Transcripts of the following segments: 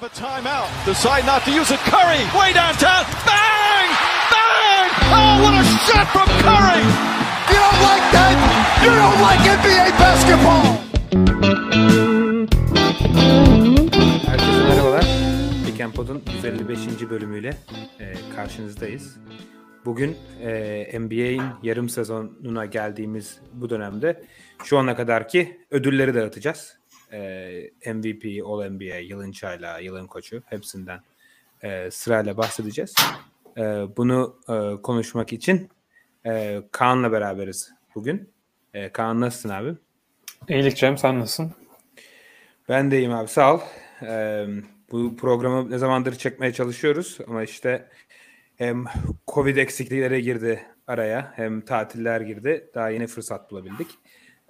have a timeout. Decide not to use it. Curry, way downtown. Bang! Bang! Oh, what a shot from Curry! You don't like that? You don't like NBA basketball! Herkese merhabalar. Pick and Pod'un 155. bölümüyle e, karşınızdayız. Bugün e, NBA'in yarım sezonuna geldiğimiz bu dönemde şu ana kadarki ödülleri dağıtacağız. E, MVP, All-NBA, yılın çaylağı, yılın koçu hepsinden e, sırayla bahsedeceğiz. E, bunu e, konuşmak için e, Kaan'la beraberiz bugün. E, Kaan nasılsın abi? İyilik Cem sen nasılsın? Ben de iyiyim abi sağ ol. Ee, bu programı ne zamandır çekmeye çalışıyoruz ama işte hem Covid eksiklikleri girdi araya hem tatiller girdi. Daha yeni fırsat bulabildik.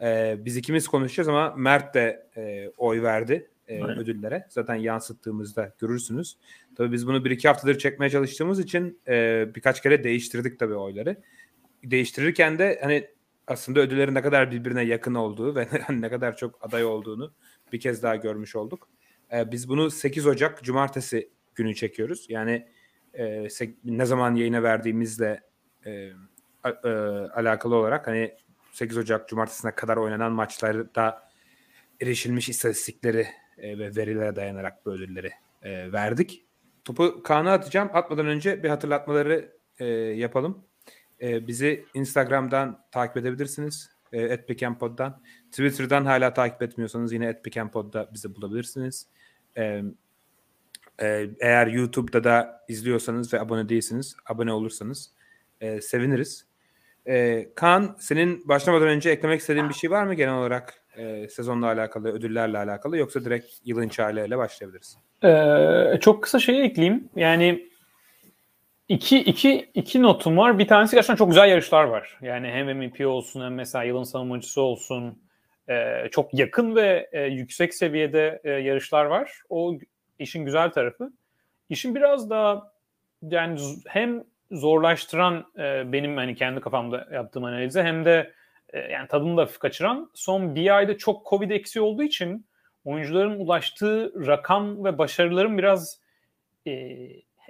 Ee, biz ikimiz konuşacağız ama Mert de e, oy verdi e, ödüllere. Zaten yansıttığımızda görürsünüz. Tabii biz bunu bir iki haftadır çekmeye çalıştığımız için e, birkaç kere değiştirdik tabii oyları. Değiştirirken de hani aslında ödüllerin ne kadar birbirine yakın olduğu ve ne kadar çok aday olduğunu bir kez daha görmüş olduk. Ee, biz bunu 8 Ocak Cumartesi günü çekiyoruz. Yani e, ne zaman yayına verdiğimizle e, e, alakalı olarak hani 8 Ocak Cumartesi'ne kadar oynanan maçlarda erişilmiş istatistikleri e, ve verilere dayanarak bu ödülleri e, verdik. Topu Kaan'a atacağım. Atmadan önce bir hatırlatmaları e, yapalım. Bizi Instagram'dan takip edebilirsiniz. E, @pickandpod'dan. Twitter'dan hala takip etmiyorsanız yine @pickandpod'da bizi bulabilirsiniz. Eğer YouTube'da da izliyorsanız ve abone değilsiniz, abone olursanız seviniriz. E, Kaan, senin başlamadan önce eklemek istediğin bir şey var mı genel olarak e, sezonla alakalı, ödüllerle alakalı yoksa direkt yılın çağrıyla başlayabiliriz? Ee, çok kısa şey ekleyeyim. Yani iki, iki, iki notum var. Bir tanesi gerçekten çok güzel yarışlar var. Yani hem MVP olsun hem mesela yılın savunmacısı olsun. Ee, çok yakın ve e, yüksek seviyede e, yarışlar var. O işin güzel tarafı. İşin biraz daha yani hem zorlaştıran e, benim hani kendi kafamda yaptığım analize hem de e, yani tadını da hafif kaçıran son bir ayda çok Covid eksiği olduğu için oyuncuların ulaştığı rakam ve başarıların biraz e,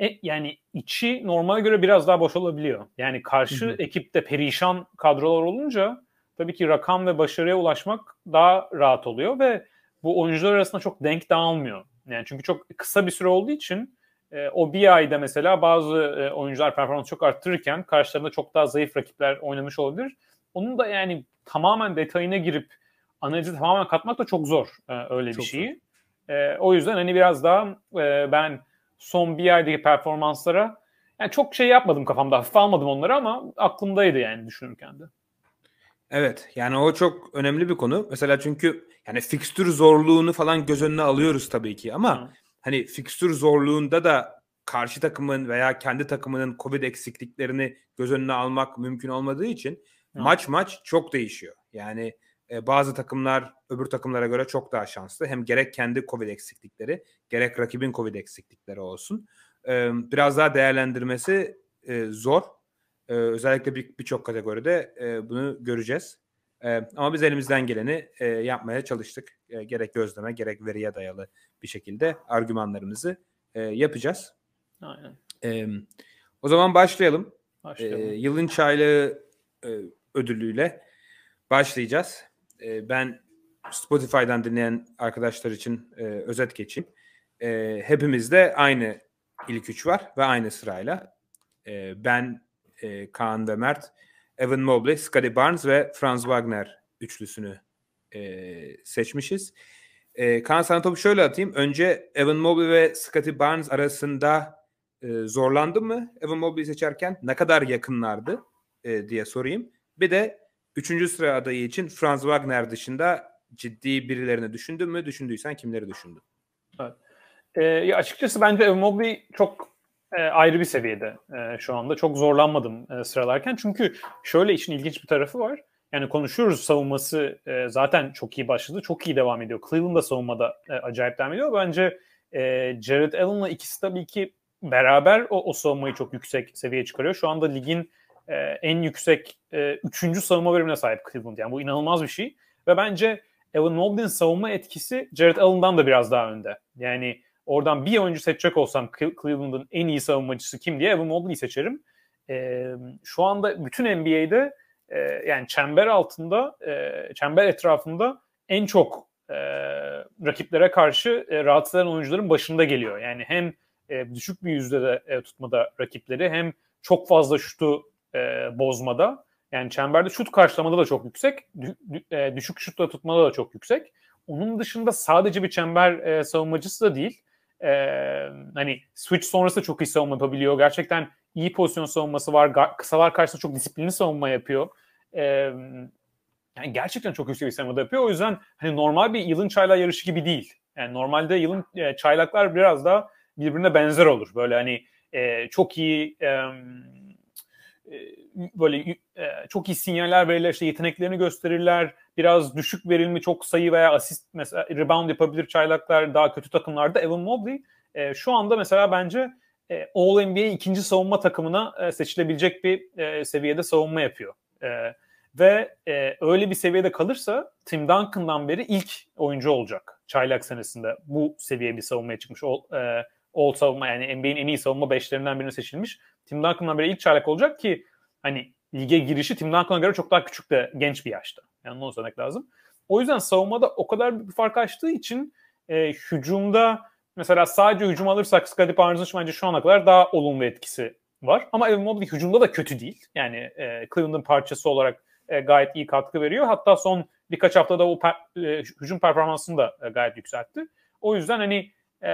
e, yani içi normale göre biraz daha boş olabiliyor. Yani karşı Hı hı. ekipte perişan kadrolar olunca tabii ki rakam ve başarıya ulaşmak daha rahat oluyor ve bu oyuncular arasında çok denk dağılmıyor. Yani çünkü çok kısa bir süre olduğu için e, o bir ayda mesela bazı e, oyuncular performans çok arttırırken karşılarında çok daha zayıf rakipler oynamış olabilir. Onun da yani tamamen detayına girip analizi tamamen katmak da çok zor e, öyle Çok bir şeyi. E, o yüzden hani biraz daha e, ben son bir aydaki performanslara yani çok şey yapmadım kafamda hafif almadım onları ama aklımdaydı yani düşünürken de. Evet yani o çok önemli bir konu. Mesela çünkü yani fikstür zorluğunu falan göz önüne alıyoruz tabii ki ama Hı. Hani fikstür zorluğunda da karşı takımın veya kendi takımının Covid eksikliklerini göz önüne almak mümkün olmadığı için Hı. maç maç çok değişiyor. Yani e, bazı takımlar öbür takımlara göre çok daha şanslı. Hem gerek kendi Covid eksiklikleri gerek rakibin Covid eksiklikleri olsun. E, biraz daha değerlendirmesi e, zor. Ee, özellikle bir- birçok kategoride e, bunu göreceğiz. E, ama biz elimizden geleni e, yapmaya çalıştık. E, gerek gözleme gerek veriye dayalı bir şekilde argümanlarımızı e, yapacağız. Aynen. E, o zaman başlayalım. E, Başlayalım. yılın çaylığı e, ödülüyle başlayacağız. E, ben Spotify'dan dinleyen arkadaşlar için e, özet geçeyim. E, hepimizde aynı ilk üç var ve aynı sırayla. E, ben, e, Kaan ve Mert, Evan Mobley, Scottie Barnes ve Franz Wagner üçlüsünü e, seçmişiz. E, Kaan sana topu şöyle atayım. Önce Evan Mobley ve Scottie Barnes arasında e, zorlandın mı Evan Mobley'i seçerken? Ne kadar yakınlardı e, diye sorayım. Bir de üçüncü sıra adayı için Franz Wagner dışında ciddi birilerini düşündün mü? Düşündüysen kimleri düşündün? E, ya açıkçası bence Evan Mobley çok e, ayrı bir seviyede e, şu anda. Çok zorlanmadım e, sıralarken. Çünkü şöyle işin ilginç bir tarafı var. Yani konuşuyoruz savunması e, zaten çok iyi başladı. Çok iyi devam ediyor. Cleveland da savunmada e, acayip devam ediyor. Bence e, Jared Allen'la ikisi tabii ki beraber o, o savunmayı çok yüksek seviyeye çıkarıyor. Şu anda ligin e, en yüksek e, üçüncü savunma verimine sahip Cleveland. Yani bu inanılmaz bir şey. Ve bence Evan Mobley'in savunma etkisi Jared Allen'dan da biraz daha önde. Yani oradan bir oyuncu seçecek olsam Cleveland'ın en iyi savunmacısı kim diye Evan Mobley'i seçerim. E, şu anda bütün NBA'de e, yani çember altında, e, çember etrafında en çok e, rakiplere karşı e, rahatsız eden oyuncuların başında geliyor. Yani hem e, düşük bir yüzde e, tutmada rakipleri hem çok fazla şutu e, bozmada. Yani çemberde şut karşılamada da çok yüksek. Dü, dü, e, düşük şutla tutmada da çok yüksek. Onun dışında sadece bir çember e, savunmacısı da değil. E, hani switch sonrası çok iyi savunma yapabiliyor. Gerçekten iyi pozisyon savunması var. Kısalar karşısında çok disiplinli savunma yapıyor. E, yani gerçekten çok yüksek bir savunma yapıyor. O yüzden hani normal bir yılın çaylak yarışı gibi değil. Yani normalde yılın e, çaylaklar biraz daha birbirine benzer olur. Böyle hani e, çok iyi e, böyle e, çok iyi sinyaller verirler, işte yeteneklerini gösterirler. Biraz düşük verilmi, çok sayı veya asist mesela rebound yapabilir çaylaklar daha kötü takımlarda. Evan Mobley e, şu anda mesela bence e, All NBA ikinci savunma takımına e, seçilebilecek bir e, seviyede savunma yapıyor. E, ve e, öyle bir seviyede kalırsa Tim Duncan'dan beri ilk oyuncu olacak çaylak senesinde bu seviye bir savunmaya çıkmış. O, e, All savunma yani NBA'in en iyi savunma beşlerinden birine seçilmiş. Tim Duncan'dan beri ilk çaylak olacak ki hani lige girişi Tim Duncan'a göre çok daha küçük de genç bir yaşta. Yani onu söylemek lazım. O yüzden savunmada o kadar bir fark açtığı için e, hücumda mesela sadece hücum alırsak Scottie Barnes'ın bence şu ana kadar daha olumlu etkisi var. Ama Evan Mobley hücumda da kötü değil. Yani e, Cleveland'ın parçası olarak e, gayet iyi katkı veriyor. Hatta son birkaç haftada o per, e, hücum performansını da e, gayet yükseltti. O yüzden hani e,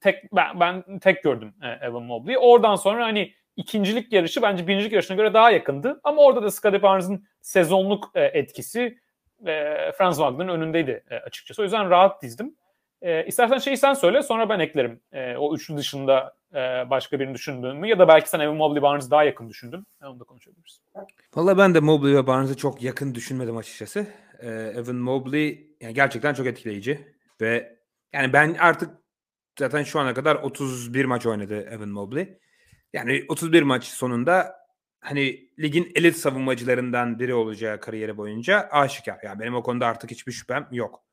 tek ben, ben tek gördüm e, Evan Mobley'i. Oradan sonra hani ikincilik yarışı bence birincilik yarışına göre daha yakındı. Ama orada da Scottie Barnes'ın sezonluk e, etkisi e, Franz Wagner'ın önündeydi e, açıkçası. O yüzden rahat dizdim. E, istersen şeyi sen söyle sonra ben eklerim. E, o üçlü dışında e, başka birini düşündün mü? Ya da belki sen Evan Mobley Barnes'ı daha yakın düşündün. Yani onu da konuşabiliriz. Valla ben de Mobley ve Barnes'ı çok yakın düşünmedim açıkçası. E, Evan Mobley yani gerçekten çok etkileyici. Ve yani ben artık zaten şu ana kadar 31 maç oynadı Evan Mobley. Yani 31 maç sonunda hani ligin elit savunmacılarından biri olacağı kariyeri boyunca aşikar. Yani benim o konuda artık hiçbir şüphem yok.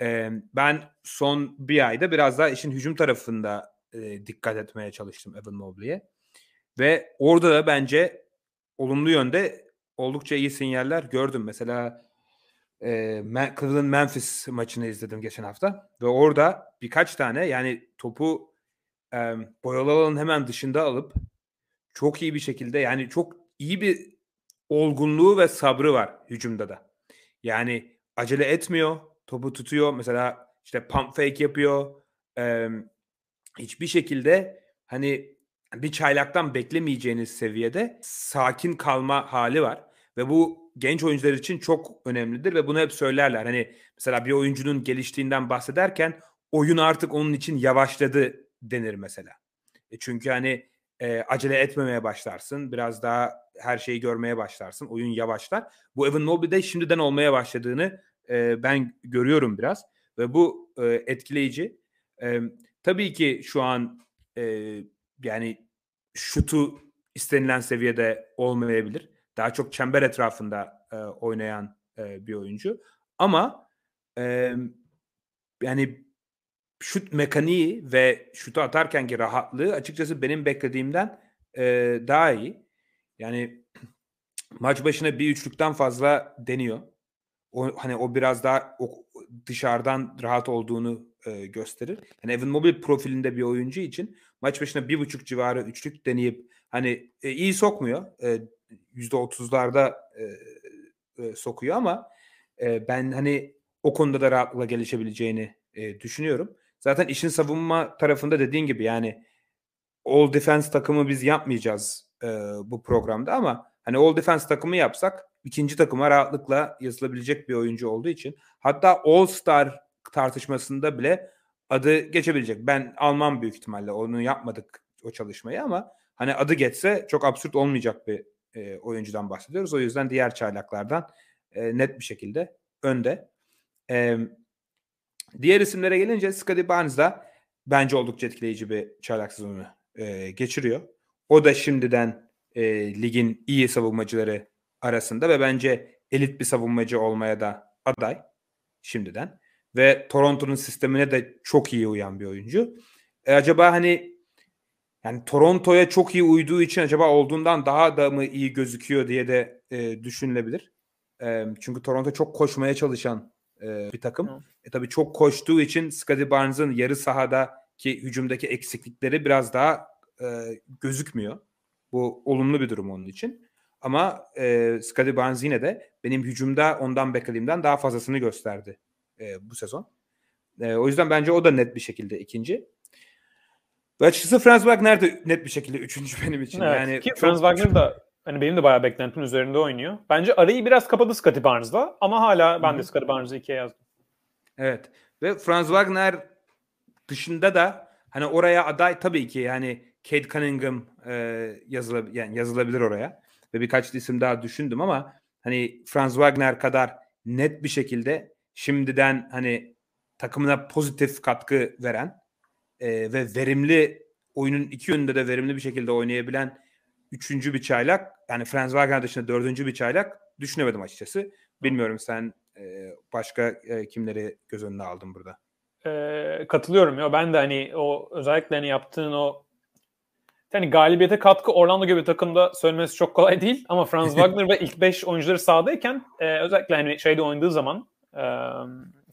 Ee, ben son bir ayda biraz daha işin hücum tarafında dikkat etmeye çalıştım Evan Mobley'e. Ve orada da bence olumlu yönde oldukça iyi sinyaller gördüm. Mesela e, Cleveland Memphis maçını izledim geçen hafta ve orada birkaç tane yani topu e, boyalı alanın hemen dışında alıp çok iyi bir şekilde yani çok iyi bir olgunluğu ve sabrı var hücumda da. Yani acele etmiyor, topu tutuyor. Mesela işte pump fake yapıyor. E, hiçbir şekilde hani bir çaylaktan beklemeyeceğiniz seviyede sakin kalma hali var. Ve bu genç oyuncular için çok önemlidir ve bunu hep söylerler. Hani mesela bir oyuncunun geliştiğinden bahsederken oyun artık onun için yavaşladı denir mesela. E çünkü hani e, acele etmemeye başlarsın. Biraz daha her şeyi görmeye başlarsın. Oyun yavaşlar. Bu Evan Mobley'de şimdiden olmaya başladığını e, ben görüyorum biraz. Ve bu e, etkileyici. E, tabii ki şu an e, yani şutu istenilen seviyede olmayabilir. Daha çok çember etrafında e, oynayan e, bir oyuncu. Ama e, yani şut mekaniği ve şutu atarkenki rahatlığı açıkçası benim beklediğimden e, daha iyi. Yani maç başına bir üçlükten fazla deniyor. O, hani o biraz daha o, dışarıdan rahat olduğunu e, gösterir. Yani Evan Mobley profilinde bir oyuncu için maç başına bir buçuk civarı üçlük deneyip hani e, iyi sokmuyor. E, %30'larda e, e, sokuyor ama e, ben hani o konuda da rahatlıkla gelişebileceğini e, düşünüyorum. Zaten işin savunma tarafında dediğin gibi yani all defense takımı biz yapmayacağız e, bu programda ama hani all defense takımı yapsak ikinci takıma rahatlıkla yazılabilecek bir oyuncu olduğu için hatta all star tartışmasında bile adı geçebilecek. Ben almam büyük ihtimalle onu yapmadık o çalışmayı ama hani adı geçse çok absürt olmayacak bir e, oyuncudan bahsediyoruz. O yüzden diğer çaylaklardan e, net bir şekilde önde. E, diğer isimlere gelince Scottie Barnes da bence oldukça etkileyici bir çaylak sezonu e, geçiriyor. O da şimdiden e, ligin iyi savunmacıları arasında ve bence elit bir savunmacı olmaya da aday şimdiden. Ve Toronto'nun sistemine de çok iyi uyan bir oyuncu. E, acaba hani yani Toronto'ya çok iyi uyduğu için acaba olduğundan daha da mı iyi gözüküyor diye de e, düşünülebilir. E, çünkü Toronto çok koşmaya çalışan e, bir takım. Hı. E, tabii çok koştuğu için Scottie Barnes'ın yarı sahadaki hücumdaki eksiklikleri biraz daha e, gözükmüyor. Bu olumlu bir durum onun için. Ama e, Scottie Barnes yine de benim hücumda ondan beklediğimden daha fazlasını gösterdi e, bu sezon. E, o yüzden bence o da net bir şekilde ikinci. Ve açıkçası Franz Wagner de net bir şekilde üçüncü benim için. Evet, yani ki Franz Wagner da hani benim de bayağı beklentimin üzerinde oynuyor. Bence arayı biraz kapadı Scottie Barnes'la ama hala ben de Scottie Barnes'ı ikiye yazdım. Evet. Ve Franz Wagner dışında da hani oraya aday tabii ki yani Kate Cunningham e, yazılabilir yani yazılabilir oraya. Ve birkaç isim daha düşündüm ama hani Franz Wagner kadar net bir şekilde şimdiden hani takımına pozitif katkı veren e, ve verimli oyunun iki yönünde de verimli bir şekilde oynayabilen üçüncü bir çaylak yani Franz Wagner dışında dördüncü bir çaylak düşünemedim açıkçası. Bilmiyorum sen e, başka e, kimleri göz önüne aldın burada? E, katılıyorum ya ben de hani o özellikle hani yaptığın o yani galibiyete katkı Orlando gibi bir takımda söylemesi çok kolay değil ama Franz Wagner ve ilk 5 oyuncuları sahadayken e, özellikle hani şeyde oynadığı zaman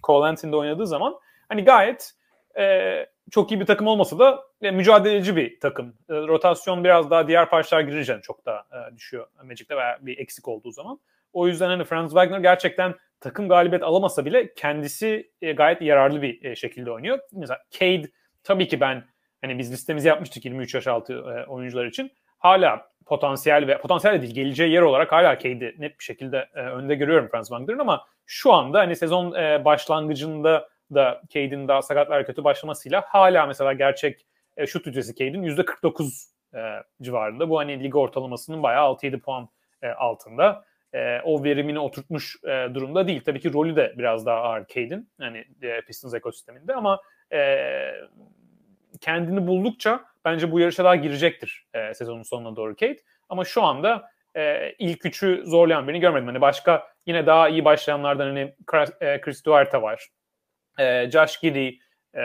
Cole Anthony'de oynadığı zaman hani gayet e, çok iyi bir takım olmasa da e, mücadeleci bir takım. E, rotasyon biraz daha diğer parçalar girince çok daha e, düşüyor Magic'te veya bir eksik olduğu zaman. O yüzden hani Franz Wagner gerçekten takım galibiyet alamasa bile kendisi e, gayet yararlı bir e, şekilde oynuyor. Mesela Cade tabii ki ben hani biz listemizi yapmıştık 23 yaş altı e, oyuncular için. Hala potansiyel ve potansiyel değil geleceği yer olarak hala Cade'i net bir şekilde e, önde görüyorum Franz Wagner'ın ama şu anda hani sezon e, başlangıcında da Cade'in daha sakatlar kötü başlamasıyla hala mesela gerçek e, şut yüzdesi Cade'in %49 e, civarında. Bu hani lig ortalamasının bayağı 6-7 puan e, altında. E, o verimini oturtmuş e, durumda değil. Tabii ki rolü de biraz daha ağır Cade'in. Yani e, Pistons ekosisteminde ama e, kendini buldukça bence bu yarışa daha girecektir e, sezonun sonuna doğru Cade. Ama şu anda e, ilk üçü zorlayan birini görmedim. Hani başka yine daha iyi başlayanlardan hani Chris Duarte var e, Josh Giddy e,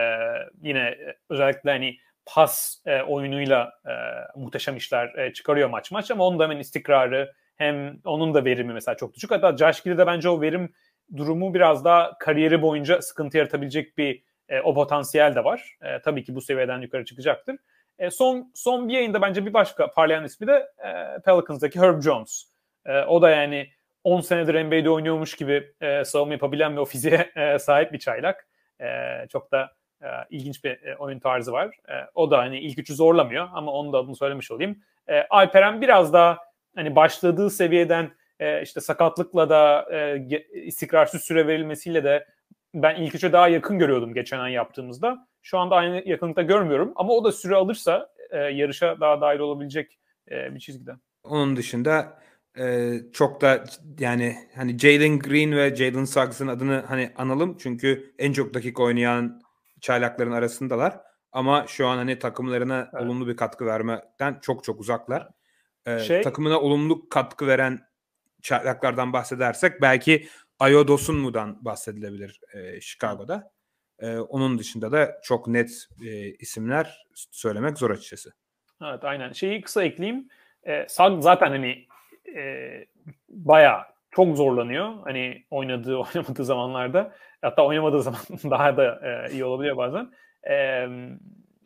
yine özellikle hani pas e, oyunuyla e, muhteşem işler e, çıkarıyor maç maç ama onun da hemen istikrarı hem onun da verimi mesela çok düşük. Hatta Josh Giddy'de bence o verim durumu biraz daha kariyeri boyunca sıkıntı yaratabilecek bir e, o potansiyel de var. E, tabii ki bu seviyeden yukarı çıkacaktır. E, son son bir yayında bence bir başka parlayan ismi de e, Pelicans'daki Herb Jones. E, o da yani 10 senedir NBA'de oynuyormuş gibi e, savunma yapabilen ve o fiziğe e, sahip bir çaylak. E, çok da e, ilginç bir e, oyun tarzı var. E, o da hani ilk üçü zorlamıyor ama onu da adını söylemiş olayım. E, Alperen biraz daha hani başladığı seviyeden e, işte sakatlıkla da e, istikrarsız süre verilmesiyle de ben ilk üçe daha yakın görüyordum geçen ay yaptığımızda. Şu anda aynı yakınlıkta görmüyorum ama o da süre alırsa e, yarışa daha dahil olabilecek e, bir çizgide. Onun dışında e, çok da yani hani Jalen Green ve Jalen Suggs'ın adını hani analım çünkü en çok dakika oynayan çaylakların arasındalar. Ama şu an hani takımlarına evet. olumlu bir katkı vermekten çok çok uzaklar. Ee, şey, takımına olumlu katkı veren çaylaklardan bahsedersek belki Ayo Dosunmu'dan bahsedilebilir e, Chicago'da. E, onun dışında da çok net e, isimler söylemek zor açıkçası. Evet aynen. Şeyi kısa ekleyeyim. E, zaten hani e, bayağı çok zorlanıyor. Hani oynadığı oynamadığı zamanlarda. Hatta oynamadığı zaman daha da e, iyi olabiliyor bazen. E,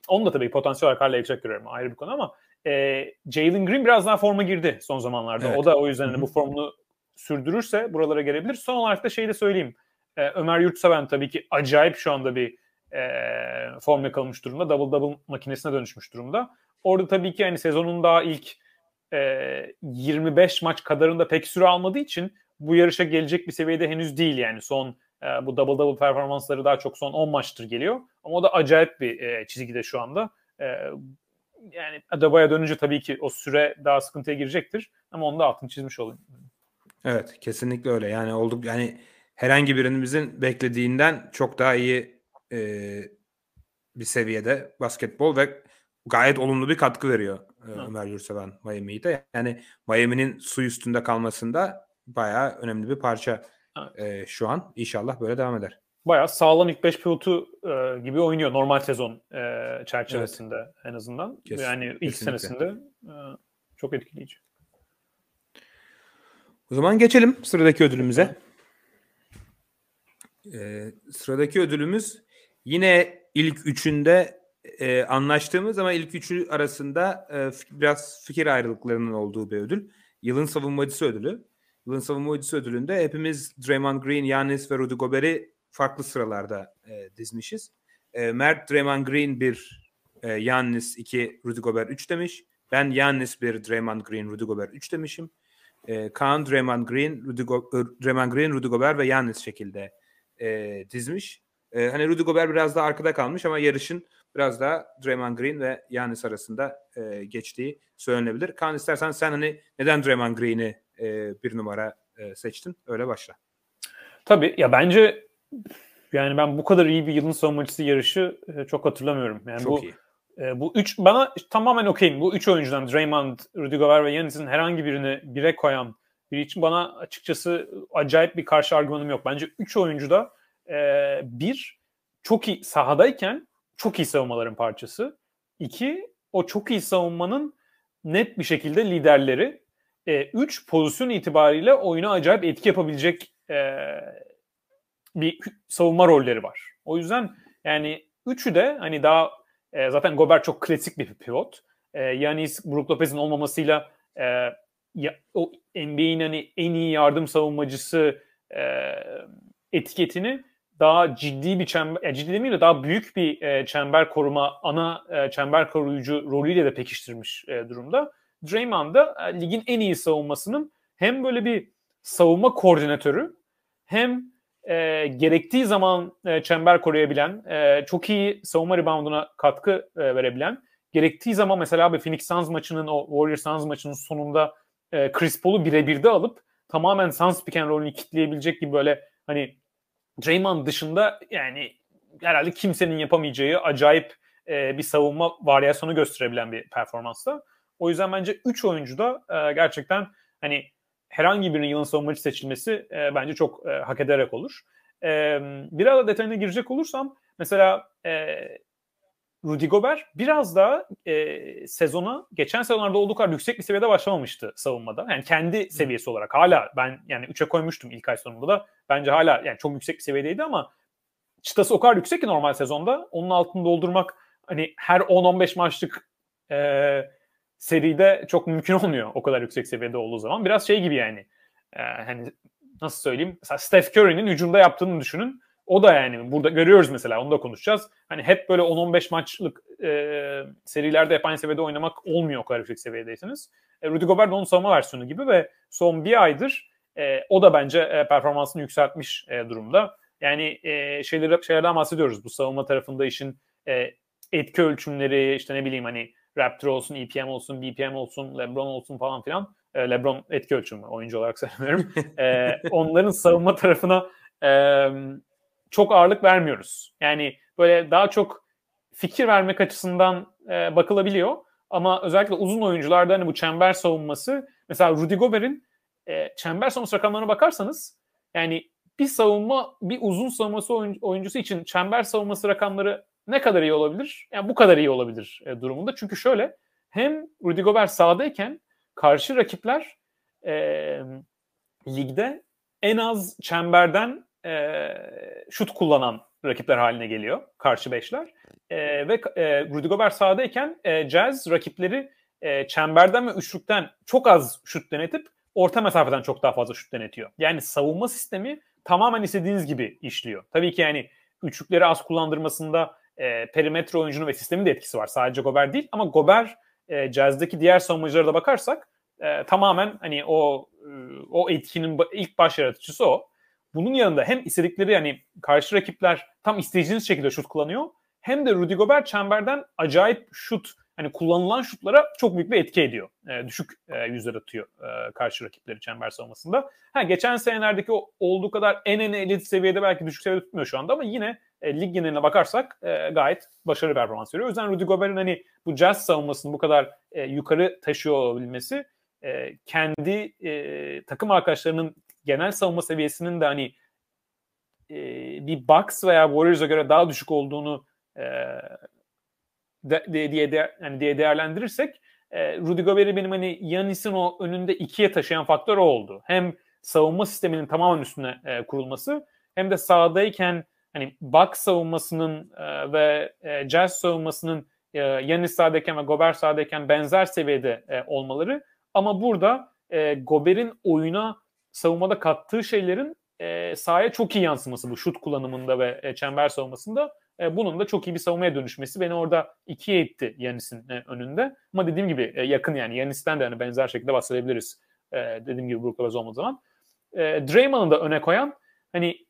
onun da tabii potansiyel olarak hala yüksek görüyorum ayrı bir konu ama e, Jalen Green biraz daha forma girdi son zamanlarda. Evet. O da o yüzden hani bu formunu sürdürürse buralara gelebilir. Son olarak da şeyi de söyleyeyim. E, Ömer Yurtseven tabii ki acayip şu anda bir e, form yakalamış durumda. Double double makinesine dönüşmüş durumda. Orada tabii ki hani sezonun daha ilk e, 25 maç kadarında pek süre almadığı için bu yarışa gelecek bir seviyede henüz değil yani son e, bu double double performansları daha çok son 10 maçtır geliyor ama o da acayip bir e, çizgide şu anda. E, yani Adebayo'ya dönünce tabii ki o süre daha sıkıntıya girecektir ama onu da altını çizmiş olayım. Evet kesinlikle öyle yani olduk yani herhangi birimizin beklediğinden çok daha iyi e, bir seviyede basketbol ve gayet olumlu bir katkı veriyor e, Ömer Yurtseven Miami'yi de. Yani Miami'nin su üstünde kalmasında bayağı önemli bir parça e, şu an. İnşallah böyle devam eder. bayağı sağlam ilk 5 pilotu e, gibi oynuyor normal sezon e, çerçevesinde evet. en azından. Kes, yani ilk kesinlikle. senesinde e, çok etkileyici. O zaman geçelim sıradaki ödülümüze. Ee, sıradaki ödülümüz yine ilk üçünde e, anlaştığımız ama ilk üçü arasında e, biraz fikir ayrılıklarının olduğu bir ödül. Yılın savunmacısı ödülü. Yılın savunmacısı ödülünde hepimiz Draymond Green, Giannis ve Rudy Gobert'i farklı sıralarda e, dizmişiz. E, Mert Draymond Green bir, e, Giannis 2, Rudy Gobert 3 demiş. Ben Giannis bir, Draymond Green, Rudy Gobert 3 demişim. E, Kaan Draymond Green, Rudy, Go- Draymond Green, Rudy Gobert ve Giannis şekilde e, dizmiş. E, hani Rudy Gobert biraz daha arkada kalmış ama yarışın biraz daha Draymond Green ve Giannis arasında e, geçtiği söylenebilir. Kaan istersen sen hani neden Draymond Green'i e, bir numara e, seçtin? Öyle başla. Tabii ya bence yani ben bu kadar iyi bir yılın savunmacısı yarışı e, çok hatırlamıyorum. Yani çok bu, iyi. E, bu üç bana tamamen okeyim. Bu üç oyuncudan Draymond, Rudy Gobert ve Giannis'in herhangi birini bire koyan biri için bana açıkçası acayip bir karşı argümanım yok. Bence üç oyuncu da e, bir çok iyi sahadayken çok iyi savunmaların parçası. İki o çok iyi savunmanın net bir şekilde liderleri. E, üç pozisyon itibariyle oyuna acayip etki yapabilecek e, bir savunma rolleri var. O yüzden yani üçü de hani daha e, zaten Gobert çok klasik bir pivot. E, Yanis Brook Lopez'in olmamasıyla e, ya, o NBA'in hani en iyi yardım savunmacısı e, etiketini daha ciddi bir çember, yani ciddi demeyeyim de daha büyük bir e, çember koruma, ana e, çember koruyucu rolüyle de pekiştirmiş e, durumda. Draymond da e, ligin en iyi savunmasının hem böyle bir savunma koordinatörü hem e, gerektiği zaman e, çember koruyabilen, e, çok iyi savunma rebounduna katkı e, verebilen, gerektiği zaman mesela bir Phoenix Suns maçının o Warriors Suns maçının sonunda e, Chris Paul'u birebir de alıp tamamen Suns pick and roll'ünü kitleyebilecek gibi böyle hani Draymond dışında yani herhalde kimsenin yapamayacağı acayip e, bir savunma varyasyonu gösterebilen bir performansta. O yüzden bence 3 oyuncu da e, gerçekten hani herhangi birinin yılın savunmacı seçilmesi e, bence çok e, hak ederek olur. E, biraz da detayına girecek olursam mesela e, Rudy Gobert biraz daha e, sezona geçen sezonlarda olduğu kadar yüksek bir seviyede başlamamıştı savunmada. Yani kendi seviyesi olarak hala ben yani 3'e koymuştum ilk ay sonunda da. Bence hala yani çok yüksek bir seviyedeydi ama çıtası o kadar yüksek ki normal sezonda. Onun altını doldurmak hani her 10-15 maçlık e, seride çok mümkün olmuyor o kadar yüksek seviyede olduğu zaman. Biraz şey gibi yani e, hani nasıl söyleyeyim mesela Steph Curry'nin hücumda yaptığını düşünün. O da yani burada görüyoruz mesela onu da konuşacağız. Hani hep böyle 10-15 maçlık e, serilerde hep aynı seviyede oynamak olmuyor o kadar seviyedeyseniz. E, Rudy Gobert onun savunma versiyonu gibi ve son bir aydır e, o da bence e, performansını yükseltmiş e, durumda. Yani e, şeyleri, şeylerden bahsediyoruz bu savunma tarafında işin e, etki ölçümleri işte ne bileyim hani Raptor olsun, EPM olsun, BPM olsun, LeBron olsun falan filan. E, LeBron etki ölçümü oyuncu olarak söylemiyorum. e, onların savunma tarafına e, çok ağırlık vermiyoruz. Yani böyle daha çok fikir vermek açısından e, bakılabiliyor. Ama özellikle uzun oyuncularda hani bu çember savunması mesela Rudy Gobert'in e, çember savunması rakamlarına bakarsanız yani bir savunma, bir uzun savunması oyuncusu için çember savunması rakamları ne kadar iyi olabilir? Yani bu kadar iyi olabilir e, durumunda. Çünkü şöyle hem Rudy Gobert sahadayken karşı rakipler e, ligde en az çemberden e, şut kullanan rakipler haline geliyor karşı beşler. E, ve e, Rudy Gobert sahadayken e, Jazz rakipleri e, çemberden ve üçlükten çok az şut denetip orta mesafeden çok daha fazla şut denetiyor. Yani savunma sistemi tamamen istediğiniz gibi işliyor. Tabii ki yani üçlükleri az kullandırmasında e, perimetre oyuncunun ve sistemin de etkisi var. Sadece Gober değil ama Gober e, Jazz'daki diğer savunmacılara da bakarsak e, tamamen hani o e, o etkinin ilk baş yaratıcısı o. Bunun yanında hem istedikleri yani karşı rakipler tam isteyeceğiniz şekilde şut kullanıyor. Hem de Rudy Gobert çemberden acayip şut hani kullanılan şutlara çok büyük bir etki ediyor. E, düşük e, yüzler atıyor e, karşı rakipleri çember savunmasında. Ha, geçen senelerdeki o, olduğu kadar en en elit seviyede belki düşük seviyede tutmuyor şu anda ama yine e, lig geneline bakarsak e, gayet başarılı performans veriyor. O yüzden Rudy Gobert'in hani bu Jazz savunmasını bu kadar e, yukarı taşıyor olabilmesi e, kendi e, takım arkadaşlarının genel savunma seviyesinin de hani e, bir Bucks veya Warriors'a göre daha düşük olduğunu e, de, de, diye de, yani diye değerlendirirsek e, Rudy Gobert'i benim hani Yanis'in o önünde ikiye taşıyan faktör o oldu. Hem savunma sisteminin tamamen üstüne e, kurulması hem de sahadayken hani Bucks savunmasının e, ve e, Jazz savunmasının e, Yanis sahadayken ve Gobert sahadayken benzer seviyede e, olmaları ama burada e, Gobert'in oyuna savunmada kattığı şeylerin e, sahaya çok iyi yansıması bu şut kullanımında ve e, çember savunmasında e, bunun da çok iyi bir savunmaya dönüşmesi beni orada ikiye etti Yanis'in e, önünde. Ama dediğim gibi e, yakın yani Yanis'ten de hani benzer şekilde bahsedebiliriz. E, dediğim gibi Brook Lopez olmadığı zaman. E, Draymond'u da öne koyan hani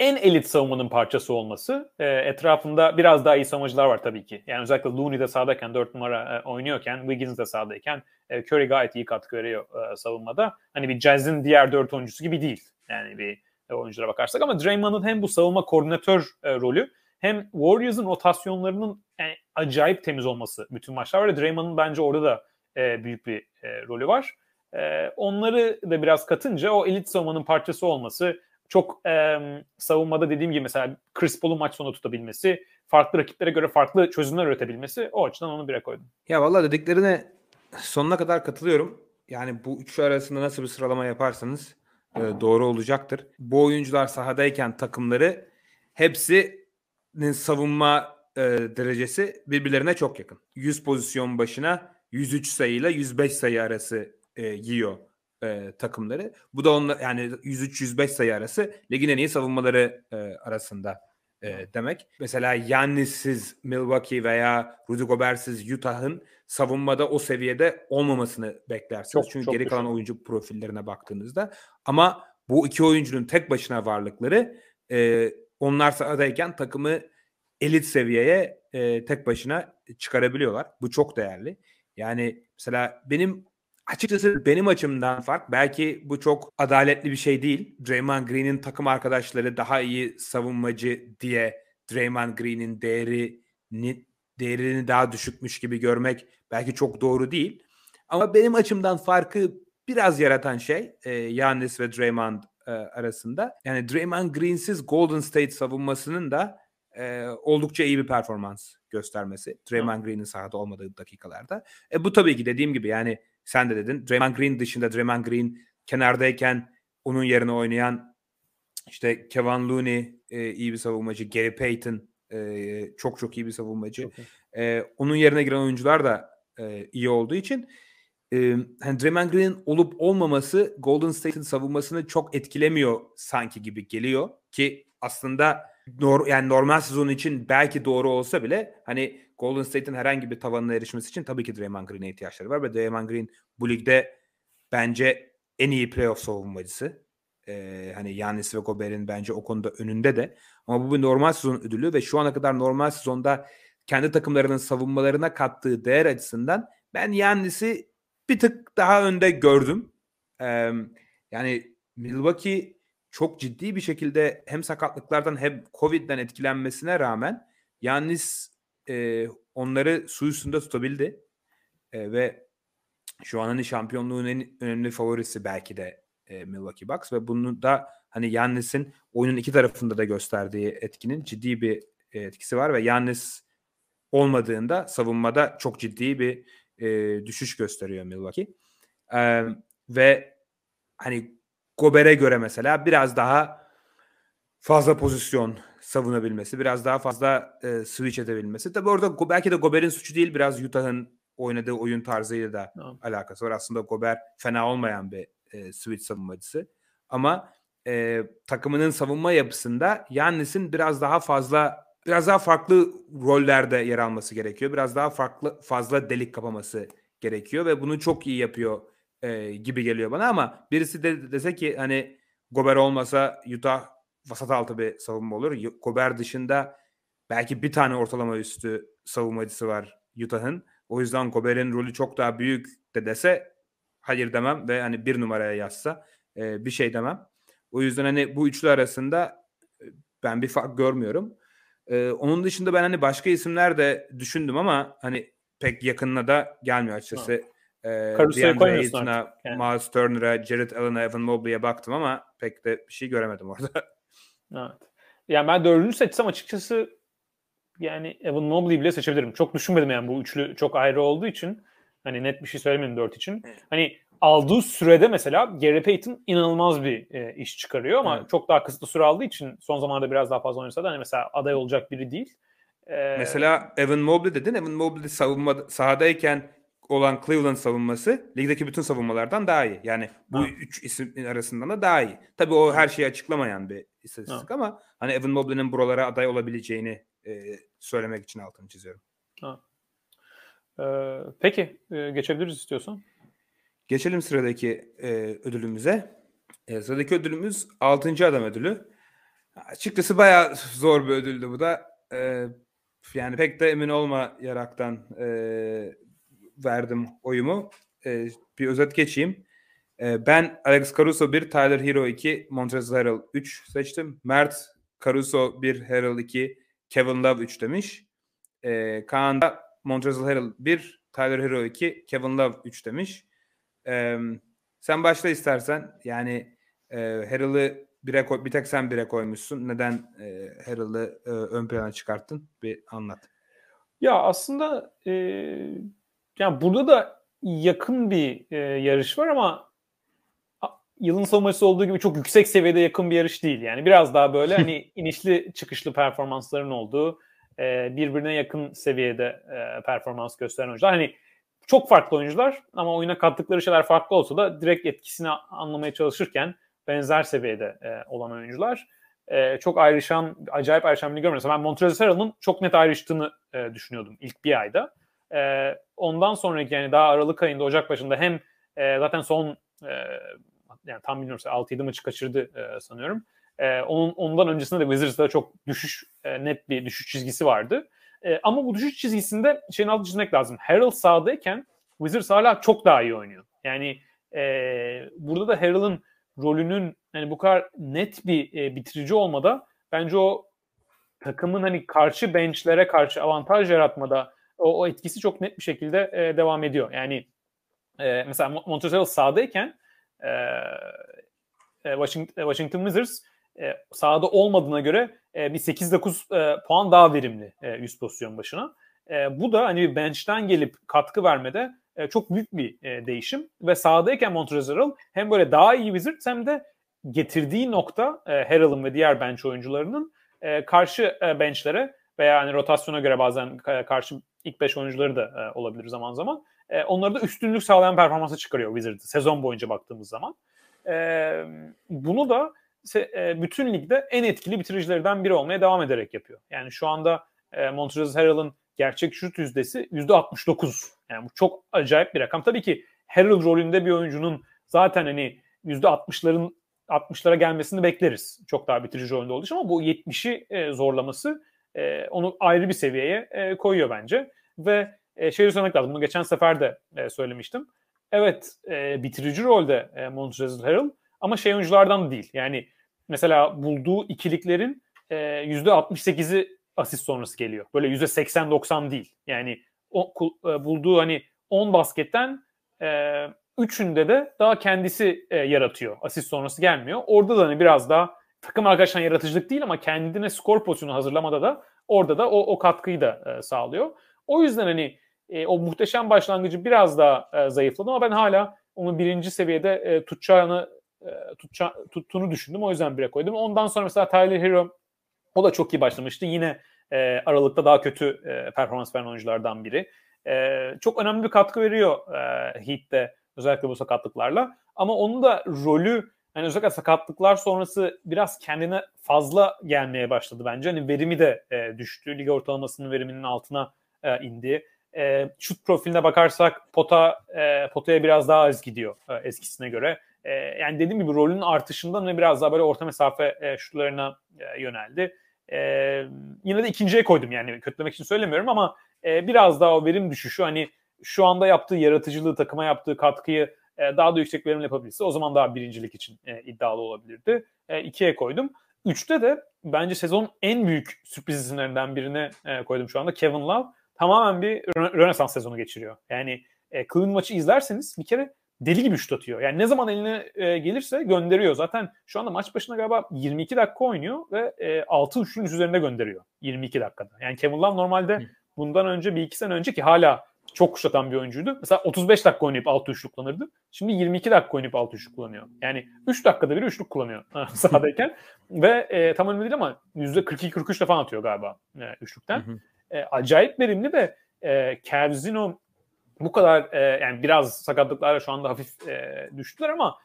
en elit savunmanın parçası olması. E, etrafında biraz daha iyi savunmacılar var tabii ki. Yani özellikle Looney de sahadayken 4 numara e, oynuyorken, Wiggins de sahadayken e, Curry gayet iyi katkı veriyor e, savunmada. Hani bir Jazz'in diğer 4 oyuncusu gibi değil. Yani bir e, oyunculara bakarsak ama Draymond'un hem bu savunma koordinatör e, rolü hem Warriors'ın rotasyonlarının yani acayip temiz olması bütün maçlar var. Draymond'un bence orada da e, büyük bir e, rolü var. E, onları da biraz katınca o elit savunmanın parçası olması, çok e, savunmada dediğim gibi mesela Chris Paul'un maç sonu tutabilmesi, farklı rakiplere göre farklı çözümler üretebilmesi o açıdan onu bire koydum. Ya vallahi dediklerine sonuna kadar katılıyorum. Yani bu üçü arasında nasıl bir sıralama yaparsanız e, doğru olacaktır. Bu oyuncular sahadayken takımları hepsinin savunma e, derecesi birbirlerine çok yakın. 100 pozisyon başına 103 sayıyla 105 sayı arası e, yiyor e, takımları. Bu da onlar yani 103-105 sayı arası ligin en iyi savunmaları e, arasında e, demek. Mesela Yannis'siz Milwaukee veya Rudy Gobert'siz Utah'ın savunmada o seviyede olmamasını beklersiniz. Çok, Çünkü çok geri kalan oyuncu profillerine baktığınızda. Ama bu iki oyuncunun tek başına varlıkları e, onlar sahadayken takımı elit seviyeye e, tek başına çıkarabiliyorlar. Bu çok değerli. Yani mesela benim Açıkçası benim açımdan fark belki bu çok adaletli bir şey değil. Draymond Green'in takım arkadaşları daha iyi savunmacı diye Draymond Green'in değerini değerini daha düşükmüş gibi görmek belki çok doğru değil. Ama benim açımdan farkı biraz yaratan şey e, Yannis ve Draymond e, arasında. Yani Draymond Green'siz Golden State savunmasının da e, oldukça iyi bir performans göstermesi. Draymond Green'in sahada olmadığı dakikalarda. E, bu tabii ki dediğim gibi yani sen de dedin. Draymond Green dışında Draymond Green kenardayken onun yerine oynayan işte Kevin Looney e, iyi bir savunmacı. Gary Payton e, çok çok iyi bir savunmacı. Çok e, onun yerine giren oyuncular da e, iyi olduğu için e, hani Draymond Green'in olup olmaması Golden State'in savunmasını çok etkilemiyor sanki gibi geliyor ki aslında nor yani normal sezon için belki doğru olsa bile hani Golden State'in herhangi bir tavanına erişmesi için tabii ki Draymond Green'e ihtiyaçları var ve Draymond Green bu ligde bence en iyi playoff savunmacısı. Ee, hani Yannis ve Gobert'in bence o konuda önünde de. Ama bu bir normal sezon ödülü ve şu ana kadar normal sezonda kendi takımlarının savunmalarına kattığı değer açısından ben Yannis'i bir tık daha önde gördüm. Ee, yani Milwaukee çok ciddi bir şekilde hem sakatlıklardan hem Covid'den etkilenmesine rağmen Yannis e, onları su üstünde tutabildi. E, ve şu an hani şampiyonluğun en önemli favorisi belki de e, Milwaukee Bucks ve bunu da hani Yannis'in oyunun iki tarafında da gösterdiği etkinin ciddi bir etkisi var ve Yannis olmadığında savunmada çok ciddi bir e, düşüş gösteriyor Milwaukee. E, ve hani Gober'e göre mesela biraz daha fazla pozisyon savunabilmesi, biraz daha fazla e, switch edebilmesi. Tabii orada belki de Gober'in suçu değil, biraz Utah'ın oynadığı oyun tarzıyla da tamam. alakası var. Aslında Gober fena olmayan bir e, switch savunmacısı. Ama e, takımının savunma yapısında Yannis'in biraz daha fazla biraz daha farklı rollerde yer alması gerekiyor. Biraz daha farklı fazla delik kapaması gerekiyor ve bunu çok iyi yapıyor e, gibi geliyor bana ama birisi de dese ki hani Gober olmasa Utah vasat altı bir savunma olur. Gober dışında belki bir tane ortalama üstü savunmacısı var Utah'ın. O yüzden Gober'in rolü çok daha büyük de dese hayır demem ve hani bir numaraya yazsa e, bir şey demem. O yüzden hani bu üçlü arasında e, ben bir fark görmüyorum. E, onun dışında ben hani başka isimler de düşündüm ama hani pek yakınına da gelmiyor açıkçası. Ha. Ee, DeAndre Ayton'a, yani. Miles Turner'a, Jared Allen'a, Evan Mobley'e baktım ama pek de bir şey göremedim orada. Evet. Yani ben dördüncü seçsem açıkçası yani Evan Mobley bile seçebilirim. Çok düşünmedim yani bu üçlü çok ayrı olduğu için. Hani net bir şey söylemedim dört için. Hani aldığı sürede mesela Gary Payton inanılmaz bir e, iş çıkarıyor ama evet. çok daha kısıtlı süre aldığı için son zamanlarda biraz daha fazla oynasa da hani mesela aday olacak biri değil. Ee, mesela Evan Mobley dedin. Evan Mobley savunma sahadayken olan Cleveland savunması ligdeki bütün savunmalardan daha iyi. Yani bu ha. üç isim arasından da daha iyi. Tabii o her şeyi açıklamayan bir istatistik ha. ama hani Evan Mobley'nin buralara aday olabileceğini e, söylemek için altını çiziyorum. Ha. Ee, peki e, geçebiliriz istiyorsan. Geçelim sıradaki e, ödülümüze. E, sıradaki ödülümüz 6. adam ödülü. Açıkçası bayağı zor bir ödüldü bu da. E, yani pek de emin olmayaraktan e, verdim oyumu. E, bir özet geçeyim. E, ben Alex Caruso 1, Tyler Hero 2, Montrezl Harrell 3 seçtim. Mert Caruso 1, Harrell 2, Kevin Love 3 demiş. E, Kaan da Montrezl Harrell 1, Tyler Hero 2, Kevin Love 3 demiş. E, sen başla istersen. Yani e, Harrell'ı bire koy, bir tek sen bire koymuşsun. Neden e, Harrell'ı e, ön plana çıkarttın? Bir anlat. Ya aslında e, yani burada da yakın bir e, yarış var ama yılın savunmacısı olduğu gibi çok yüksek seviyede yakın bir yarış değil. Yani biraz daha böyle hani inişli çıkışlı performansların olduğu e, birbirine yakın seviyede e, performans gösteren oyuncular. Hani çok farklı oyuncular ama oyuna kattıkları şeyler farklı olsa da direkt etkisini anlamaya çalışırken benzer seviyede e, olan oyuncular. E, çok ayrışan, acayip ayrışan bir görmüyorum. Ben Montrezl Harrell'ın çok net ayrıştığını e, düşünüyordum ilk bir ayda. E, ondan sonraki yani daha Aralık ayında, Ocak başında hem e, zaten son e, yani tam bilmiyorum 6-7 maçı kaçırdı e, sanıyorum. E, onun ondan öncesinde de Wizards'da çok düşüş e, net bir düşüş çizgisi vardı. E, ama bu düşüş çizgisinde şeyin altını çizmek lazım. Harrell sahadayken Wizards hala çok daha iyi oynuyor. Yani e, burada da Harrell'ın rolünün hani bu kadar net bir e, bitirici olmada bence o takımın hani karşı benchlere karşı avantaj yaratmada o, o etkisi çok net bir şekilde e, devam ediyor. Yani e, mesela Montrezl sahadayken e, e Washington, Washington Wizards e, sahada olmadığına göre e, bir 8-9 e, puan daha verimli e, 100 pozisyon başına. E, bu da hani bench'ten gelip katkı vermede e, çok büyük bir e, değişim ve sahadayken Montrezl hem böyle daha iyi Wizards hem de getirdiği nokta e, Harrell'ın ve diğer bench oyuncularının e, karşı e, benchlere veya hani rotasyona göre bazen karşı ilk 5 oyuncuları da e, olabilir zaman zaman. E, onları da üstünlük sağlayan performansı çıkarıyor Wizards sezon boyunca baktığımız zaman. E, bunu da e, bütün ligde en etkili bitiricilerden biri olmaya devam ederek yapıyor. Yani şu anda e, Montrezl Harrell'ın gerçek şut yüzdesi %69. Yani bu çok acayip bir rakam. Tabii ki Harrell rolünde bir oyuncunun zaten hani %60'ların 60'lara gelmesini bekleriz. Çok daha bitirici rolünde olduğu için ama bu 70'i e, zorlaması e, onu ayrı bir seviyeye e, koyuyor bence. Ve e, şey söylemek lazım. Bunu geçen sefer de e, söylemiştim. Evet e, bitirici rolde e, Montrezl Harrell ama şey oyunculardan değil. Yani mesela bulduğu ikiliklerin e, %68'i asist sonrası geliyor. Böyle %80-90 değil. Yani o, e, bulduğu hani 10 basketten e, üçünde de daha kendisi e, yaratıyor. Asist sonrası gelmiyor. Orada da hani biraz daha takım arkadaşlar yaratıcılık değil ama kendine skor pozisyonu hazırlamada da orada da o, o katkıyı da e, sağlıyor. O yüzden hani e, o muhteşem başlangıcı biraz daha e, zayıfladı ama ben hala onu birinci seviyede e, tutacağını e, tutça, tuttuğunu düşündüm. O yüzden bire koydum. Ondan sonra mesela Tyler Hero o da çok iyi başlamıştı. Yine e, Aralık'ta daha kötü e, performans veren oyunculardan biri. E, çok önemli bir katkı veriyor e, Heat'te özellikle bu sakatlıklarla. Ama onun da rolü hani özellikle sakatlıklar sonrası biraz kendine fazla gelmeye başladı bence. Hani verimi de e, düştü. Lig ortalamasının veriminin altına e, indi. E, şut profiline bakarsak pota e, potaya biraz daha az gidiyor e, eskisine göre. E, yani dediğim gibi rolünün artışından hani biraz daha böyle orta mesafe e, şutlarına e, yöneldi. E, yine de ikinciye koydum yani kötülemek için söylemiyorum ama e, biraz daha o verim düşüşü hani şu anda yaptığı yaratıcılığı, takıma yaptığı katkıyı e, daha da yüksek verimle yapabilirse o zaman daha birincilik için e, iddialı olabilirdi. E, ikiye koydum. Üçte de bence sezon en büyük sürpriz isimlerinden birine e, koydum şu anda. Kevin Love tamamen bir Rönesans sezonu geçiriyor. Yani e, Cleveland maçı izlerseniz bir kere deli gibi şut atıyor. Yani ne zaman eline e, gelirse gönderiyor. Zaten şu anda maç başına galiba 22 dakika oynuyor ve e, 6 üçlünün üzerinde gönderiyor 22 dakikada. Yani Kevin Love normalde bundan önce bir iki sene önce ki hala çok kuşatan bir oyuncuydu. Mesela 35 dakika oynayıp 6 üçlük kullanırdı. Şimdi 22 dakika oynayıp 6 üçlük kullanıyor. Yani 3 dakikada bir üçlük kullanıyor sahadayken. Ve e, tam önünde değil ama %42-43 falan atıyor galiba e, üçlükten. Hı hı. E, acayip verimli ve e, Cavs'in o bu kadar e, yani biraz sakatlıklarla şu anda hafif e, düştüler ama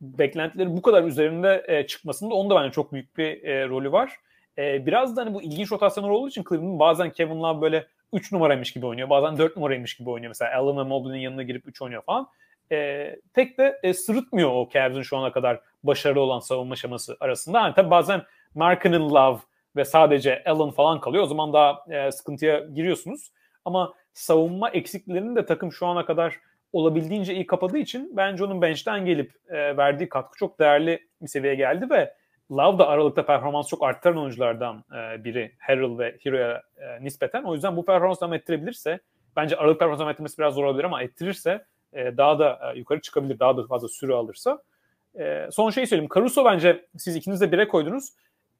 beklentileri bu kadar üzerinde e, çıkmasında onun da bence çok büyük bir e, rolü var. E, biraz da hani bu ilginç rotasyonlar olduğu için Cleveland bazen Kevin Love böyle 3 numaraymış gibi oynuyor. Bazen 4 numaraymış gibi oynuyor. Mesela Allen ve Mobley'nin yanına girip 3 oynuyor falan. E, pek de e, sırıtmıyor o Cavs'in şu ana kadar başarılı olan savunma şeması arasında. Hani tabii bazen Markkanen Love ve sadece Allen falan kalıyor. O zaman daha e, sıkıntıya giriyorsunuz. Ama savunma eksiklerini de takım şu ana kadar olabildiğince iyi kapadığı için bence onun bench'ten gelip e, verdiği katkı çok değerli bir seviyeye geldi ve Love da aralıkta performans çok arttıran oyunculardan e, biri Harrell ve Hero'ya e, nispeten. O yüzden bu performans devam ettirebilirse bence aralık performans devam ettirmesi biraz zor olabilir ama ettirirse e, daha da e, yukarı çıkabilir. Daha da fazla süre alırsa. E, son şeyi söyleyeyim. Caruso bence siz ikiniz de bire koydunuz.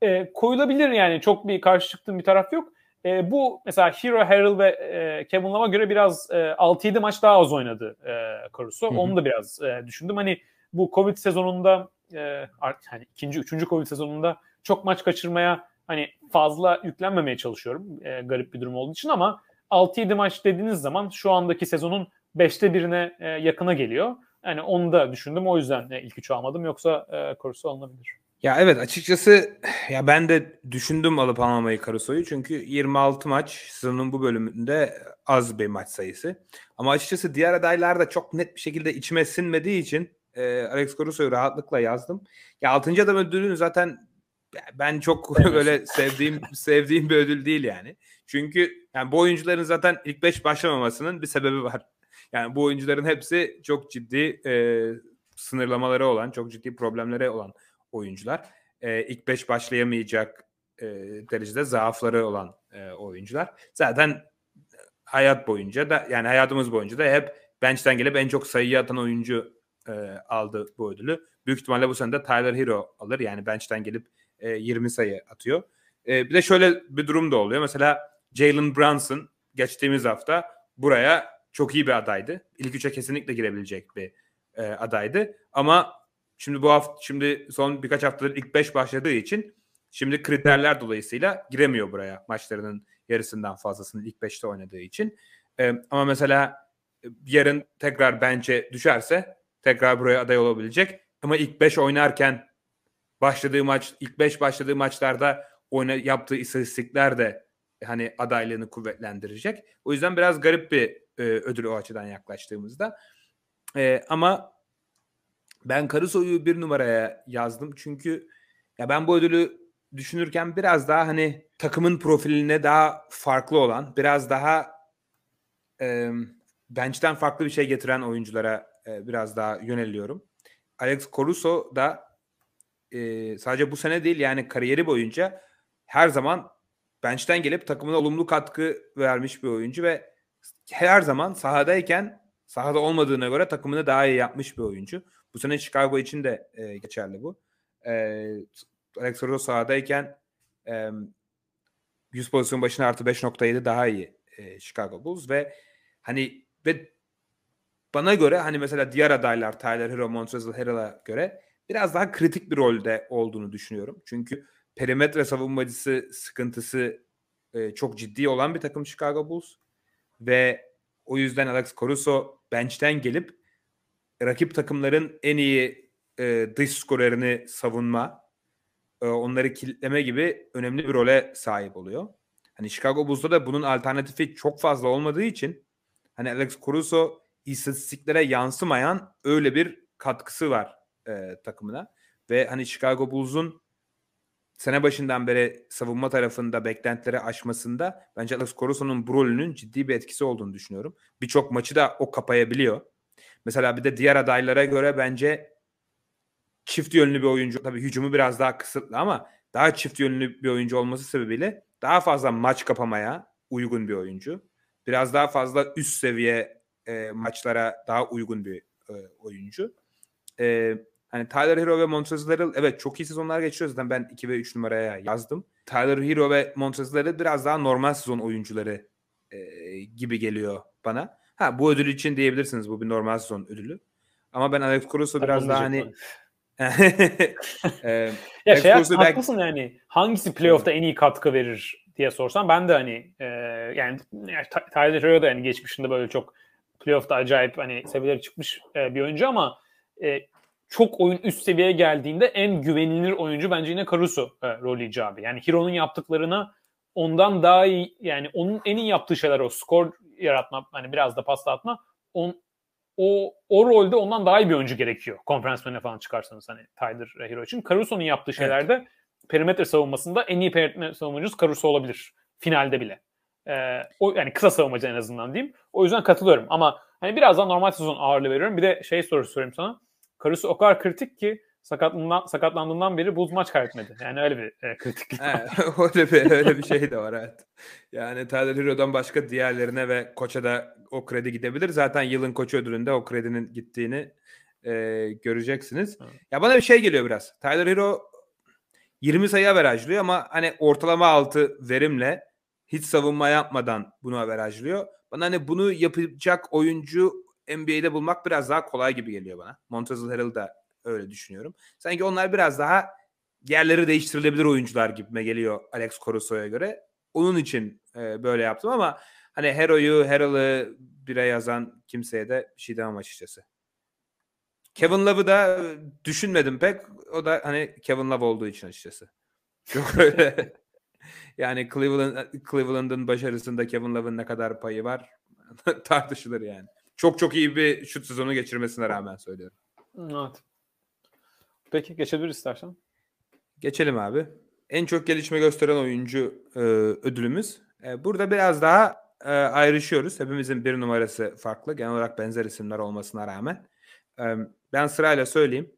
E, koyulabilir yani. Çok bir karşı çıktığım bir taraf yok. E, bu mesela Hero, Harrell ve e, Kevin Love'a göre biraz e, 6-7 maç daha az oynadı e, Caruso. Hı hı. Onu da biraz e, düşündüm. Hani bu Covid sezonunda e, artık hani ikinci, üçüncü Covid sezonunda çok maç kaçırmaya hani fazla yüklenmemeye çalışıyorum. E, garip bir durum olduğu için ama 6-7 maç dediğiniz zaman şu andaki sezonun 5'te birine e, yakına geliyor. Yani onu da düşündüm. O yüzden e, ilk üçü almadım. Yoksa e, Caruso alınabilir. Ya evet açıkçası ya ben de düşündüm alıp almamayı Caruso'yu çünkü 26 maç sezonun bu bölümünde az bir maç sayısı. Ama açıkçası diğer adaylar da çok net bir şekilde içime sinmediği için e, Alex Caruso'yu rahatlıkla yazdım. Ya 6. adam ödülünü zaten ben çok böyle sevdiğim sevdiğim bir ödül değil yani. Çünkü yani bu oyuncuların zaten ilk 5 başlamamasının bir sebebi var. Yani bu oyuncuların hepsi çok ciddi e, sınırlamaları olan, çok ciddi problemleri olan oyuncular. E, ilk 5 başlayamayacak e, derecede zaafları olan e, oyuncular. Zaten hayat boyunca da yani hayatımız boyunca da hep bench'ten gelip en çok sayıyı atan oyuncu e, aldı bu ödülü. Büyük ihtimalle bu sene de Tyler Hero alır. Yani bench'ten gelip e, 20 sayı atıyor. E, bir de şöyle bir durum da oluyor. Mesela Jalen Brunson geçtiğimiz hafta buraya çok iyi bir adaydı. İlk üçe kesinlikle girebilecek bir e, adaydı. Ama şimdi bu hafta şimdi son birkaç haftadır ilk 5 başladığı için şimdi kriterler dolayısıyla giremiyor buraya maçlarının yarısından fazlasını ilk 5'te oynadığı için. E, ama mesela yarın tekrar bence düşerse tekrar buraya aday olabilecek. Ama ilk 5 oynarken başladığı maç, ilk 5 başladığı maçlarda oyna, yaptığı istatistikler de hani adaylığını kuvvetlendirecek. O yüzden biraz garip bir e, ödül o açıdan yaklaştığımızda. E, ama ben Caruso'yu bir numaraya yazdım çünkü ya ben bu ödülü düşünürken biraz daha hani takımın profiline daha farklı olan, biraz daha e, bench'ten farklı bir şey getiren oyunculara e, biraz daha yöneliyorum. Alex Caruso da e, sadece bu sene değil yani kariyeri boyunca her zaman bench'ten gelip takımına olumlu katkı vermiş bir oyuncu ve her zaman sahadayken sahada olmadığına göre takımını daha iyi yapmış bir oyuncu. Bu sene Chicago için de e, geçerli bu. E, Alex Caruso sahadayken e, 100 pozisyon başına artı 5.7 daha iyi e, Chicago Bulls ve hani ve bana göre hani mesela diğer adaylar Tyler Hero, Montrezl Harrell'a göre biraz daha kritik bir rolde olduğunu düşünüyorum. Çünkü perimetre savunmacısı sıkıntısı e, çok ciddi olan bir takım Chicago Bulls ve o yüzden Alex Caruso bench'ten gelip rakip takımların en iyi e, dış skorerini savunma, e, onları kilitleme gibi önemli bir role sahip oluyor. Hani Chicago Bulls'da da bunun alternatifi çok fazla olmadığı için hani Alex Caruso istatistiklere yansımayan öyle bir katkısı var e, takımına. Ve hani Chicago Bulls'un sene başından beri savunma tarafında beklentileri aşmasında bence Alex Caruso'nun bu rolünün ciddi bir etkisi olduğunu düşünüyorum. Birçok maçı da o kapayabiliyor. Mesela bir de diğer adaylara göre bence çift yönlü bir oyuncu. Tabii hücumu biraz daha kısıtlı ama daha çift yönlü bir oyuncu olması sebebiyle daha fazla maç kapamaya uygun bir oyuncu. Biraz daha fazla üst seviye e, maçlara daha uygun bir e, oyuncu. E, hani Tyler Hero ve Montrezl Harrell evet çok iyi sezonlar geçiyor zaten ben 2 ve 3 numaraya yazdım. Tyler Hero ve Montrezl Harrell biraz daha normal sezon oyuncuları e, gibi geliyor bana. Ha bu ödül için diyebilirsiniz bu bir normal sezon ödülü. Ama ben Alex Caruso biraz daha hani e, ya şey haklısın belki... yani hangisi playoff'ta en iyi katkı verir diye sorsam ben de hani e, yani Tyler Hero da yani geçmişinde böyle çok playoff'ta acayip hani seviyeleri çıkmış e, bir oyuncu ama e, çok oyun üst seviyeye geldiğinde en güvenilir oyuncu bence yine Caruso e, rol icabı. Yani Hiro'nun yaptıklarına ondan daha iyi yani onun en iyi yaptığı şeyler o skor yaratma hani biraz da pasta atma on, o, o rolde ondan daha iyi bir oyuncu gerekiyor. Konferans finaline falan çıkarsanız hani Tyler Hero için. Caruso'nun yaptığı şeylerde evet. perimetre savunmasında en iyi perimetre savunucusu Caruso olabilir. Finalde bile. Ee, o yani kısa savunmacı en azından diyeyim. O yüzden katılıyorum ama hani biraz daha normal sezon ağırlığı veriyorum. Bir de şey sorusu sorayım sana. Caruso o kadar kritik ki sakatlığından, sakatlandığından beri buz maç kaybetmedi. Yani öyle bir e, kritiklik öyle bir öyle bir şey de var evet. Yani Tyler Hero'dan başka diğerlerine ve koça da o kredi gidebilir. Zaten yılın koçu ödülünde o kredinin gittiğini e, göreceksiniz. Evet. Ya bana bir şey geliyor biraz. Tyler Hero 20 sayı averajlıyor ama hani ortalama altı verimle hiç savunma yapmadan bunu averajlıyor. Bana hani bunu yapacak oyuncu NBA'de bulmak biraz daha kolay gibi geliyor bana. Montrezl Harrell da öyle düşünüyorum. Sanki onlar biraz daha yerleri değiştirilebilir oyuncular gibime geliyor Alex Caruso'ya göre. Onun için e, böyle yaptım ama hani Hero'yu, Harrell'ı bire yazan kimseye de bir şey demem açıkçası. Kevin Love'ı da düşünmedim pek. O da hani Kevin Love olduğu için açıkçası. Çok öyle. yani Cleveland Cleveland'ın başarısında Kevin Love'ın ne kadar payı var tartışılır yani. Çok çok iyi bir şut sezonu geçirmesine rağmen söylüyorum. Evet. Peki geçebiliriz istersen. Geçelim abi. En çok gelişme gösteren oyuncu e, ödülümüz. E, burada biraz daha e, ayrışıyoruz. Hepimizin bir numarası farklı. Genel olarak benzer isimler olmasına rağmen. E, ben sırayla söyleyeyim.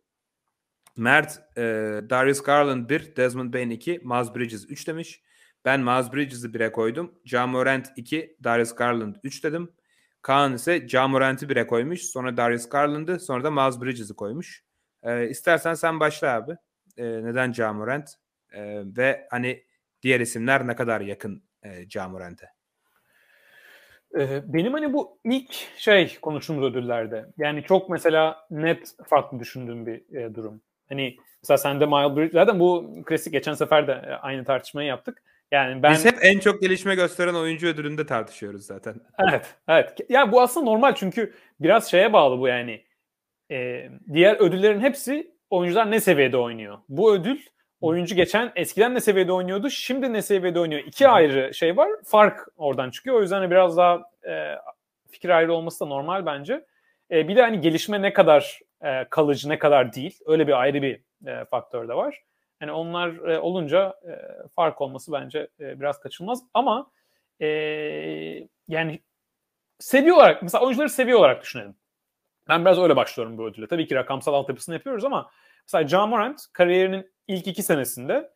Mert e, Darius Garland 1, Desmond Bain 2, Miles Bridges 3 demiş. Ben Miles Bridges'i 1'e koydum. Ja Morant 2, Darius Garland 3 dedim. Kaan ise Ja Morant'i 1'e koymuş. Sonra Darius Garland'ı sonra da Miles Bridges'i koymuş. E, istersen sen başla abi. E, neden Ja Morant? E, ve hani diğer isimler ne kadar yakın e, Ja Morant'e? Benim hani bu ilk şey konuştuğumuz ödüllerde yani çok mesela net farklı düşündüğüm bir e, durum. Hani mesela sende Miles Bridges zaten bu klasik geçen sefer de aynı tartışmayı yaptık. Yani ben Biz hep en çok gelişme gösteren oyuncu ödülünde tartışıyoruz zaten. Evet, evet. Ya bu aslında normal çünkü biraz şeye bağlı bu yani e, diğer ödüllerin hepsi oyuncular ne seviyede oynuyor. Bu ödül oyuncu geçen eskiden ne seviyede oynuyordu, şimdi ne seviyede oynuyor. İki ayrı şey var. Fark oradan çıkıyor. O yüzden biraz daha e, fikir ayrı olması da normal bence. E, bir de hani gelişme ne kadar e, kalıcı, ne kadar değil. Öyle bir ayrı bir e, faktör de var. Yani onlar e, olunca e, fark olması bence e, biraz kaçınılmaz. Ama e, yani seviye olarak, mesela oyuncuları seviye olarak düşünelim. Ben biraz öyle başlıyorum bu ödüle. Tabii ki rakamsal altyapısını yapıyoruz ama mesela John Morant kariyerinin ilk iki senesinde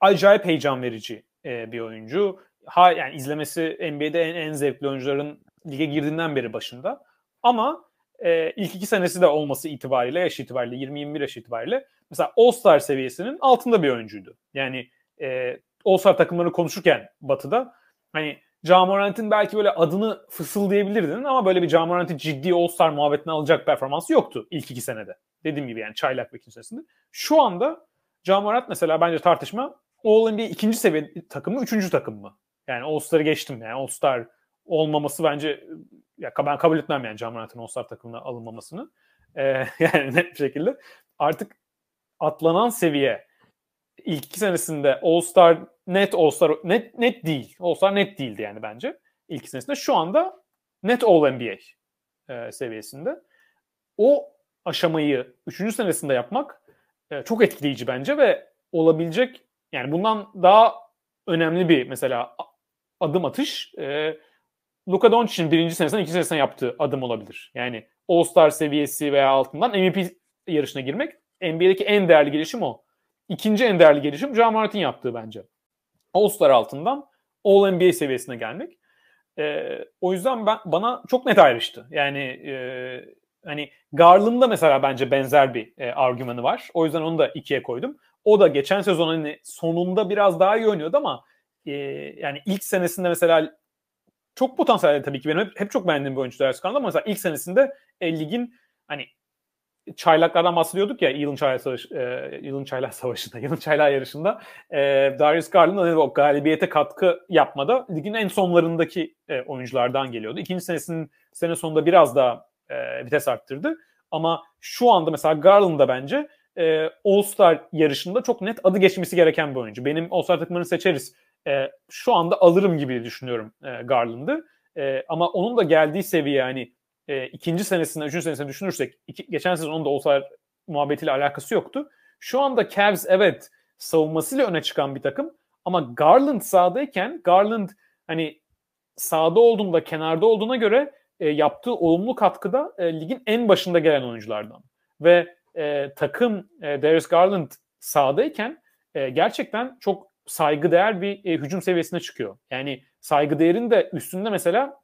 acayip heyecan verici e, bir oyuncu. Ha, yani izlemesi NBA'de en, en zevkli oyuncuların lige girdiğinden beri başında. Ama e, ilk iki senesi de olması itibariyle, yaş itibariyle, 20-21 yaş itibariyle mesela All-Star seviyesinin altında bir oyuncuydu. Yani e, All-Star takımları konuşurken Batı'da hani Camorant'in belki böyle adını fısıldayabilirdin ama böyle bir Camorant'i ciddi All-Star muhabbetine alacak performansı yoktu ilk iki senede. Dediğim gibi yani çaylak ve senesinde. Şu anda Camorant mesela bence tartışma All-NBA ikinci seviye takım mı, üçüncü takım mı? Yani All-Star'ı geçtim yani All-Star olmaması bence ya ben kabul etmem yani Camorant'ın All-Star takımına alınmamasını. Ee, yani net bir şekilde. Artık atlanan seviye ilk iki senesinde All-Star net All-Star net net değil. All-Star net değildi yani bence ilk iki senesinde. Şu anda net All-NBA e, seviyesinde. O aşamayı üçüncü senesinde yapmak e, çok etkileyici bence ve olabilecek yani bundan daha önemli bir mesela adım atış e, Luka Doncic'in birinci senesinden ikinci senesine yaptığı adım olabilir. Yani All-Star seviyesi veya altından MVP yarışına girmek NBA'deki en değerli gelişim o. İkinci en değerli gelişim John Martin yaptığı bence. All-Star altından All-NBA seviyesine gelmek. E, o yüzden ben bana çok net ayrıştı. Yani e, hani Garland'da mesela bence benzer bir e, argümanı var. O yüzden onu da ikiye koydum. O da geçen sezon hani sonunda biraz daha iyi oynuyordu ama e, yani ilk senesinde mesela çok potansiyelli tabii ki benim hep, hep çok beğendiğim bir oyuncu Darius Garland ama mesela ilk senesinde e, ligin hani çaylaklardan bahsediyorduk ya yılın çaylak savaşı, e, yılın çaylak savaşında, yılın çaylak yarışında e, Darius Garland hani o galibiyete katkı yapmada ligin en sonlarındaki e, oyunculardan geliyordu. İkinci senesinin sene sonunda biraz daha e, vites arttırdı. Ama şu anda mesela Garland'da bence e, All-Star yarışında çok net adı geçmesi gereken bir oyuncu. Benim All-Star takımını seçeriz. E, şu anda alırım gibi düşünüyorum e, Garland'ı. E, ama onun da geldiği seviye yani e, ikinci senesinde, üçüncü senesinde düşünürsek iki, geçen sezon onun da All-Star muhabbetiyle alakası yoktu. Şu anda Cavs evet savunmasıyla öne çıkan bir takım ama Garland sahadayken Garland hani sahada olduğunda, kenarda olduğuna göre e, yaptığı olumlu katkıda e, ligin en başında gelen oyunculardan. Ve e, takım e, Darius Garland sahadayken e, gerçekten çok saygıdeğer bir e, hücum seviyesine çıkıyor. Yani saygıdeğerin de üstünde mesela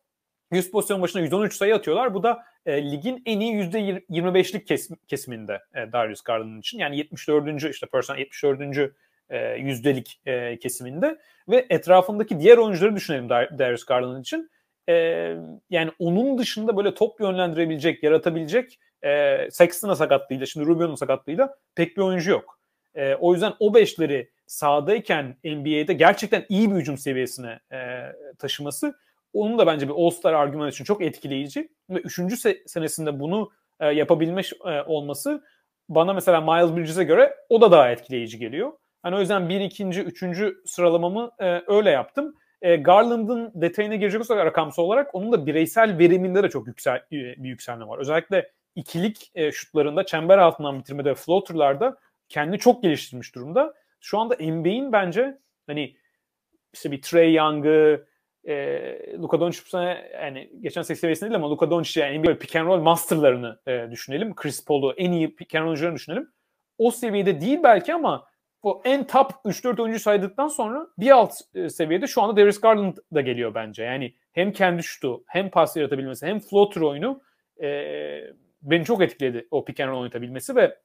100 pozisyon başına 113 sayı atıyorlar. Bu da e, ligin en iyi %25'lik kes, kesiminde e, Darius Garland'ın için. Yani 74. işte person 74. E, yüzdelik e, kesiminde ve etrafındaki diğer oyuncuları düşünelim Darius Garland için. E, yani onun dışında böyle top yönlendirebilecek, yaratabilecek e, Sexton'a sakatlığıyla, şimdi Rubio'nun sakatlığıyla pek bir oyuncu yok. E, o yüzden o beşleri sahadayken NBA'de gerçekten iyi bir hücum seviyesine e, taşıması onun da bence bir All-Star argümanı için çok etkileyici. Ve üçüncü se- senesinde bunu e, yapabilmiş e, olması bana mesela Miles Bridges'e göre o da daha etkileyici geliyor. Hani o yüzden bir, ikinci, üçüncü sıralamamı e, öyle yaptım. E, Garland'ın detayına girecek olursak rakamsal olarak onun da bireysel veriminde de çok yüksel, e, bir yükselme var. Özellikle ikilik e, şutlarında, çember altından bitirmede, floaterlarda kendini çok geliştirmiş durumda. Şu anda NBA'in bence hani işte bir Trey Young'ı, e, Luka Doncic yani geçen sene seviyesinde değil ama Luka Doncic yani NBA pick and roll masterlarını e, düşünelim. Chris Paul'u en iyi pick and roll'cularını düşünelim. O seviyede değil belki ama o en top 3-4 oyuncu saydıktan sonra bir alt e, seviyede şu anda Darius Garland da geliyor bence. Yani hem kendi şutu hem pas yaratabilmesi hem floater oyunu e, beni çok etkiledi o pick and roll oynatabilmesi ve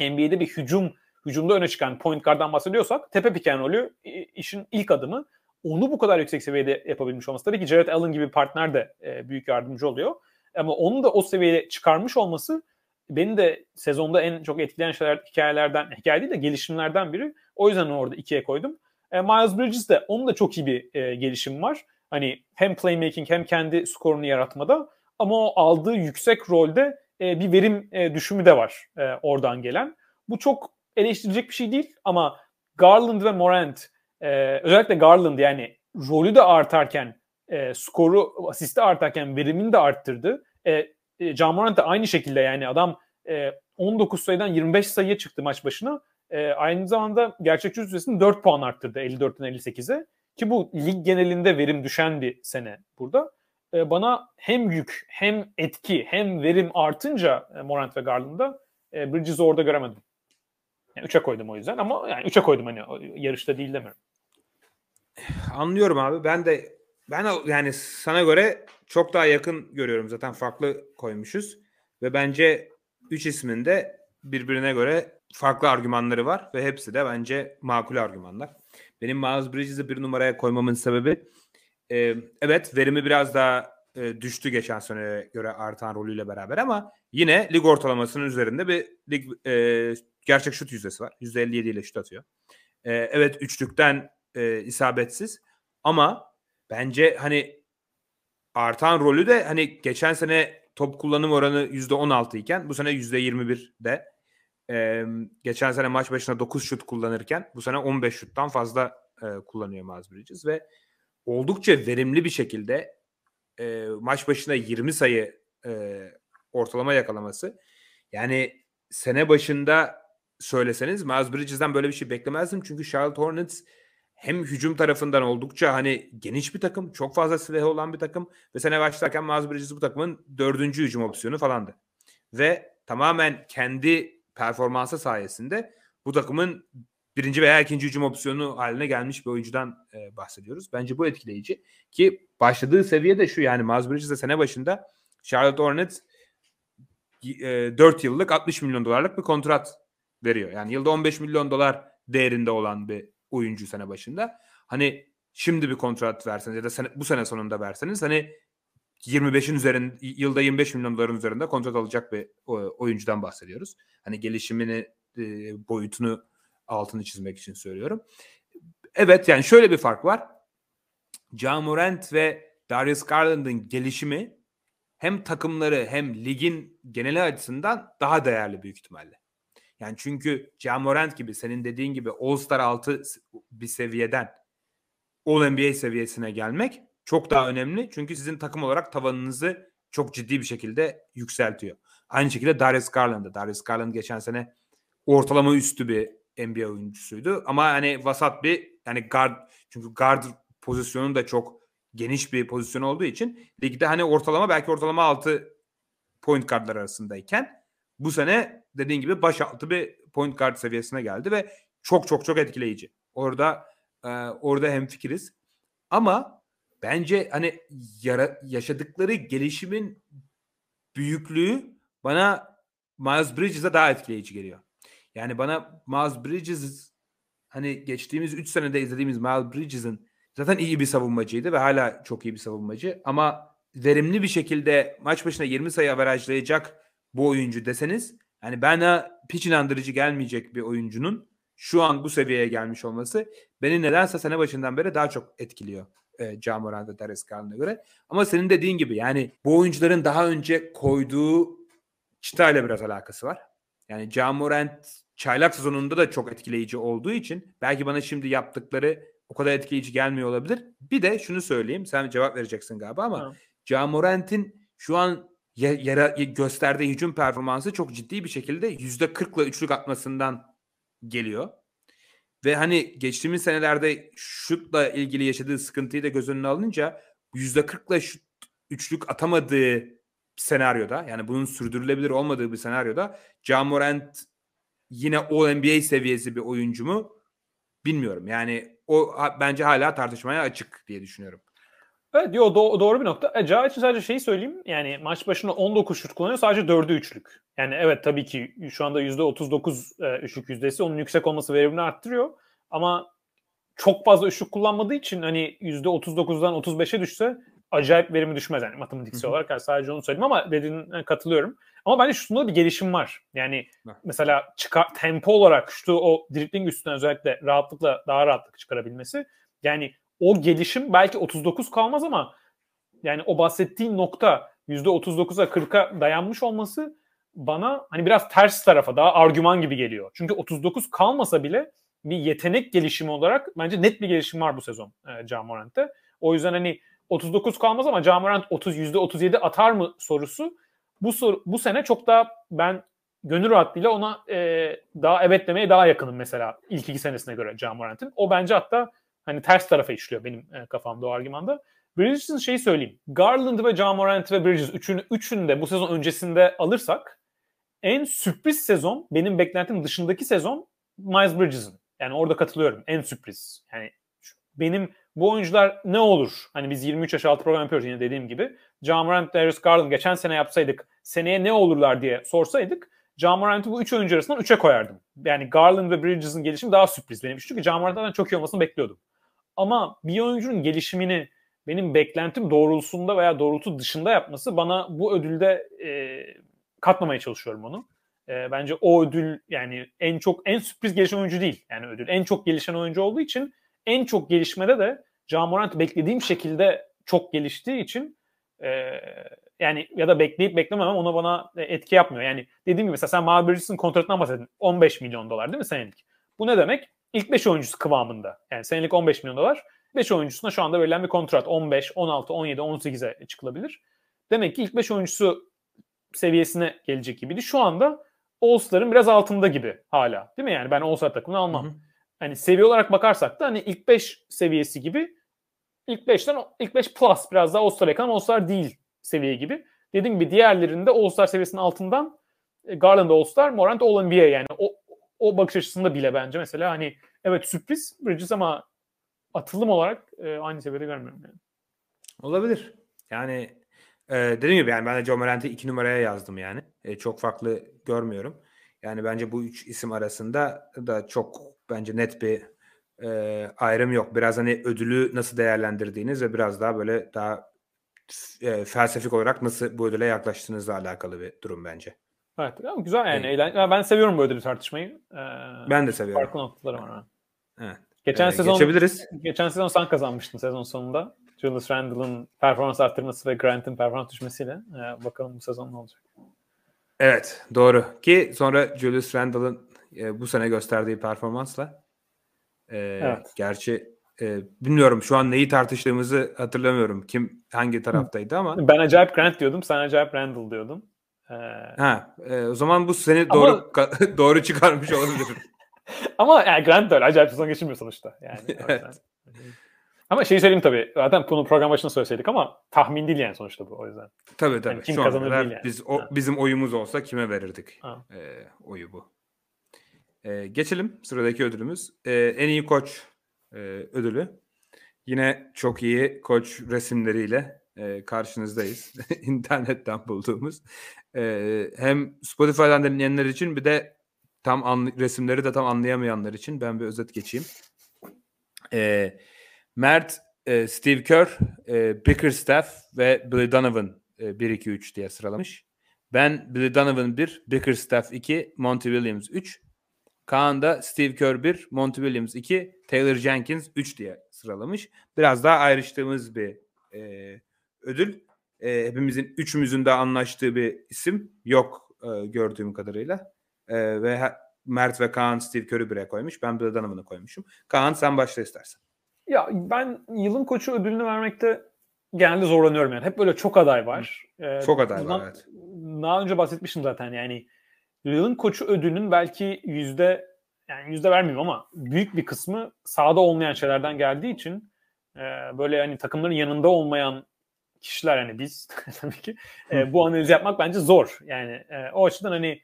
NBA'de bir hücum hücumda öne çıkan point guard'dan bahsediyorsak tepe pick and işin ilk adımı onu bu kadar yüksek seviyede yapabilmiş olması tabii ki Jared Allen gibi bir partner de e, büyük yardımcı oluyor. Ama onu da o seviyeye çıkarmış olması beni de sezonda en çok etkileyen şeyler hikayelerden, hikaye değil de gelişimlerden biri. O yüzden onu orada ikiye koydum. E, Miles Bridges de onun da çok iyi bir e, gelişim var. Hani hem playmaking hem kendi skorunu yaratmada ama o aldığı yüksek rolde e, bir verim e, düşümü de var e, oradan gelen. Bu çok eleştirilecek bir şey değil ama Garland ve Morant e, özellikle Garland yani rolü de artarken e, skoru, asisti artarken verimini de arttırdı. E, e, John Morant da aynı şekilde yani adam e, 19 sayıdan 25 sayıya çıktı maç başına. E, aynı zamanda gerçekçi süresini 4 puan arttırdı 54'ten 58'e. Ki bu lig genelinde verim düşen bir sene burada. E, bana hem yük hem etki hem verim artınca e, Morant ve Garland'da e, Bridges'i orada göremedim. Yani 3'e koydum o yüzden ama yani 3'e koydum hani yarışta değil demiyorum. Anlıyorum abi. Ben de ben yani sana göre çok daha yakın görüyorum zaten farklı koymuşuz ve bence üç ismin de birbirine göre farklı argümanları var ve hepsi de bence makul argümanlar. Benim Miles Bridges'i bir numaraya koymamın sebebi e, evet verimi biraz daha e, düştü geçen seneye göre artan rolüyle beraber ama yine lig ortalamasının üzerinde bir lig e, gerçek şut yüzdesi var. %57 ile şut atıyor. E, evet üçlükten e, isabetsiz ama bence hani artan rolü de hani geçen sene top kullanım oranı %16 iken bu sene %21'de. Ee, geçen sene maç başına 9 şut kullanırken bu sene 15 şuttan fazla e, kullanıyor Miles Bridges ve oldukça verimli bir şekilde e, maç başına 20 sayı e, ortalama yakalaması. Yani sene başında söyleseniz Miles Bridges'den böyle bir şey beklemezdim. Çünkü Charlotte Hornets hem hücum tarafından oldukça hani geniş bir takım, çok fazla silahı olan bir takım ve sene başlarken Miles Bridges bu takımın dördüncü hücum opsiyonu falandı. Ve tamamen kendi performansı sayesinde bu takımın birinci veya ikinci hücum opsiyonu haline gelmiş bir oyuncudan e, bahsediyoruz. Bence bu etkileyici ki başladığı seviye de şu yani Miles Bridges de sene başında Charlotte Hornets e, 4 yıllık 60 milyon dolarlık bir kontrat veriyor. Yani yılda 15 milyon dolar değerinde olan bir oyuncu sene başında. Hani şimdi bir kontrat verseniz ya da sene, bu sene sonunda verseniz hani 25'in üzerinde yılda 25 milyon doların üzerinde kontrat alacak bir oyuncudan bahsediyoruz. Hani gelişimini e, boyutunu altını çizmek için söylüyorum. Evet yani şöyle bir fark var. Ja Morant ve Darius Garland'ın gelişimi hem takımları hem ligin geneli açısından daha değerli büyük ihtimalle. Yani çünkü Ja Morant gibi senin dediğin gibi All-Star altı bir seviyeden All-NBA seviyesine gelmek çok daha önemli. Çünkü sizin takım olarak tavanınızı çok ciddi bir şekilde yükseltiyor. Aynı şekilde Darius Garland'da. Darius Garland geçen sene ortalama üstü bir NBA oyuncusuydu. Ama hani vasat bir yani guard çünkü guard pozisyonu da çok geniş bir pozisyon olduğu için ligde hani ortalama belki ortalama 6 point guardlar arasındayken bu sene dediğin gibi baş altı bir point guard seviyesine geldi ve çok çok çok etkileyici. Orada e, orada hem fikiriz. Ama bence hani yara, yaşadıkları gelişimin büyüklüğü bana Miles Bridges'e daha etkileyici geliyor. Yani bana Miles Bridges hani geçtiğimiz 3 senede izlediğimiz Miles Bridges'in zaten iyi bir savunmacıydı ve hala çok iyi bir savunmacı ama verimli bir şekilde maç başına 20 sayı averajlayacak bu oyuncu deseniz yani bana piç inandırıcı gelmeyecek bir oyuncunun şu an bu seviyeye gelmiş olması beni nedense sene başından beri daha çok etkiliyor e, Camoran ve Darius göre. Ama senin dediğin gibi yani bu oyuncuların daha önce koyduğu çıtayla biraz alakası var. Yani Camorant çaylak sezonunda da çok etkileyici olduğu için belki bana şimdi yaptıkları o kadar etkileyici gelmiyor olabilir. Bir de şunu söyleyeyim. Sen cevap vereceksin galiba ama Camorant'in şu an yara, gösterdiği hücum performansı çok ciddi bir şekilde yüzde 40'la üçlük atmasından geliyor. Ve hani geçtiğimiz senelerde şutla ilgili yaşadığı sıkıntıyı da göz önüne alınca yüzde 40'la şut üçlük atamadığı senaryoda yani bunun sürdürülebilir olmadığı bir senaryoda Jamorant yine All NBA seviyesi bir oyuncu mu bilmiyorum. Yani o bence hala tartışmaya açık diye düşünüyorum. Evet yo, do- doğru bir nokta. E, için sadece şeyi söyleyeyim. Yani maç başına 19 şut kullanıyor. Sadece 4'ü üçlük. Yani evet tabii ki şu anda %39 e, üçlük yüzdesi. Onun yüksek olması verimini arttırıyor. Ama çok fazla üçlük kullanmadığı için hani %39'dan 35'e düşse acayip verimi düşmez yani matematiksel olarak. Yani sadece onu söyleyeyim ama dediğine katılıyorum. Ama bence şutunda bir gelişim var. Yani mesela çıkar, tempo olarak şutu o dribbling üstüne özellikle rahatlıkla daha rahatlık çıkarabilmesi. Yani o gelişim belki 39 kalmaz ama yani o bahsettiğin nokta %39'a 40'a dayanmış olması bana hani biraz ters tarafa daha argüman gibi geliyor. Çünkü 39 kalmasa bile bir yetenek gelişimi olarak bence net bir gelişim var bu sezon e, Can. O yüzden hani 39 kalmaz ama Can Morant 30 %37 atar mı sorusu bu soru, bu sene çok daha ben gönül rahatlığıyla ona e, daha evet demeye daha yakınım mesela ilk iki senesine göre Can Morant'in. O bence hatta hani ters tarafa işliyor benim e, kafamda o argümanda. Bridges'in şeyi söyleyeyim. Garland ve John Morant ve Bridges üçünü, üçünü de bu sezon öncesinde alırsak en sürpriz sezon benim beklentim dışındaki sezon Miles Bridges'in. Yani orada katılıyorum. En sürpriz. Yani benim bu oyuncular ne olur? Hani biz 23 yaş altı program yapıyoruz yine dediğim gibi. John Morant, Darius Garland geçen sene yapsaydık seneye ne olurlar diye sorsaydık John Morant'ı bu üç oyuncu arasından üçe koyardım. Yani Garland ve Bridges'in gelişimi daha sürpriz benim için. Çünkü John Morant'tan çok iyi olmasını bekliyordum. Ama bir oyuncunun gelişimini benim beklentim doğrultusunda veya doğrultu dışında yapması bana bu ödülde e, katmamaya çalışıyorum onu. E, bence o ödül yani en çok en sürpriz gelişen oyuncu değil. Yani ödül en çok gelişen oyuncu olduğu için en çok gelişmede de John Morant beklediğim şekilde çok geliştiği için e, yani ya da bekleyip beklememem ona bana etki yapmıyor. Yani dediğim gibi mesela sen Miles Bridges'in kontratından bahsettin. 15 milyon dolar değil mi senelik? Bu ne demek? İlk 5 oyuncusu kıvamında. Yani senelik 15 milyon dolar. 5 oyuncusuna şu anda verilen bir kontrat 15, 16, 17, 18'e çıkılabilir. Demek ki ilk 5 oyuncusu seviyesine gelecek gibiydi. Şu anda All-Star'ın biraz altında gibi hala. Değil mi yani? Ben All-Star takımını almam. Hı hı. Hani seviye olarak bakarsak da hani ilk 5 seviyesi gibi ilk 5'ten ilk 5 plus biraz daha All-Star yakın All-Star değil seviye gibi. Dediğim gibi diğerlerinde All-Star seviyesinin altından e, Garland All-Star, Morant All-NBA yani o, o bakış açısında bile bence mesela hani evet sürpriz Bridges ama atılım olarak e, aynı seviyede görmüyorum yani. Olabilir. Yani Ee, dediğim gibi yani ben de John Morant'i iki numaraya yazdım yani. Ee, çok farklı görmüyorum. Yani bence bu üç isim arasında da çok bence net bir e, ayrım yok. Biraz hani ödülü nasıl değerlendirdiğiniz ve biraz daha böyle daha e, felsefik olarak nasıl bu ödüle yaklaştığınızla alakalı bir durum bence. Evet ama güzel yani. Eğlen... Ben seviyorum bu ödülü tartışmayı. Ee, ben de seviyorum. Farklı noktaları var. Evet. Geçen ee, sezon geçebiliriz. Geçen sezon sen kazanmıştın sezon sonunda. Julius Randle'ın performans arttırması ve Grant'ın performans düşmesiyle. Ee, bakalım bu sezon ne olacak. Evet doğru. Ki sonra Julius Randle'ın e, bu sene gösterdiği performansla e, evet. gerçi e, bilmiyorum şu an neyi tartıştığımızı hatırlamıyorum. Kim hangi taraftaydı ama. Ben acayip Grant diyordum. Sen acayip Randle diyordun. Ee... Ha, e, o zaman bu seni ama... doğru doğru çıkarmış olabilir. ama yani Grant da öyle acayip sezon geçirmiyor sonuçta. Yani, evet. Ama şeyi söyleyeyim tabii. Zaten bunu program başında söyleseydik ama tahmin değil yani sonuçta bu o yüzden. Tabii tabii. Yani kim Şu kazanır değil yani. Biz, o, bizim oyumuz olsa kime verirdik e, oyu bu. E, geçelim sıradaki ödülümüz. E, en iyi koç e, ödülü. Yine çok iyi koç resimleriyle e, karşınızdayız. İnternetten bulduğumuz. E, hem Spotify'dan dinleyenler için bir de tam anlı- resimleri de tam anlayamayanlar için ben bir özet geçeyim. E, Mert, e, Steve Kerr, e, Bickerstaff ve Billy Donovan e, 1-2-3 diye sıralamış. Ben Billy Donovan 1, Bickerstaff 2, Monty Williams 3. Kaan da Steve Kerr 1, Monty Williams 2, Taylor Jenkins 3 diye sıralamış. Biraz daha ayrıştığımız bir e, ödül. E, hepimizin, üçümüzün de anlaştığı bir isim yok e, gördüğüm kadarıyla. E, ve Mert ve Kaan Steve Kerr'ü bire koymuş. Ben Billy Donovan'ı koymuşum. Kaan sen başla istersen. Ya ben yılın koçu ödülünü vermekte genelde zorlanıyorum yani. Hep böyle çok aday var. Ee, çok aday var evet. Daha önce bahsetmiştim zaten yani. Yılın koçu ödülünün belki yüzde yani yüzde vermeyeyim ama büyük bir kısmı sahada olmayan şeylerden geldiği için e, böyle yani takımların yanında olmayan kişiler yani biz tabii ki e, bu analizi yapmak bence zor. Yani e, o açıdan hani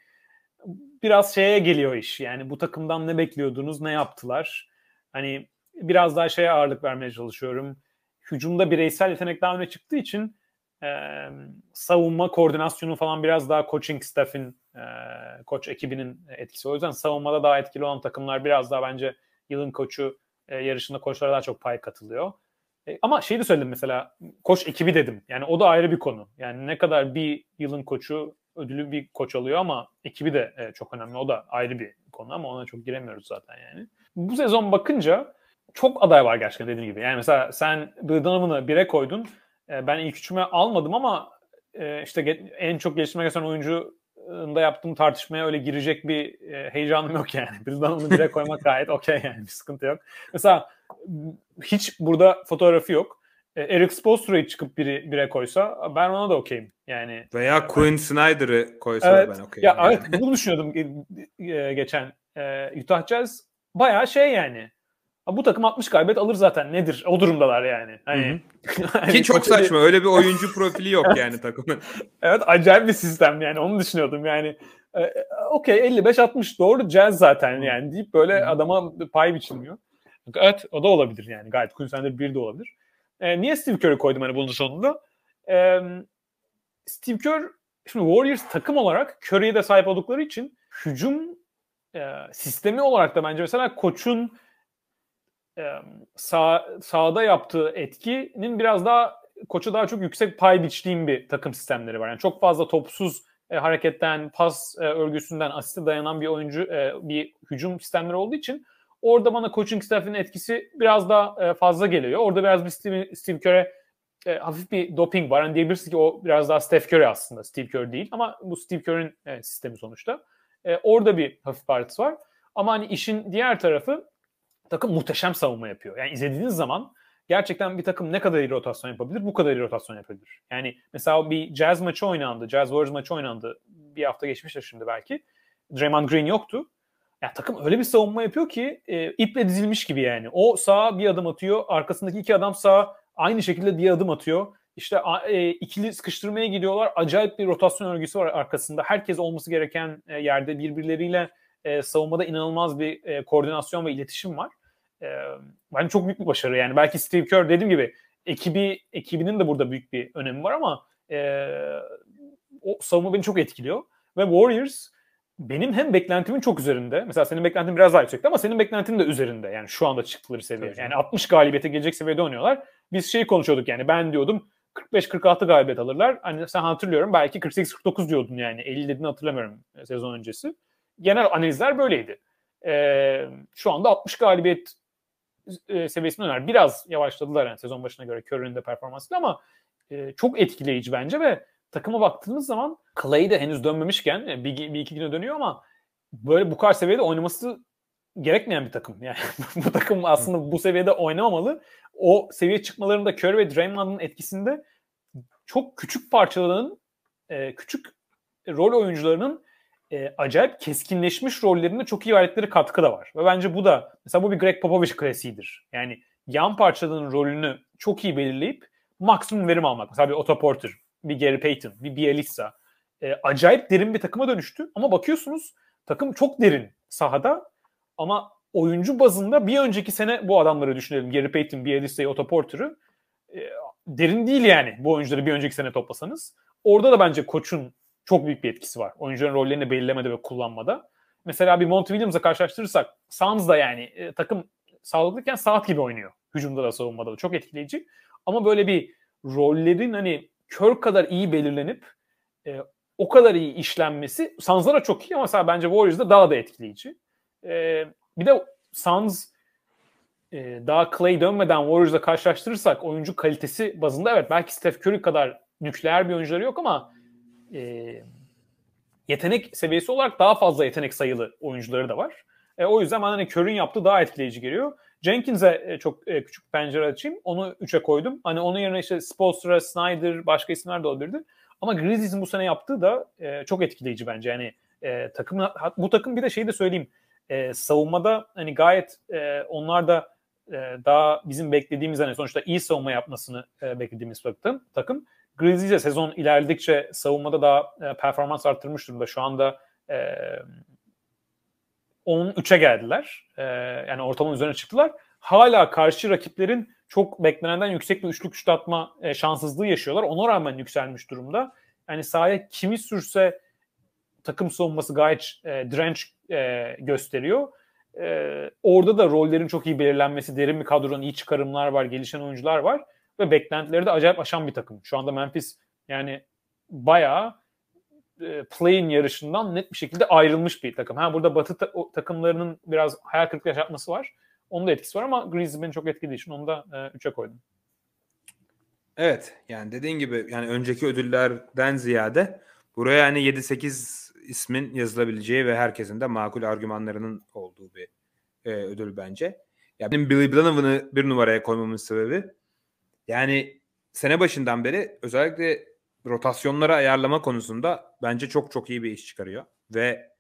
biraz şeye geliyor iş. Yani bu takımdan ne bekliyordunuz, ne yaptılar? Hani biraz daha şeye ağırlık vermeye çalışıyorum. Hücumda bireysel yetenek daha öne çıktığı için e, savunma koordinasyonu falan biraz daha coaching staff'in, e, koç ekibinin etkisi. O yüzden savunmada daha etkili olan takımlar biraz daha bence yılın koçu e, yarışında koçlara daha çok pay katılıyor. E, ama şey de söyledim mesela koç ekibi dedim. Yani o da ayrı bir konu. Yani ne kadar bir yılın koçu ödülü bir koç alıyor ama ekibi de e, çok önemli. O da ayrı bir konu ama ona çok giremiyoruz zaten yani. Bu sezon bakınca çok aday var gerçekten dediğim gibi. Yani mesela sen Bill Donovan'ı bire koydun. E, ben ilk üçüme almadım ama e, işte en çok geliştirme gösteren oyuncu da yaptığım tartışmaya öyle girecek bir e, heyecanım yok yani. Bill Donovan'ı bire koymak gayet okey yani bir sıkıntı yok. Mesela hiç burada fotoğrafı yok. E, Eric Spoelstra'yı çıkıp biri bire koysa ben ona da okeyim. Yani veya Quinn Snyder'ı koysa evet, ben okeyim. Ya yani. evet bunu düşünüyordum geçen Utah Jazz bayağı şey yani bu takım 60 galibiyet alır zaten nedir? O durumdalar yani. Hani, hani Ki çok saçma. Öyle bir oyuncu profili yok yani takımın. evet acayip bir sistem yani. Onu düşünüyordum yani. E, Okey 55-60 doğru Jazz zaten yani deyip böyle adama pay biçilmiyor. Evet o da olabilir yani. Gayet Queensland'de bir de olabilir. E, niye Steve Kerr'ü koydum hani bunun sonunda? E, Steve Kerr şimdi Warriors takım olarak Curry'e de sahip oldukları için hücum e, sistemi olarak da bence mesela koçun sağ, sahada yaptığı etkinin biraz daha koça daha çok yüksek pay biçtiğim bir takım sistemleri var. Yani çok fazla topsuz e, hareketten, pas e, örgüsünden asiste dayanan bir oyuncu, e, bir hücum sistemleri olduğu için orada bana coaching staff'in etkisi biraz daha e, fazla geliyor. Orada biraz bir Steve, Steve Kerr'e e, hafif bir doping var. Yani diyebiliriz ki o biraz daha Steph Curry aslında. Steve Kerr değil ama bu Steve Kerr'in e, sistemi sonuçta. E, orada bir hafif bir var. Ama hani işin diğer tarafı takım muhteşem savunma yapıyor. Yani izlediğiniz zaman gerçekten bir takım ne kadar iyi rotasyon yapabilir, bu kadar iyi rotasyon yapabilir. Yani mesela bir Jazz maçı oynandı, Jazz Warriors maçı oynandı. Bir hafta geçmiştir şimdi belki. Draymond Green yoktu. Ya takım öyle bir savunma yapıyor ki e, iple dizilmiş gibi yani. O sağa bir adım atıyor, arkasındaki iki adam sağa aynı şekilde bir adım atıyor. İşte e, ikili sıkıştırmaya gidiyorlar. Acayip bir rotasyon örgüsü var arkasında. Herkes olması gereken e, yerde birbirleriyle e, savunmada inanılmaz bir e, koordinasyon ve iletişim var e, bence çok büyük bir başarı. Yani belki Steve Kerr dediğim gibi ekibi ekibinin de burada büyük bir önemi var ama e, o savunma beni çok etkiliyor. Ve Warriors benim hem beklentimin çok üzerinde. Mesela senin beklentin biraz daha yüksekti ama senin beklentinin de üzerinde. Yani şu anda çıktıkları seviye. Yani 60 galibiyete gelecek seviyede oynuyorlar. Biz şeyi konuşuyorduk yani ben diyordum 45-46 galibiyet alırlar. Hani sen hatırlıyorum belki 48-49 diyordun yani 50 dediğini hatırlamıyorum sezon öncesi. Genel analizler böyleydi. Ee, şu anda 60 galibiyet e, seviyesine döner. Biraz yavaşladılar yani sezon başına göre Curry'nin de performansıyla ama e, çok etkileyici bence ve takıma baktığınız zaman Clay de henüz dönmemişken e, bir, bir iki güne dönüyor ama böyle bu kadar seviyede oynaması gerekmeyen bir takım. Yani bu takım aslında bu seviyede oynamamalı. O seviye çıkmalarında Curry ve Draymond'ın etkisinde çok küçük parçaların e, küçük rol oyuncularının e, acayip keskinleşmiş rollerinde çok iyi verdikleri katkı da var. Ve bence bu da mesela bu bir Greg Popovich klasiğidir. Yani yan parçaların rolünü çok iyi belirleyip maksimum verim almak. Mesela bir Otto Porter, bir Gary Payton, bir Bielitsa. E, acayip derin bir takıma dönüştü. Ama bakıyorsunuz takım çok derin sahada ama oyuncu bazında bir önceki sene bu adamları düşünelim. Gary Payton, Bielitsa'yı, Otto Porter'ı. E, derin değil yani bu oyuncuları bir önceki sene toplasanız. Orada da bence koçun çok büyük bir etkisi var. Oyuncuların rollerini belirlemede ve kullanmada. Mesela bir Monty Williams'la karşılaştırırsak Suns da yani e, takım sağlıklıyken saat gibi oynuyor. Hücumda da savunmada da çok etkileyici. Ama böyle bir rollerin hani kör kadar iyi belirlenip e, o kadar iyi işlenmesi Suns'lara çok iyi ama mesela bence Warriors'da daha da etkileyici. E, bir de Suns e, daha Clay dönmeden Warriors'la karşılaştırırsak oyuncu kalitesi bazında evet belki Steph Curry kadar nükleer bir oyuncuları yok ama e, yetenek seviyesi olarak daha fazla yetenek sayılı oyuncuları da var. E, o yüzden bana hani Curry'in yaptığı daha etkileyici geliyor. Jenkins'e e, çok e, küçük pencere açayım. Onu 3'e koydum. Hani onun yerine işte Spolstra, Snyder, başka isimler de olabilirdi. Ama Grizzlies'in bu sene yaptığı da e, çok etkileyici bence. Yani e, takım bu takım bir de şeyi de söyleyeyim. E, savunmada hani gayet e, onlar da e, daha bizim beklediğimiz hani sonuçta iyi savunma yapmasını e, beklediğimiz takım. Grizzlies sezon ilerledikçe savunmada daha e, performans arttırmış durumda. Şu anda e, 10-3'e geldiler. E, yani ortalamanın üzerine çıktılar. Hala karşı rakiplerin çok beklenenden yüksek bir üçlük şut atma e, şanssızlığı yaşıyorlar. Ona rağmen yükselmiş durumda. Yani sahaya kimi sürse takım savunması gayet e, direnç e, gösteriyor. E, orada da rollerin çok iyi belirlenmesi, derin bir kadronun iyi çıkarımlar var, gelişen oyuncular var ve beklentileri de acayip aşan bir takım. Şu anda Memphis yani bayağı e, play-in yarışından net bir şekilde ayrılmış bir takım. Ha burada Batı ta- takımlarının biraz hayal kırıklığı yaşatması var. Onun da etkisi var ama Grizzlies beni çok etkilediği için onu da 3'e koydum. Evet yani dediğin gibi yani önceki ödüllerden ziyade buraya yani 7-8 ismin yazılabileceği ve herkesin de makul argümanlarının olduğu bir e, ödül bence. Ya benim Billy Donovan'ı bir numaraya koymamın sebebi yani sene başından beri özellikle rotasyonları ayarlama konusunda bence çok çok iyi bir iş çıkarıyor. Ve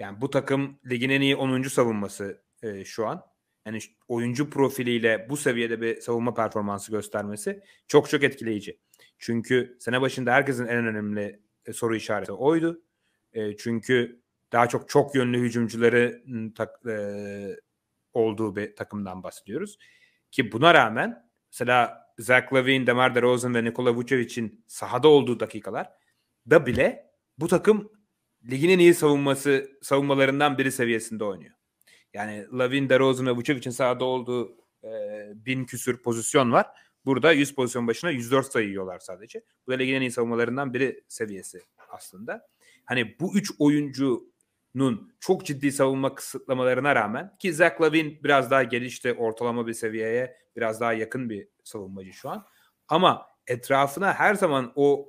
yani bu takım ligin en iyi 10. savunması e, şu an. Yani oyuncu profiliyle bu seviyede bir savunma performansı göstermesi çok çok etkileyici. Çünkü sene başında herkesin en önemli e, soru işareti oydu. E, çünkü daha çok çok yönlü hücumcuları tak, e, olduğu bir takımdan bahsediyoruz. Ki buna rağmen mesela Zach Lavine, Demar DeRozan ve Nikola Vucevic'in sahada olduğu dakikalar da bile bu takım ligin en iyi savunması savunmalarından biri seviyesinde oynuyor. Yani Lavin, DeRozan ve Vucevic'in sahada olduğu e, bin küsür pozisyon var. Burada 100 pozisyon başına 104 sayı yiyorlar sadece. Bu da ligin en iyi savunmalarından biri seviyesi aslında. Hani bu üç oyuncunun çok ciddi savunma kısıtlamalarına rağmen ki Zach Lavin biraz daha gelişti ortalama bir seviyeye biraz daha yakın bir savunmacı şu an. Ama etrafına her zaman o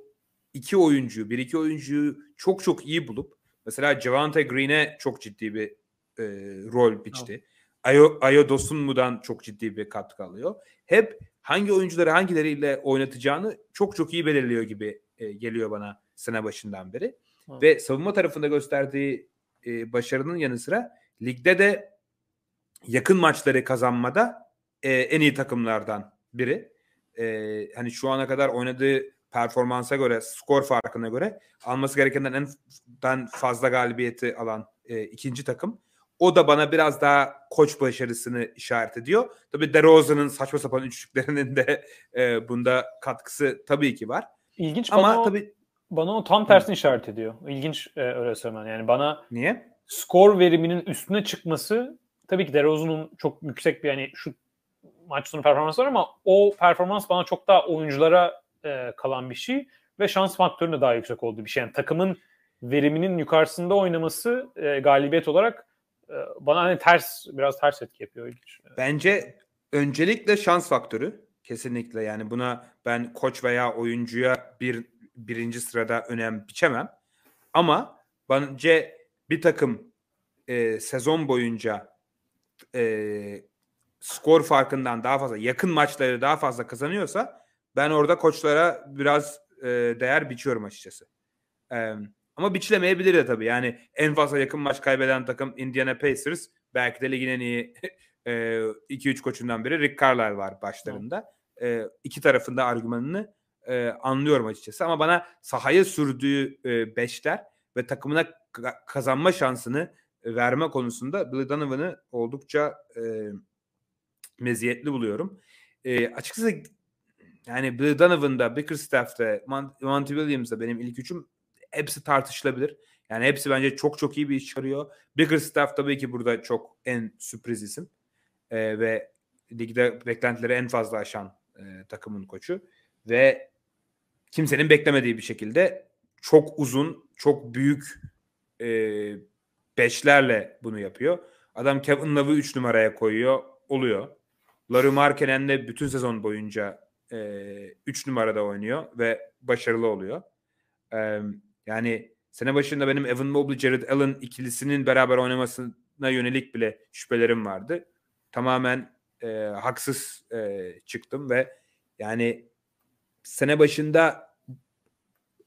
iki oyuncu, bir iki oyuncuyu çok çok iyi bulup mesela Javante Green'e çok ciddi bir e, rol biçti. Ayo, Ayo Dosunmu'dan çok ciddi bir katkı alıyor. Hep hangi oyuncuları hangileriyle oynatacağını çok çok iyi belirliyor gibi e, geliyor bana sene başından beri. Evet. Ve savunma tarafında gösterdiği e, başarının yanı sıra ligde de yakın maçları kazanmada e, en iyi takımlardan biri. E, hani şu ana kadar oynadığı performansa göre, skor farkına göre alması gerekenden en fazla galibiyeti alan e, ikinci takım. O da bana biraz daha koç başarısını işaret ediyor. Tabii DeRozan'ın saçma sapan üçlüklerinin de e, bunda katkısı tabii ki var. İlginç Ama bana o, tabii bana o tam tersini işaret ediyor. İlginç e, öyle söylemen. Yani bana niye? skor veriminin üstüne çıkması tabii ki DeRozan'ın çok yüksek bir yani şu maç sonu performansı var ama o performans bana çok daha oyunculara e, kalan bir şey ve şans faktörünün de daha yüksek olduğu bir şey. Yani takımın veriminin yukarısında oynaması e, galibiyet olarak e, bana hani ters biraz ters etki yapıyor. Bence öncelikle şans faktörü kesinlikle yani buna ben koç veya oyuncuya bir birinci sırada önem biçemem. Ama bence bir takım e, sezon boyunca e, skor farkından daha fazla yakın maçları daha fazla kazanıyorsa ben orada koçlara biraz e, değer biçiyorum açıkçası. E, ama biçilemeyebilir de tabii. Yani en fazla yakın maç kaybeden takım Indiana Pacers. Belki de ligin en iyi 2-3 koçundan biri Rick Carlisle var başlarında. E, iki tarafında argümanını e, anlıyorum açıkçası. Ama bana sahaya sürdüğü e, beşler ve takımına kazanma şansını verme konusunda Billy Donovan'ı oldukça e, meziyetli buluyorum. E, açıkçası yani Billy Donovan'da, Bickerstaff'ta, Monty Williams'da benim ilk üçüm hepsi tartışılabilir. Yani hepsi bence çok çok iyi bir iş çıkarıyor. Bickerstaff tabii ki burada çok en sürpriz isim. E, ve ligde beklentileri en fazla aşan e, takımın koçu. Ve kimsenin beklemediği bir şekilde çok uzun, çok büyük e, beşlerle bunu yapıyor. Adam Kevin Love'ı 3 numaraya koyuyor. Oluyor. Larry Markkinen de bütün sezon boyunca 3 e, numarada oynuyor ve başarılı oluyor. E, yani sene başında benim Evan Mobley, Jared Allen ikilisinin beraber oynamasına yönelik bile şüphelerim vardı. Tamamen e, haksız e, çıktım ve yani sene başında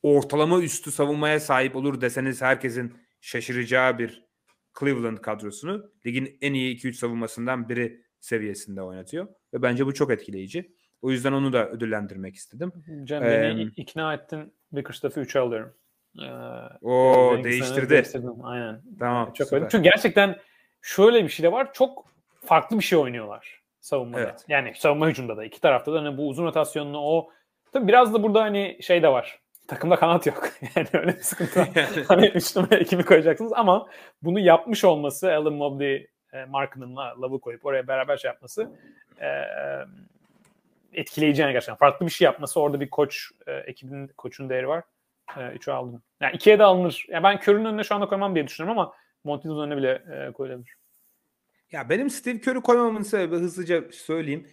ortalama üstü savunmaya sahip olur deseniz herkesin şaşıracağı bir Cleveland kadrosunu ligin en iyi 2-3 savunmasından biri seviyesinde oynatıyor. Ve bence bu çok etkileyici. O yüzden onu da ödüllendirmek istedim. Cem ee, beni ikna ettin. Bickerstaff'ı 3'e alıyorum. Ee, o değiştirdi. Değiştirdim. Aynen. Tamam. Çok öyle. Çünkü gerçekten şöyle bir şey de var. Çok farklı bir şey oynuyorlar savunmada. Evet. Yani savunma hücumda da iki tarafta da hani bu uzun rotasyonunu o tabii biraz da burada hani şey de var. Takımda kanat yok. Yani öyle bir sıkıntı var. hani üç numara kimi koyacaksınız ama bunu yapmış olması Alan Mobley e, Mark'ınla Love'ı koyup oraya beraber şey yapması e, etkileyici gerçekten. Farklı bir şey yapması orada bir koç e, ekibin koçun değeri var. E, üçü aldım. Yani ikiye de alınır. Yani ben Kör'ün önüne şu anda koymam diye düşünüyorum ama Monty'nin önüne bile e, koyulabilir. Ya benim Steve Kerr'ü koymamın sebebi hızlıca söyleyeyim.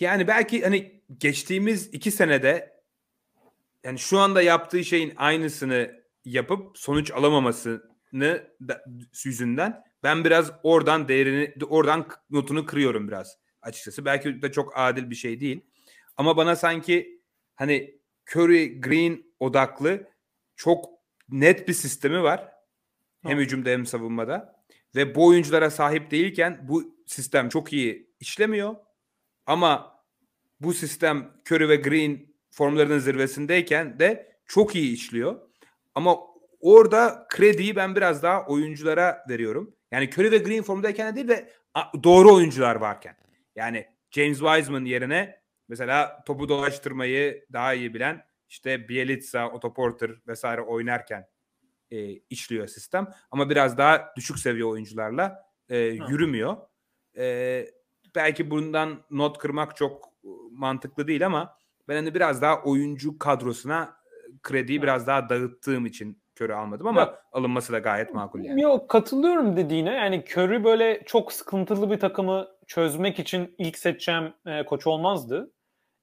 Yani belki hani geçtiğimiz iki senede yani şu anda yaptığı şeyin aynısını yapıp sonuç alamamasını da, yüzünden ben biraz oradan değerini oradan notunu kırıyorum biraz açıkçası. Belki de çok adil bir şey değil. Ama bana sanki hani Curry Green odaklı çok net bir sistemi var. Hem hücumda hem savunmada. Ve bu oyunculara sahip değilken bu sistem çok iyi işlemiyor. Ama bu sistem Curry ve Green formlarının zirvesindeyken de çok iyi işliyor. Ama orada krediyi ben biraz daha oyunculara veriyorum. Yani Curry ve Green formdayken değil de doğru oyuncular varken. Yani James Wiseman yerine mesela topu dolaştırmayı daha iyi bilen işte Bielitsa, Otto Porter vesaire oynarken e, işliyor sistem. Ama biraz daha düşük seviye oyuncularla e, yürümüyor. E, belki bundan not kırmak çok mantıklı değil ama ben hani biraz daha oyuncu kadrosuna krediyi biraz daha dağıttığım için Körü almadım ama ya, alınması da gayet makul yani. Yok katılıyorum dediğine. Yani Körü böyle çok sıkıntılı bir takımı çözmek için ilk seçeceğim e, koç olmazdı.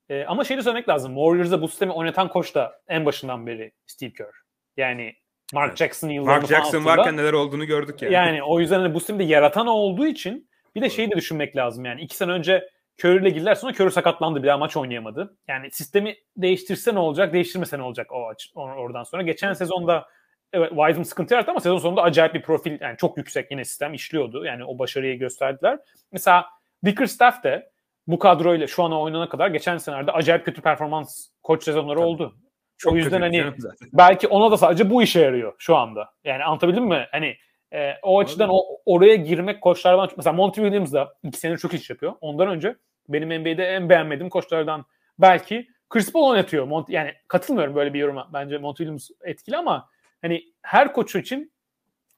E, ama şeyi söylemek lazım. Warriors'da bu sistemi oynatan koç da en başından beri Steve Kerr. Yani Mark evet. Jackson yıllarını Mark Jackson altında. varken neler olduğunu gördük yani. Yani o yüzden hani bu sistemi yaratan olduğu için bir de şeyi de düşünmek lazım yani. iki sene önce Curry ile girdiler sonra Curry sakatlandı bir daha maç oynayamadı. Yani sistemi değiştirse ne olacak değiştirmese ne olacak o oradan sonra. Geçen sezonda evet Wiseman sıkıntı yarattı ama sezon sonunda acayip bir profil yani çok yüksek yine sistem işliyordu. Yani o başarıyı gösterdiler. Mesela Bickerstaff de bu kadroyla şu ana oynana kadar geçen senelerde acayip kötü performans koç sezonları Tabii. oldu. Çok o yüzden hani belki ona da sadece bu işe yarıyor şu anda. Yani anlatabildim mi? Hani e, o açıdan o, oraya girmek koçlardan mesela Monty Williams da iki senedir çok iş yapıyor. Ondan önce benim NBA'de en beğenmediğim koçlardan belki Chris Paul oynatıyor. Mont yani katılmıyorum böyle bir yoruma. Bence Monty Williams etkili ama hani her koç için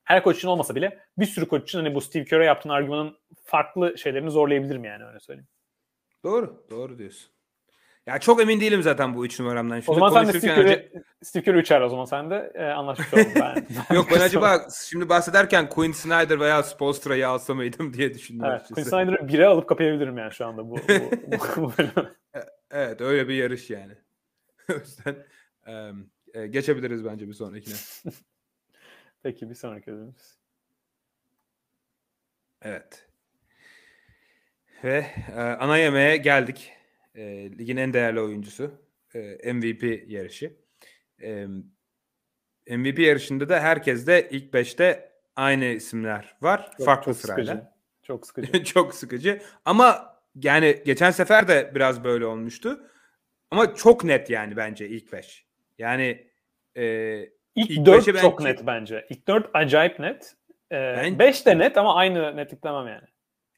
her koç için olmasa bile bir sürü koç için hani bu Steve Kerr'e yaptığın argümanın farklı şeylerini zorlayabilirim yani öyle söyleyeyim. Doğru. Doğru diyorsun. Ya çok emin değilim zaten bu 3 numaramdan. Şimdi o zaman sen de Steve Kerr'ü önce... Steve Kerr'ü içer o zaman sen de e, anlaşmış oldun. Ben, Yok ben acaba şimdi bahsederken Quinn Snyder veya Spolstra'yı alsa mıydım diye düşündüm. Evet, Quinn Snyder'ı bire alıp kapayabilirim yani şu anda bu, bu, bu, bu Evet öyle bir yarış yani. o yüzden e, geçebiliriz bence bir sonrakine. Peki bir sonraki ödülümüz. Evet. Ve e, ana yemeğe geldik. E, ligin en değerli oyuncusu. E, MVP yarışı. E, MVP yarışında da herkes de ilk beşte aynı isimler var. Çok, farklı çok sırayla. Sıkıcı. Çok sıkıcı. çok sıkıcı. Ama yani geçen sefer de biraz böyle olmuştu. Ama çok net yani bence ilk beş. Yani e, ilk, ilk dört çok bence, net bence. İlk dört acayip net. Ee, ben, beş de net ama aynı netlik demem yani.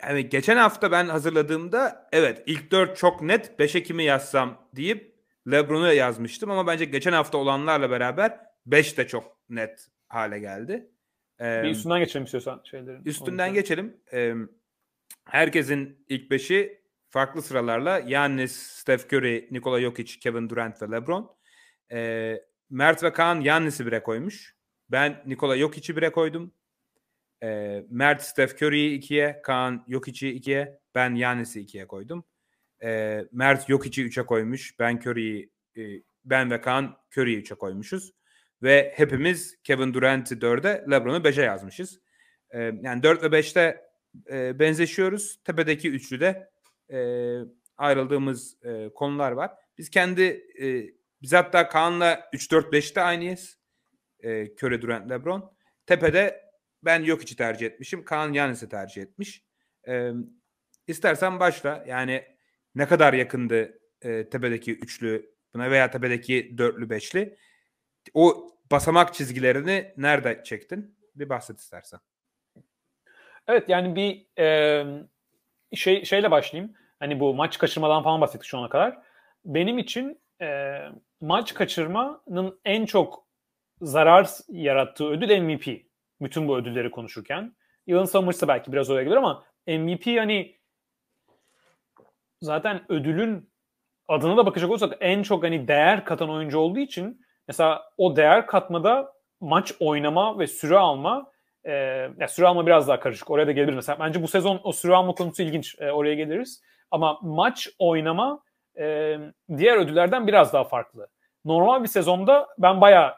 Yani geçen hafta ben hazırladığımda evet ilk dört çok net 5'e kimi yazsam deyip Lebron'u yazmıştım ama bence geçen hafta olanlarla beraber 5 de çok net hale geldi. Ee, bir üstünden geçelim istiyorsan şeylerin. Üstünden geçelim. Ee, herkesin ilk 5'i farklı sıralarla Yannis, Steph Curry, Nikola Jokic, Kevin Durant ve LeBron. Ee, Mert ve Kaan Yannis'i bire koymuş. Ben Nikola Jokic'i bire koydum. E, Mert Steph Curry'yi 2'ye, Kaan Jokic'i 2'ye, ben Yannis'i 2'ye koydum. E, Mert Jokic'i 3'e koymuş. Ben Curry'yi e, ben ve Kaan Curry'yi 3'e koymuşuz. Ve hepimiz Kevin Durant'i 4'e, LeBron'u 5'e yazmışız. E, yani 4 ve 5'te e, benzeşiyoruz. Tepedeki üçlüde e, ayrıldığımız e, konular var. Biz kendi e, biz hatta Kaan'la 3-4-5'te aynıyız. E, Curry, Durant, LeBron. Tepede ben yok içi tercih etmişim. Kaan Yanis'i tercih etmiş. E, istersen başla. Yani ne kadar yakındı e, tepedeki üçlü buna veya tepedeki dörtlü beşli. O basamak çizgilerini nerede çektin? Bir bahset istersen. Evet yani bir e, şey şeyle başlayayım. Hani bu maç kaçırmadan falan bahsettik şu ana kadar. Benim için e, maç kaçırmanın en çok zarar yarattığı ödül MVP bütün bu ödülleri konuşurken. Yılın savunmacısı belki biraz oraya gelir ama MVP hani zaten ödülün adına da bakacak olursak en çok hani değer katan oyuncu olduğu için mesela o değer katmada maç oynama ve süre alma e, ya süre alma biraz daha karışık. Oraya da geliriz mesela. Bence bu sezon o süre alma konusu ilginç. E, oraya geliriz. Ama maç oynama e, diğer ödüllerden biraz daha farklı. Normal bir sezonda ben bayağı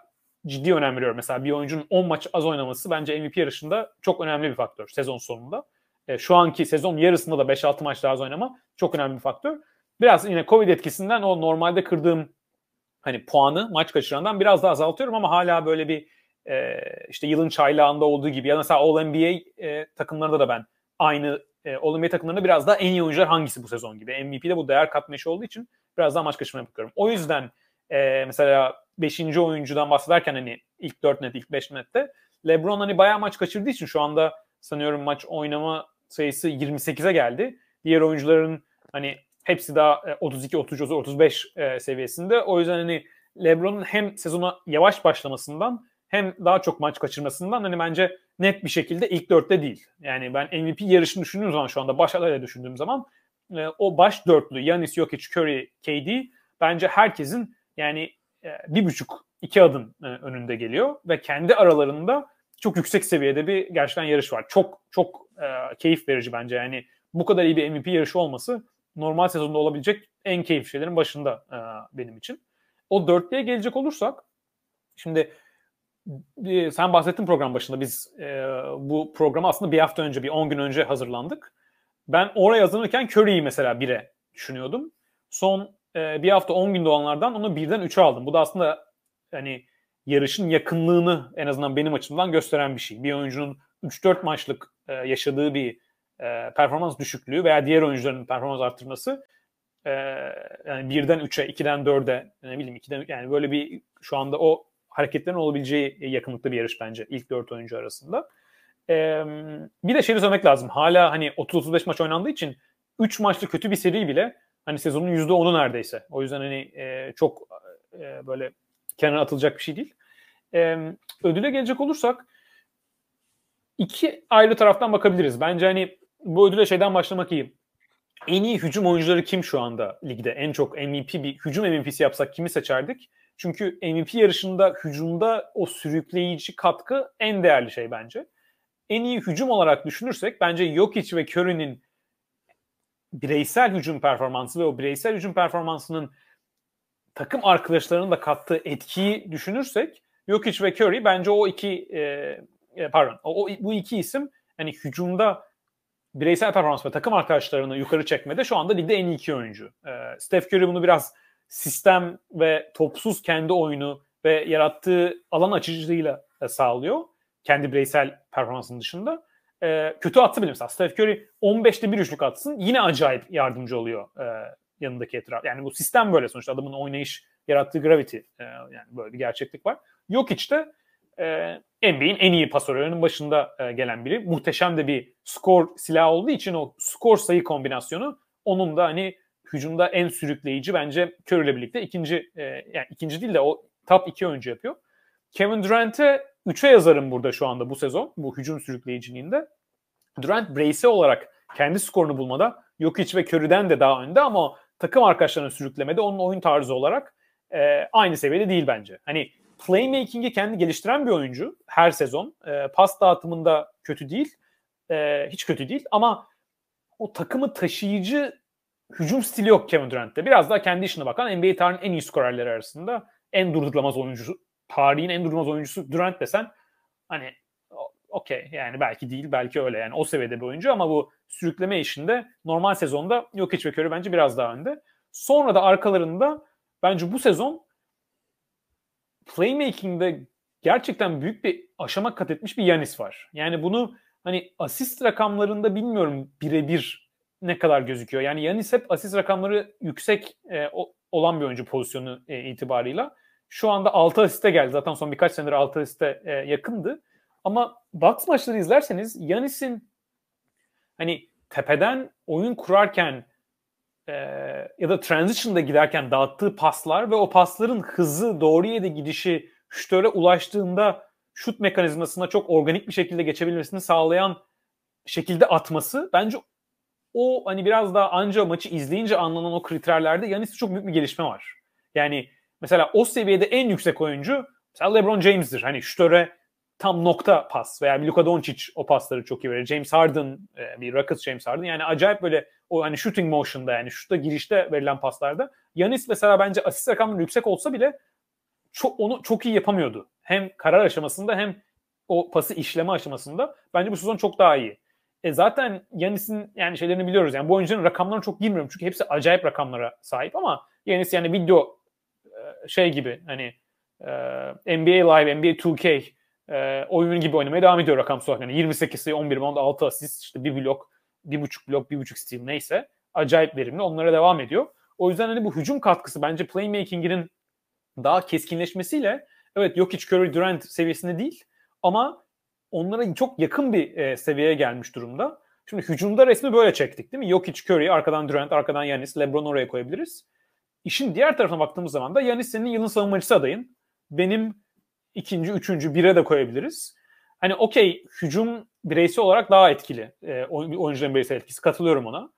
ciddi önem veriyorum. Mesela bir oyuncunun 10 maç az oynaması bence MVP yarışında çok önemli bir faktör sezon sonunda. E, şu anki sezon yarısında da 5-6 maç daha az oynama çok önemli bir faktör. Biraz yine Covid etkisinden o normalde kırdığım hani puanı maç kaçırandan biraz daha azaltıyorum ama hala böyle bir e, işte yılın çaylağında olduğu gibi ya da mesela All NBA e, takımlarında da ben aynı e, All NBA takımlarında biraz daha en iyi oyuncular hangisi bu sezon gibi. MVP'de bu değer katma işi olduğu için biraz daha maç kaçırmaya bakıyorum. O yüzden e, mesela 5. oyuncudan bahsederken hani ilk 4 net, ilk 5 nette LeBron hani bayağı maç kaçırdığı için şu anda sanıyorum maç oynama sayısı 28'e geldi. Diğer oyuncuların hani hepsi daha 32, 30, 35 seviyesinde. O yüzden hani LeBron'un hem sezona yavaş başlamasından hem daha çok maç kaçırmasından hani bence net bir şekilde ilk dörtte değil. Yani ben MVP yarışını düşündüğüm zaman şu anda baş adayla düşündüğüm zaman e, o baş dörtlü Yanis, Jokic, Curry, KD bence herkesin yani e, bir buçuk iki adım e, önünde geliyor ve kendi aralarında çok yüksek seviyede bir gerçekten yarış var. Çok çok e, keyif verici bence yani bu kadar iyi bir MVP yarışı olması normal sezonda olabilecek en keyifli şeylerin başında benim için. O dörtlüye gelecek olursak şimdi sen bahsettin program başında biz bu programı aslında bir hafta önce bir 10 gün önce hazırlandık. Ben oraya hazırlanırken Curry'i mesela bire düşünüyordum. Son e, bir hafta 10 günde olanlardan onu birden 3'e aldım. Bu da aslında hani yarışın yakınlığını en azından benim açımdan gösteren bir şey. Bir oyuncunun 3-4 maçlık e, yaşadığı bir e, performans düşüklüğü veya diğer oyuncuların performans arttırması e, yani birden 3'e, 2'den 4'e ne bileyim 2'den yani böyle bir şu anda o hareketlerin olabileceği yakınlıkta bir yarış bence ilk 4 oyuncu arasında. Bir de şeyi söylemek lazım. Hala hani 30-35 maç oynandığı için 3 maçlı kötü bir seri bile hani sezonun %10'u neredeyse. O yüzden hani e, çok e, böyle kenara atılacak bir şey değil. E, ödüle gelecek olursak iki ayrı taraftan bakabiliriz. Bence hani bu ödüle şeyden başlamak iyi. En iyi hücum oyuncuları kim şu anda ligde? En çok MVP bir hücum MVP'si yapsak kimi seçerdik? Çünkü MVP yarışında hücumda o sürükleyici katkı en değerli şey bence. En iyi hücum olarak düşünürsek bence Jokic ve Curry'nin bireysel hücum performansı ve o bireysel hücum performansının takım arkadaşlarının da kattığı etkiyi düşünürsek Jokic ve Curry bence o iki e, e pardon o, bu iki isim hani hücumda bireysel performans ve takım arkadaşlarını yukarı çekmede şu anda ligde en iyi iki oyuncu. E, Steph Curry bunu biraz sistem ve topsuz kendi oyunu ve yarattığı alan açıcılığıyla sağlıyor. Kendi bireysel performansının dışında. E, kötü attı bile mesela. Steph Curry 15'te bir üçlük atsın yine acayip yardımcı oluyor e, yanındaki etraf. Yani bu sistem böyle sonuçta adamın oynayış yarattığı gravity e, yani böyle bir gerçeklik var. Yok işte e, NBA'in en iyi pasörlerinin başında e, gelen biri. Muhteşem de bir skor silahı olduğu için o skor sayı kombinasyonu onun da hani hücumda en sürükleyici bence Curry ile birlikte ikinci e, yani ikinci değil de o top iki oyuncu yapıyor. Kevin Durant'e 3'e yazarım burada şu anda bu sezon bu hücum sürükleyiciliğinde. Durant brace olarak kendi skorunu bulmada Jokic ve Curry'den de daha önde ama takım arkadaşlarını sürüklemede onun oyun tarzı olarak e, aynı seviyede değil bence. Hani playmaking'i kendi geliştiren bir oyuncu her sezon. E, pas dağıtımında kötü değil. E, hiç kötü değil ama o takımı taşıyıcı hücum stili yok Kevin Durant'te. Biraz daha kendi işine bakan NBA tarihinin en iyi skorerleri arasında en durdurlamaz oyuncusu. Tarihin en durdurmaz oyuncusu Durant desen hani okey yani belki değil belki öyle yani o seviyede bir oyuncu ama bu sürükleme işinde normal sezonda Jokic ve Curry bence biraz daha önde. Sonra da arkalarında bence bu sezon playmaking'de gerçekten büyük bir aşama kat etmiş bir Yanis var. Yani bunu hani asist rakamlarında bilmiyorum birebir ne kadar gözüküyor. Yani Yanis hep asist rakamları yüksek e, olan bir oyuncu pozisyonu e, itibarıyla. Şu anda 6 asiste geldi. Zaten son birkaç senedir 6 asiste e, yakındı. Ama Bucks maçları izlerseniz Yanis'in hani tepeden oyun kurarken e, ya da transition'da giderken dağıttığı paslar ve o pasların hızı doğru yere gidişi şutöre ulaştığında şut mekanizmasına çok organik bir şekilde geçebilmesini sağlayan şekilde atması bence o hani biraz daha anca maçı izleyince anlanan o kriterlerde Yanis'te çok büyük bir gelişme var. Yani mesela o seviyede en yüksek oyuncu mesela LeBron James'dir. Hani şutöre tam nokta pas veya Luka Doncic o pasları çok iyi verir. James Harden, e, bir Rockets James Harden yani acayip böyle o hani shooting motion'da yani şutta girişte verilen paslarda. Yanis mesela bence asist rakamları yüksek olsa bile çok, onu çok iyi yapamıyordu. Hem karar aşamasında hem o pası işleme aşamasında. Bence bu sezon çok daha iyi. E zaten Yanis'in yani şeylerini biliyoruz. Yani bu oyuncunun rakamlarına çok girmiyorum. Çünkü hepsi acayip rakamlara sahip ama Yanis yani video şey gibi hani e, NBA Live, NBA 2K e, oyun gibi oynamaya devam ediyor rakamsal olarak. Yani 28 sayı, 11 rebound, 6 asist, işte bir blok, bir buçuk blok, bir buçuk steal neyse. Acayip verimli. Onlara devam ediyor. O yüzden hani bu hücum katkısı bence playmaking'inin daha keskinleşmesiyle evet Jokic, Curry, Durant seviyesinde değil ama onlara çok yakın bir e, seviyeye gelmiş durumda. Şimdi hücumda resmi böyle çektik değil mi? Jokic, Curry, arkadan Durant, arkadan Yanis, LeBron oraya koyabiliriz. İşin diğer tarafına baktığımız zaman da Yanis senin yılın savunmacısı adayın. Benim ikinci, üçüncü, bire de koyabiliriz. Hani okey hücum bireysel olarak daha etkili. E, oyuncuların bireysel etkisi. Katılıyorum ona.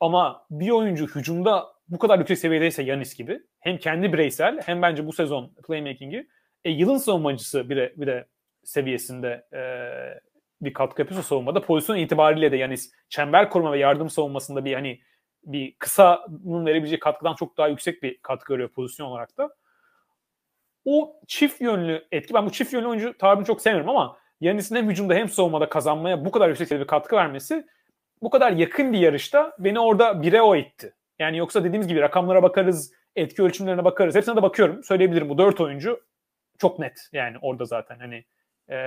Ama bir oyuncu hücumda bu kadar yüksek seviyedeyse Yanis gibi hem kendi bireysel hem bence bu sezon playmaking'i e, yılın savunmacısı bir de, bir de seviyesinde e, bir katkı yapıyorsa savunmada pozisyon itibariyle de Yanis çember koruma ve yardım savunmasında bir hani bir kısanın verebileceği katkıdan çok daha yüksek bir katkı görüyor pozisyon olarak da o çift yönlü etki. Ben bu çift yönlü oyuncu tabirini çok sevmiyorum ama Yanis'in hem hücumda hem savunmada kazanmaya bu kadar yüksek bir katkı vermesi bu kadar yakın bir yarışta beni orada bire o itti. Yani yoksa dediğimiz gibi rakamlara bakarız, etki ölçümlerine bakarız. Hepsine de bakıyorum. Söyleyebilirim bu dört oyuncu çok net. Yani orada zaten hani e,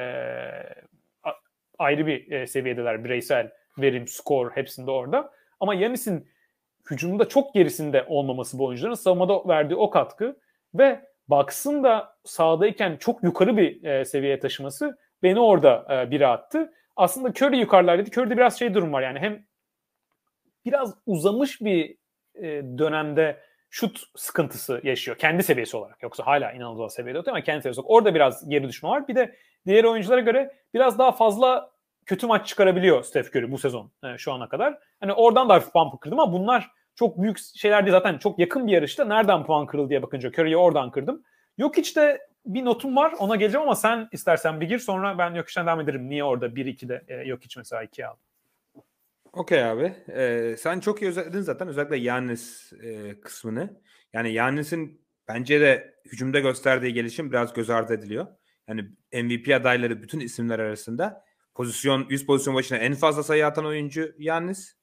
ayrı bir seviyedeler. Bireysel, verim, skor hepsinde orada. Ama Yanis'in hücumda çok gerisinde olmaması bu oyuncuların savunmada verdiği o katkı ve Bucks'ın da sahadayken çok yukarı bir e, seviyeye taşıması beni orada e, bire attı. Aslında Curry yukarılardaydı. Curry'de biraz şey durum var yani hem biraz uzamış bir e, dönemde şut sıkıntısı yaşıyor. Kendi seviyesi olarak. Yoksa hala inanılmaz seviyede ama kendi seviyesi olarak. Orada biraz geri düşme var. Bir de diğer oyunculara göre biraz daha fazla kötü maç çıkarabiliyor Steph Curry bu sezon e, şu ana kadar. Hani oradan da hafif puan kırdım ama bunlar çok büyük şeyler değil zaten çok yakın bir yarışta nereden puan kırıldı diye bakınca Curry'yi oradan kırdım. Yok de bir notum var ona geleceğim ama sen istersen bir gir sonra ben yok içten devam ederim. Niye orada 1-2'de e, yok hiç mesela 2'ye aldım. Okey abi. Ee, sen çok iyi özetledin zaten özellikle Yannis e, kısmını. Yani Yannis'in bence de hücumda gösterdiği gelişim biraz göz ardı ediliyor. Yani MVP adayları bütün isimler arasında pozisyon 100 pozisyon başına en fazla sayı atan oyuncu Yannis.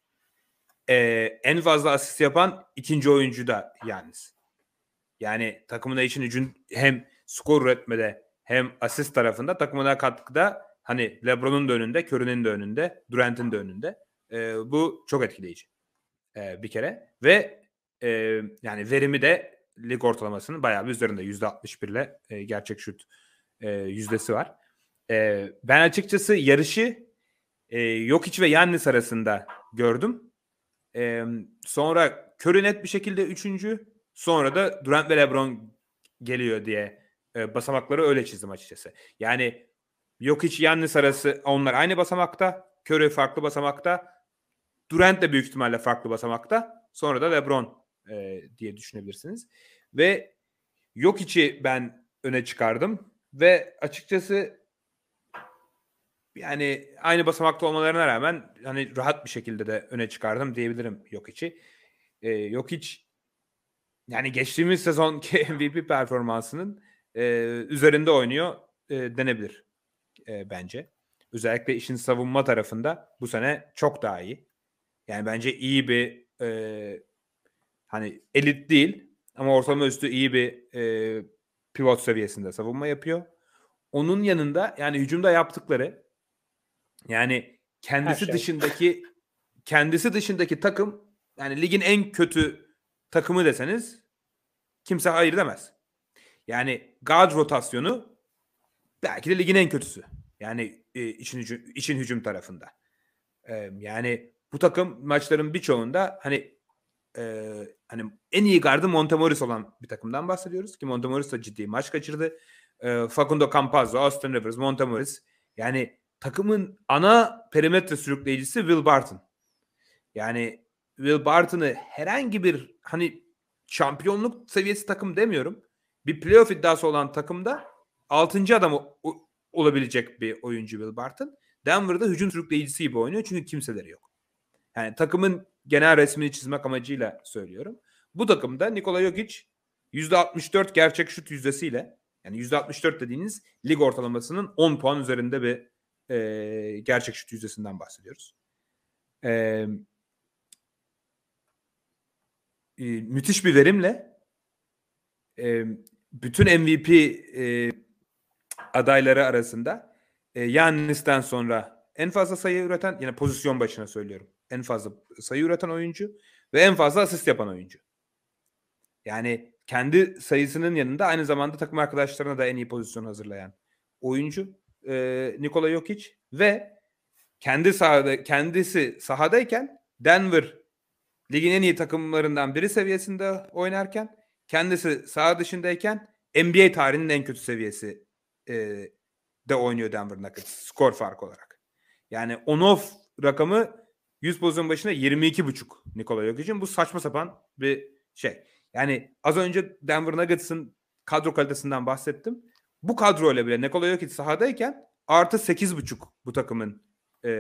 Ee, en fazla asist yapan ikinci oyuncu da Yannis. Yani takımına için hücum hem skor üretmede hem asist tarafında takımına katkıda hani LeBron'un da önünde, Curry'nin de önünde, Durant'in de önünde. E, bu çok etkileyici e, bir kere ve e, yani verimi de lig ortalamasının bayağı bir üzerinde %61 ile e, gerçek şut e, yüzdesi var. E, ben açıkçası yarışı e, Jokic ve Yannis arasında gördüm. E, sonra Curry net bir şekilde üçüncü. Sonra da Durant ve LeBron geliyor diye e, basamakları öyle çizdim açıkçası. Yani Jokic Yannis arası onlar aynı basamakta. Curry farklı basamakta. Durant de büyük ihtimalle farklı basamakta. Sonra da LeBron e, diye düşünebilirsiniz. Ve yok ben öne çıkardım ve açıkçası yani aynı basamakta olmalarına rağmen hani rahat bir şekilde de öne çıkardım diyebilirim yok içi. E, yok hiç yani geçtiğimiz sezonki MVP performansının e, üzerinde oynuyor e, denebilir e, bence. Özellikle işin savunma tarafında bu sene çok daha iyi. Yani bence iyi bir e, hani elit değil ama ortalama üstü iyi bir e, pivot seviyesinde savunma yapıyor. Onun yanında yani hücumda yaptıkları yani kendisi şey. dışındaki kendisi dışındaki takım yani ligin en kötü takımı deseniz kimse hayır demez. Yani guard rotasyonu belki de ligin en kötüsü. Yani e, için hücum, için hücum tarafında. E, yani bu takım maçların birçoğunda hani e, hani en iyi gardı Montemoris olan bir takımdan bahsediyoruz ki Montemoris da ciddi maç kaçırdı. E, Facundo Campazzo, Austin Rivers, Montemoris yani takımın ana perimetre sürükleyicisi Will Barton. Yani Will Barton'ı herhangi bir hani şampiyonluk seviyesi takım demiyorum. Bir playoff iddiası olan takımda 6. adam olabilecek bir oyuncu Will Barton. Denver'da hücum sürükleyicisi gibi oynuyor çünkü kimseleri yok. Yani takımın genel resmini çizmek amacıyla söylüyorum. Bu takımda Nikola Jokic %64 gerçek şut yüzdesiyle yani %64 dediğiniz lig ortalamasının 10 puan üzerinde bir e, gerçek şut yüzdesinden bahsediyoruz. E, e, müthiş bir verimle e, bütün MVP e, adayları arasında e, Yannis'ten sonra en fazla sayı üreten yine pozisyon başına söylüyorum en fazla sayı üreten oyuncu ve en fazla asist yapan oyuncu. Yani kendi sayısının yanında aynı zamanda takım arkadaşlarına da en iyi pozisyon hazırlayan oyuncu e, Nikola Jokic ve kendi sahada kendisi sahadayken Denver ligin en iyi takımlarından biri seviyesinde oynarken kendisi saha dışındayken NBA tarihinin en kötü seviyesi e, de oynuyor Denver Nuggets skor farkı olarak. Yani on-off rakamı 100 pozisyon başına 22,5 Nikola Jokic'in. Bu saçma sapan bir şey. Yani az önce Denver Nuggets'ın kadro kalitesinden bahsettim. Bu kadroyla bile Nikola Jokic sahadayken artı 8,5 bu takımın e,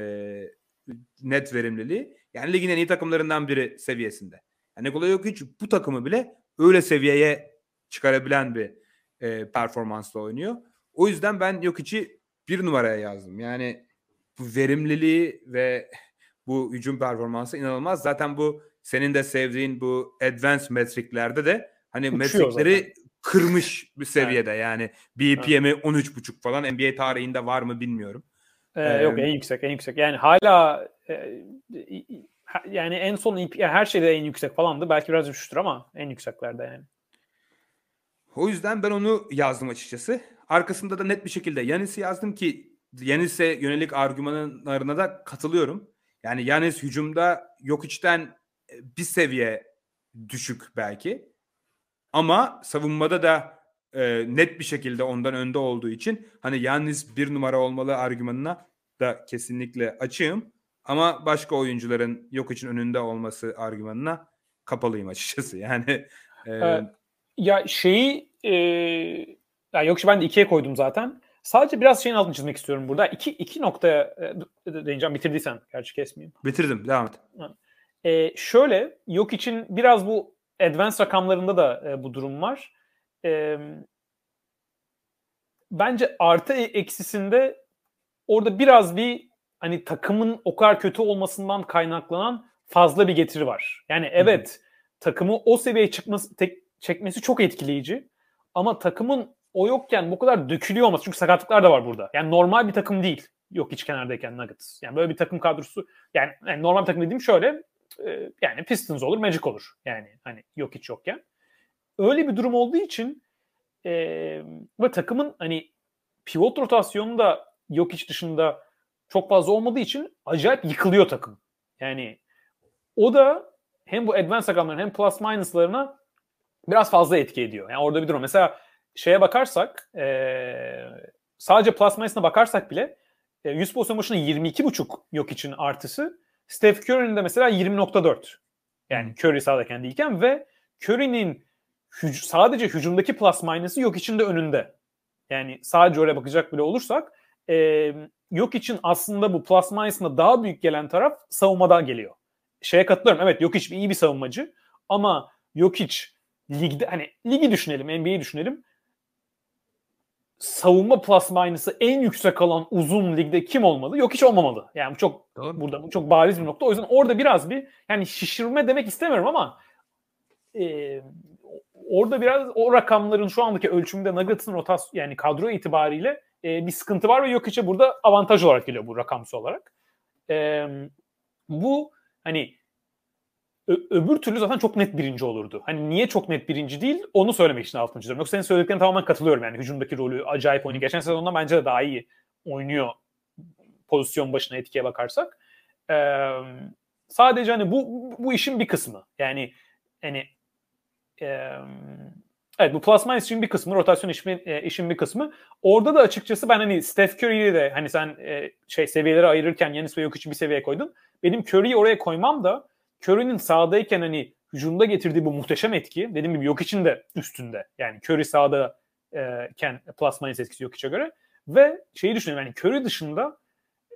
net verimliliği. Yani ligin en iyi takımlarından biri seviyesinde. Yani Nikola Jokic bu takımı bile öyle seviyeye çıkarabilen bir e, performansla oynuyor. O yüzden ben Jokic'i bir numaraya yazdım. Yani bu verimliliği ve bu hücum performansı inanılmaz. Zaten bu senin de sevdiğin bu advanced metriklerde de hani Uçuyor metrikleri zaten. Kırmış bir seviyede evet. yani BPM'i evet. 13.5 falan NBA tarihinde var mı bilmiyorum. Ee, ee, yok en yüksek en yüksek. Yani hala e, yani en son EP, her şeyde en yüksek falandı. Belki biraz düştür ama en yükseklerde yani. O yüzden ben onu yazdım açıkçası. Arkasında da net bir şekilde Yanis'i yazdım ki Yanis'e yönelik argümanlarına da katılıyorum. Yani Yanis hücumda yok içten e, bir seviye düşük belki. Ama savunmada da e, net bir şekilde ondan önde olduğu için hani yalnız bir numara olmalı argümanına da kesinlikle açığım. Ama başka oyuncuların yok için önünde olması argümanına kapalıyım açıkçası. Yani e, ee, ya şeyi e, ya yok ben de ikiye koydum zaten. Sadece biraz şeyin altını çizmek istiyorum burada. İki, iki noktaya e, değineceğim. Bitirdiysen. Gerçi kesmeyeyim. Bitirdim. Devam et. E, şöyle yok için biraz bu advanced rakamlarında da e, bu durum var. E, bence artı e, eksisinde orada biraz bir hani takımın o kadar kötü olmasından kaynaklanan fazla bir getiri var. Yani evet Hı-hı. takımı o seviyeye çıkması tek, çekmesi çok etkileyici. Ama takımın o yokken bu kadar dökülüyor olması çünkü sakatlıklar da var burada. Yani normal bir takım değil. Yok hiç kenardayken Nuggets. Yani böyle bir takım kadrosu yani, yani normal bir takım dediğim şöyle e, yani Pistons olur, Magic olur. Yani hani yok hiç yokken. Öyle bir durum olduğu için e, ve takımın hani pivot rotasyonu da yok hiç dışında çok fazla olmadığı için acayip yıkılıyor takım. Yani o da hem bu advanced rakamların hem plus minus'larına biraz fazla etki ediyor. Yani orada bir durum. Mesela şeye bakarsak e, sadece plus minus'ına bakarsak bile e, 100 pozisyon başına 22.5 yok için artısı Steph Curry'nin de mesela 20.4. Yani Curry sağdayken değilken ve Curry'nin hüc- sadece hücumdaki plus minus'ı yok içinde önünde. Yani sadece oraya bakacak bile olursak e, yok için aslında bu plus minus'ına daha büyük gelen taraf savunmada geliyor. Şeye katılıyorum. Evet yok hiç iyi bir savunmacı ama yok hiç ligde hani ligi düşünelim, NBA'yi düşünelim savunma plus minus'ı en yüksek alan uzun ligde kim olmalı? Yok hiç olmamalı. Yani bu çok Doğru. burada bu çok bariz bir nokta. O yüzden orada biraz bir yani şişirme demek istemiyorum ama e, orada biraz o rakamların şu andaki ölçümde Nuggets'ın rotasyon yani kadro itibariyle e, bir sıkıntı var ve yok içe burada avantaj olarak geliyor bu rakamsal olarak. E, bu hani Öbür türlü zaten çok net birinci olurdu. Hani niye çok net birinci değil onu söylemek için altını çiziyorum. Yoksa senin söylediklerine tamamen katılıyorum yani. Hücumdaki rolü acayip oynuyor. Geçen sezonda bence de daha iyi oynuyor pozisyon başına etkiye bakarsak. Ee, sadece hani bu bu işin bir kısmı. Yani hani e, evet bu plus işin bir kısmı, rotasyon işin, e, işin bir kısmı. Orada da açıkçası ben hani Steph Curry'yi de hani sen e, şey seviyeleri ayırırken Yanis ve Jokic'i bir seviyeye koydun. Benim Curry'yi oraya koymam da Curry'nin sahadayken hani hücumda getirdiği bu muhteşem etki dediğim gibi yok için de üstünde. Yani Curry sahada e, ken plus minus etkisi yok içe göre. Ve şeyi düşünüyorum yani Curry dışında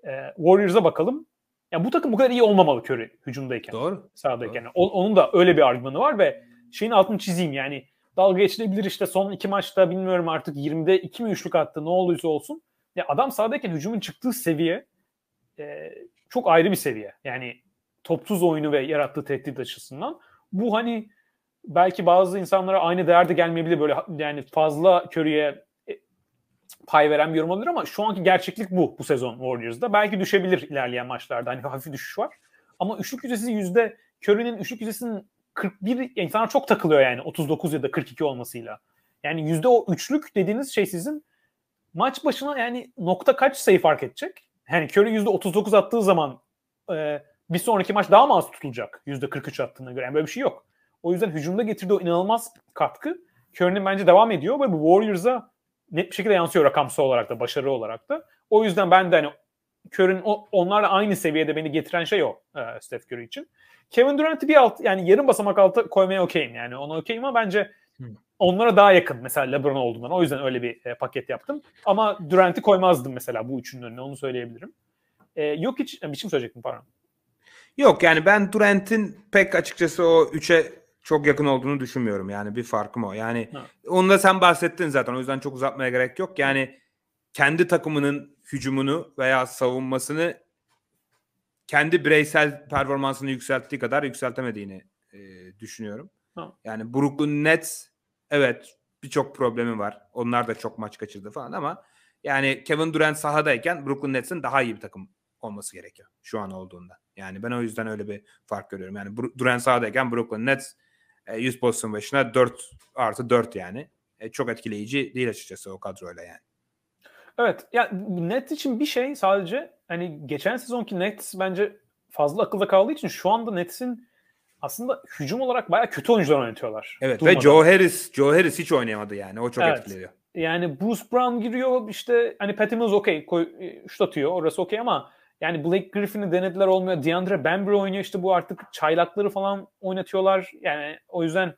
e, Warriors'a bakalım. Ya bu takım bu kadar iyi olmamalı Curry hücumdayken. Doğru. Sahadayken. Doğru. O, onun da öyle bir argümanı var ve şeyin altını çizeyim yani dalga geçilebilir işte son iki maçta bilmiyorum artık 20'de 2 mi üçlük attı ne olursa olsun. Ya adam sahadayken hücumun çıktığı seviye e, çok ayrı bir seviye. Yani topsuz oyunu ve yarattığı tehdit açısından. Bu hani belki bazı insanlara aynı değerde gelmeyebilir böyle yani fazla Curry'e e, pay veren bir yorum olabilir ama şu anki gerçeklik bu bu sezon Warriors'da. Belki düşebilir ilerleyen maçlarda hani hafif düşüş var. Ama üçlük yüzdesi yüzde Curry'nin üçlük yüzdesinin 41 insanlar çok takılıyor yani 39 ya da 42 olmasıyla. Yani yüzde o üçlük dediğiniz şey sizin maç başına yani nokta kaç sayı fark edecek? Yani Curry yüzde 39 attığı zaman e, bir sonraki maç daha mı az tutulacak %43 attığına göre? Yani böyle bir şey yok. O yüzden hücumda getirdiği o inanılmaz katkı Curry'nin bence devam ediyor ve bu Warriors'a net bir şekilde yansıyor rakamsal olarak da, başarı olarak da. O yüzden ben de hani Curry'nin onlarla aynı seviyede beni getiren şey o e, Steph Curry için. Kevin Durant'i bir alt yani yarım basamak altı koymaya okeyim yani ona okeyim ama bence onlara daha yakın mesela LeBron olduğundan. O yüzden öyle bir e, paket yaptım. Ama Durant'i koymazdım mesela bu üçünün önüne onu söyleyebilirim. E, yok hiç bir şey mi söyleyecektim pardon. Yok yani ben Durant'in pek açıkçası o 3'e çok yakın olduğunu düşünmüyorum. Yani bir farkım o. Yani ha. onu da sen bahsettin zaten. O yüzden çok uzatmaya gerek yok. Yani kendi takımının hücumunu veya savunmasını kendi bireysel performansını yükselttiği kadar yükseltemediğini e, düşünüyorum. Ha. Yani Brooklyn Nets evet birçok problemi var. Onlar da çok maç kaçırdı falan ama yani Kevin Durant sahadayken Brooklyn Nets'in daha iyi bir takım olması gerekiyor şu an olduğunda. Yani ben o yüzden öyle bir fark görüyorum. Yani Durant sahadayken Brooklyn Nets 100 e, pozisyon başına 4 artı 4 yani. E, çok etkileyici değil açıkçası o kadroyla yani. Evet. Ya Nets için bir şey sadece hani geçen sezonki Nets bence fazla akılda kaldığı için şu anda Nets'in aslında hücum olarak bayağı kötü oyuncular oynatıyorlar. Evet Durmadan. ve Joe Harris, Joe Harris hiç oynayamadı yani. O çok evet. etkiliyor. Yani Bruce Brown giriyor işte hani Patty Mills okey şut atıyor orası okey ama yani Blake Griffin'i denediler olmuyor. DeAndre Bambury oynuyor işte bu artık çaylakları falan oynatıyorlar. Yani o yüzden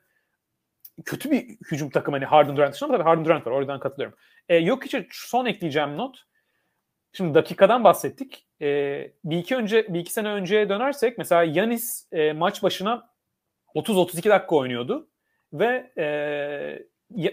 kötü bir hücum takım hani Harden Durant dışında tabii Harden Durant var oradan katılıyorum. E, yok için son ekleyeceğim not. Şimdi dakikadan bahsettik. E, bir iki önce bir iki sene önceye dönersek mesela Yanis e, maç başına 30-32 dakika oynuyordu ve e,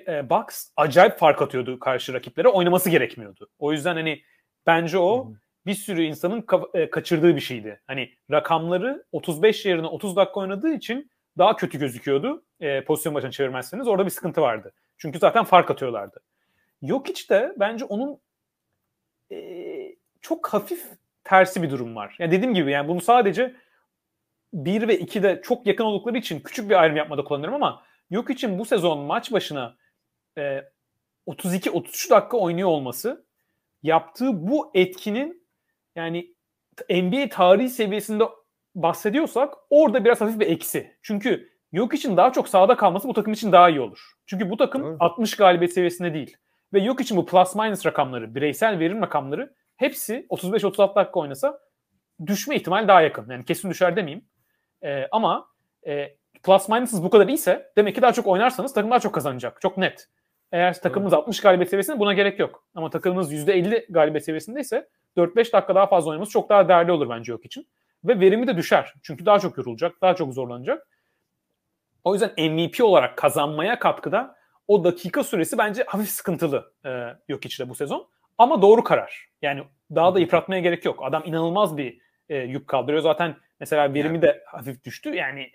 e, Bucks acayip fark atıyordu karşı rakiplere. Oynaması gerekmiyordu. O yüzden hani bence o hmm. Bir sürü insanın ka- e, kaçırdığı bir şeydi. Hani rakamları 35 yerine 30 dakika oynadığı için daha kötü gözüküyordu. E, pozisyon başına çevirmezseniz orada bir sıkıntı vardı. Çünkü zaten fark atıyorlardı. Yok hiç de bence onun e, çok hafif tersi bir durum var. Yani dediğim gibi yani bunu sadece 1 ve 2'de çok yakın oldukları için küçük bir ayrım yapmada kullanıyorum ama yok için bu sezon maç başına e, 32-33 dakika oynuyor olması yaptığı bu etkinin yani NBA tarihi seviyesinde bahsediyorsak orada biraz hafif bir eksi. Çünkü yok için daha çok sahada kalması bu takım için daha iyi olur. Çünkü bu takım evet. 60 galibiyet seviyesinde değil. Ve yok için bu plus minus rakamları, bireysel verim rakamları hepsi 35-36 dakika oynasa düşme ihtimali daha yakın. Yani kesin düşer demeyeyim. E, ama e, plus minus'ınız bu kadar iyiyse demek ki daha çok oynarsanız takım daha çok kazanacak. Çok net. Eğer takımınız evet. 60 galibiyet seviyesinde buna gerek yok. Ama takımınız %50 galibiyet seviyesindeyse 4-5 dakika daha fazla oynaması çok daha değerli olur bence yok için. Ve verimi de düşer. Çünkü daha çok yorulacak, daha çok zorlanacak. O yüzden MVP olarak kazanmaya katkıda o dakika süresi bence hafif sıkıntılı e, yok içinde bu sezon. Ama doğru karar. Yani daha da yıpratmaya gerek yok. Adam inanılmaz bir e, yük kaldırıyor. Zaten mesela verimi yani. de hafif düştü. Yani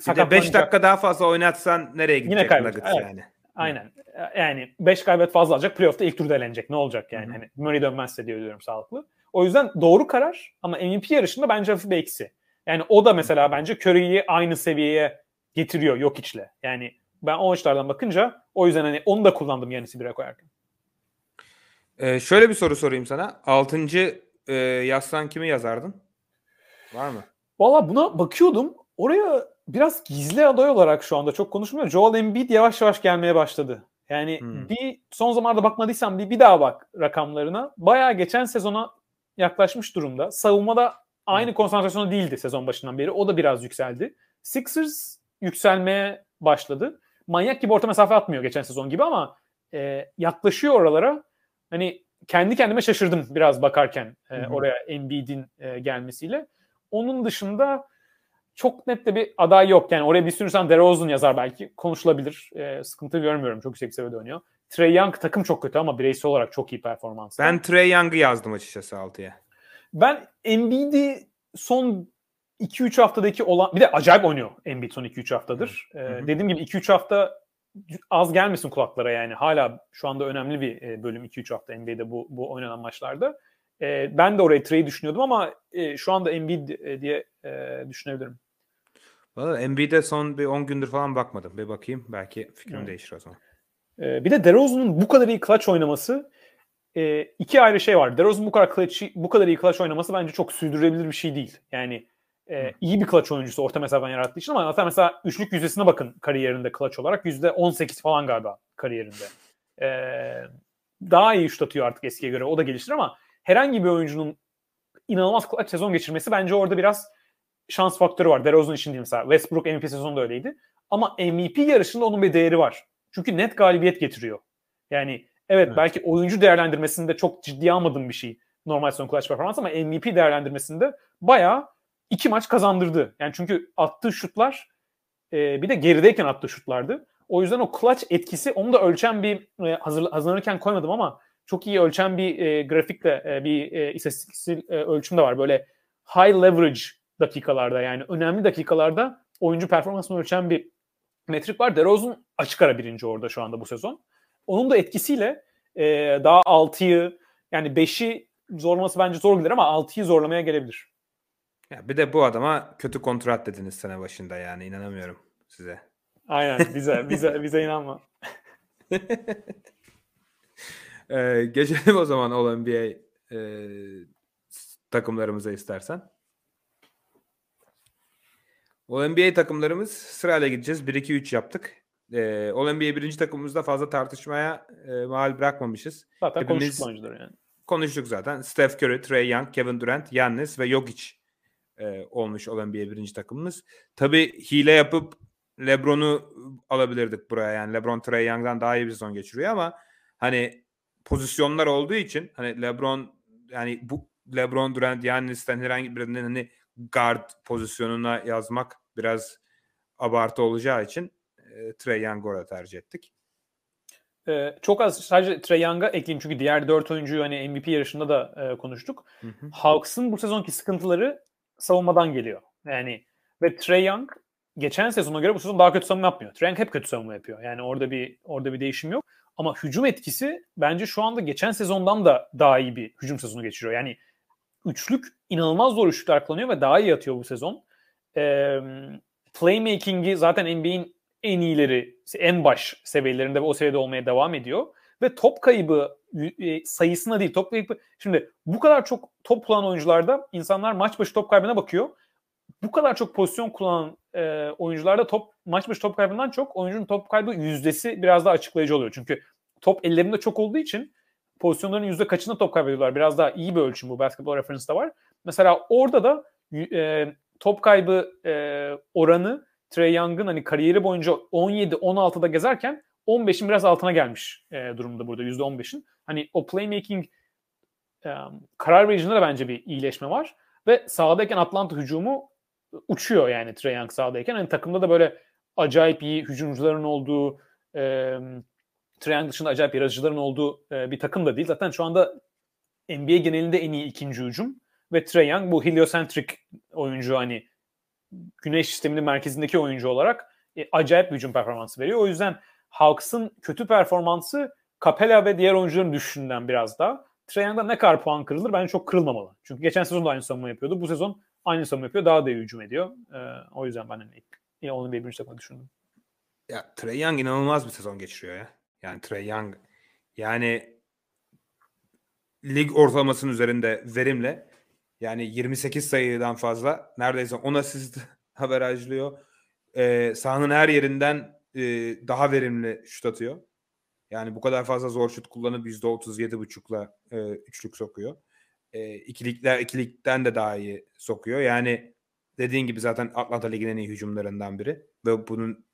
sakatlanacak. 5 dakika daha fazla oynatsan nereye gidecek Yine kaybedecek. Evet. yani. Aynen. Yani 5 kaybet fazla alacak. Playoff'ta ilk turda elenecek. Ne olacak yani? Hı-hı. Hani Murray dönmezse diye diyorum sağlıklı. O yüzden doğru karar ama MVP yarışında bence hafif bir eksi. Yani o da mesela bence Curry'i aynı seviyeye getiriyor yok içle. Yani ben o açılardan bakınca o yüzden hani onu da kullandım Yanis'i bire koyarken. Ee, şöyle bir soru sorayım sana. Altıncı e, yazsan kimi yazardın? Var mı? Valla buna bakıyordum. Oraya biraz gizli aday olarak şu anda çok konuşmuyor. Joel Embiid yavaş yavaş gelmeye başladı. Yani hmm. bir son zamanlarda bakmadıysan bir, bir daha bak rakamlarına. Bayağı geçen sezona yaklaşmış durumda. Savunmada aynı hmm. konsantrasyonu değildi sezon başından beri. O da biraz yükseldi. Sixers yükselmeye başladı. Manyak gibi orta mesafe atmıyor geçen sezon gibi ama e, yaklaşıyor oralara. Hani kendi kendime şaşırdım biraz bakarken e, oraya Embiid'in e, gelmesiyle. Onun dışında çok net de bir aday yok. Yani oraya bir sürü insan DeRozan yazar belki. Konuşulabilir. E, sıkıntı görmüyorum. Çok yüksek seviyede oynuyor. Trey Young takım çok kötü ama bireysel olarak çok iyi performans. Ben Trey Young'ı yazdım açıkçası 6'ya. Ben Embiid'i son 2-3 haftadaki olan bir de acayip oynuyor Embiid son 2-3 haftadır. Ee, dediğim gibi 2-3 hafta az gelmesin kulaklara yani. Hala şu anda önemli bir e, bölüm 2-3 hafta NBA'de bu bu oynanan maçlarda. E, ben de oraya Trey düşünüyordum ama e, şu anda Embiid e, diye e, düşünebilirim. Valla Embiid'e son bir 10 gündür falan bakmadım. Bir bakayım belki fikrim hmm. değişir o zaman. E, bir de DeRozan'ın bu kadar iyi clutch oynaması e, iki ayrı şey var. DeRozan bu kadar clutch, bu kadar iyi clutch oynaması bence çok sürdürülebilir bir şey değil. Yani e, iyi bir clutch oyuncusu orta mesafeden yarattığı için ama hatta mesela üçlük yüzdesine bakın kariyerinde clutch olarak yüzde 18 falan galiba kariyerinde. E, daha iyi şut atıyor artık eskiye göre o da geliştir ama herhangi bir oyuncunun inanılmaz clutch sezon geçirmesi bence orada biraz şans faktörü var. DeRozan için değil mesela. Westbrook MVP sezonu da öyleydi. Ama MVP yarışında onun bir değeri var. Çünkü net galibiyet getiriyor. Yani evet, evet. belki oyuncu değerlendirmesinde çok ciddi almadığım bir şey normal son clutch performans ama MVP değerlendirmesinde bayağı iki maç kazandırdı. Yani çünkü attığı şutlar e, bir de gerideyken attığı şutlardı. O yüzden o clutch etkisi onu da ölçen bir e, hazır, hazırlanırken koymadım ama çok iyi ölçen bir e, grafikle e, bir e, istatistiksel e, ölçüm de var. Böyle high leverage dakikalarda yani önemli dakikalarda oyuncu performansını ölçen bir metrik var. DeRozan açık ara birinci orada şu anda bu sezon. Onun da etkisiyle e, daha 6'yı yani 5'i zorlaması bence zor gelir ama 6'yı zorlamaya gelebilir. Ya bir de bu adama kötü kontrat dediniz sene başında yani inanamıyorum size. Aynen bize bize bize inanma. ee, geçelim o zaman All NBA e, takımlarımıza istersen. All NBA takımlarımız sırayla gideceğiz. 1-2-3 yaptık. Ee, All NBA birinci takımımızda fazla tartışmaya e, mal bırakmamışız. Zaten Hepimiz- konuştuk oyuncuları yani. Konuştuk zaten. Steph Curry, Trey Young, Kevin Durant, Giannis ve Jokic e, olmuş All NBA birinci takımımız. Tabii hile yapıp LeBron'u alabilirdik buraya. Yani LeBron Trey Young'dan daha iyi bir sezon geçiriyor ama hani pozisyonlar olduğu için hani LeBron yani bu LeBron Durant Giannis'ten herhangi birinin hani guard pozisyonuna yazmak biraz abartı olacağı için e, Trey Young'ı orada tercih ettik. Ee, çok az sadece Trae Young'a ekleyeyim çünkü diğer dört oyuncuyu hani MVP yarışında da e, konuştuk. Hı hı. Hawks'ın bu sezonki sıkıntıları savunmadan geliyor. Yani ve Trae Young geçen sezona göre bu sezon daha kötü savunma yapmıyor. Trae Young hep kötü savunma yapıyor. Yani orada bir orada bir değişim yok. Ama hücum etkisi bence şu anda geçen sezondan da daha iyi bir hücum sezonu geçiriyor. Yani üçlük inanılmaz zor üçlükler kullanıyor ve daha iyi atıyor bu sezon. Ee, playmaking'i zaten NBA'in en iyileri, en baş seviyelerinde ve o seviyede olmaya devam ediyor. Ve top kaybı e, sayısına değil, top kaybı... Şimdi bu kadar çok top kullanan oyuncularda insanlar maç başı top kaybına bakıyor. Bu kadar çok pozisyon kullanan e, oyuncularda top maç başı top kaybından çok oyuncunun top kaybı yüzdesi biraz daha açıklayıcı oluyor. Çünkü top ellerinde çok olduğu için pozisyonların yüzde kaçında top kaybediyorlar. Biraz daha iyi bir ölçüm bu basketbol referansta var. Mesela orada da e, top kaybı e, oranı Trey Young'ın hani kariyeri boyunca 17-16'da gezerken 15'in biraz altına gelmiş e, durumda burada %15'in. Hani o playmaking e, karar vericinde de bence bir iyileşme var. Ve sahadayken Atlanta hücumu uçuyor yani Trey Young sahadayken. Hani takımda da böyle acayip iyi hücumcuların olduğu e, Trey Young dışında acayip yaratıcıların olduğu e, bir takım da değil. Zaten şu anda NBA genelinde en iyi ikinci hücum. Ve Trey Young bu heliocentrik oyuncu hani güneş sisteminin merkezindeki oyuncu olarak e, acayip bir hücum performansı veriyor. O yüzden Hawks'ın kötü performansı Capella ve diğer oyuncuların düşüşünden biraz daha. Trae Young'da ne kadar puan kırılır bence çok kırılmamalı. Çünkü geçen sezon da aynı savunma yapıyordu. Bu sezon aynı savunma yapıyor. Daha da iyi hücum ediyor. Ee, o yüzden ben hani ilk, onun bir birinci düşündüm. Ya Trey Young inanılmaz bir sezon geçiriyor ya. Yani Trey Young yani lig ortalamasının üzerinde verimle yani 28 sayıdan fazla neredeyse 10 asist averajlıyor. Ee, sahanın her yerinden e, daha verimli şut atıyor. Yani bu kadar fazla zor şut kullanıp %37.5'la e, üçlük sokuyor. E, ikilikler ikilikten de daha iyi sokuyor. Yani dediğin gibi zaten Atlanta Ligi'nin en iyi hücumlarından biri ve bunun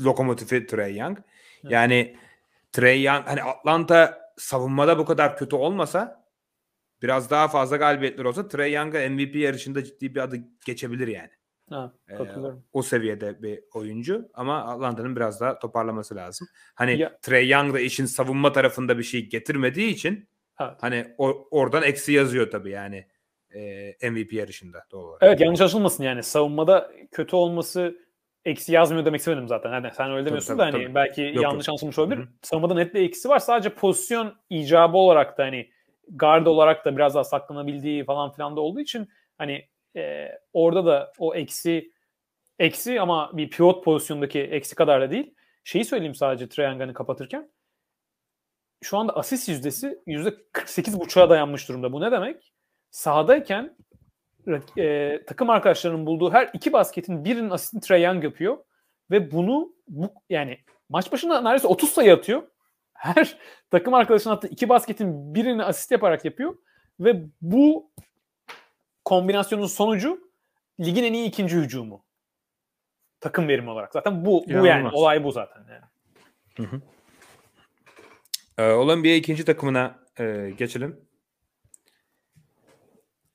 lokomotifi Trey Young. Yani Trey Young hani Atlanta savunmada bu kadar kötü olmasa biraz daha fazla galibiyetler olsa Trey Young'a MVP yarışında ciddi bir adı geçebilir yani. Ha, katılıyorum. Ee, o seviyede bir oyuncu ama Atlanta'nın biraz daha toparlaması lazım. Hani Ya- Trey Young da işin savunma tarafında bir şey getirmediği için Evet. hani o, oradan eksi yazıyor tabii yani e, MVP yarışında doğal olarak. Evet yanlış anlaşılmasın yani savunmada kötü olması eksi yazmıyor demek istemedim zaten. Hani sen öyle demiyorsun tabii, da hani tabii. belki Yok, yanlış anlaşılmış olabilir. Hı. Savunmada net bir eksi var. Sadece pozisyon icabı olarak da hani guard olarak da biraz daha saklanabildiği falan filan da olduğu için hani e, orada da o eksi eksi ama bir pivot pozisyondaki eksi kadar da değil. Şeyi söyleyeyim sadece Trae Young'ı kapatırken. Şu anda asist yüzdesi %48.5'a dayanmış durumda. Bu ne demek? Sahadayken e, takım arkadaşlarının bulduğu her iki basketin birinin asistini Trae Young yapıyor ve bunu bu yani maç başına neredeyse 30 sayı atıyor. Her takım arkadaşının attığı iki basketin birini asist yaparak yapıyor ve bu kombinasyonun sonucu ligin en iyi ikinci hücumu. Takım verimi olarak. Zaten bu, bu yani İnanılmaz. olay bu zaten. Yani. Ee, All NBA ikinci takımına e, geçelim.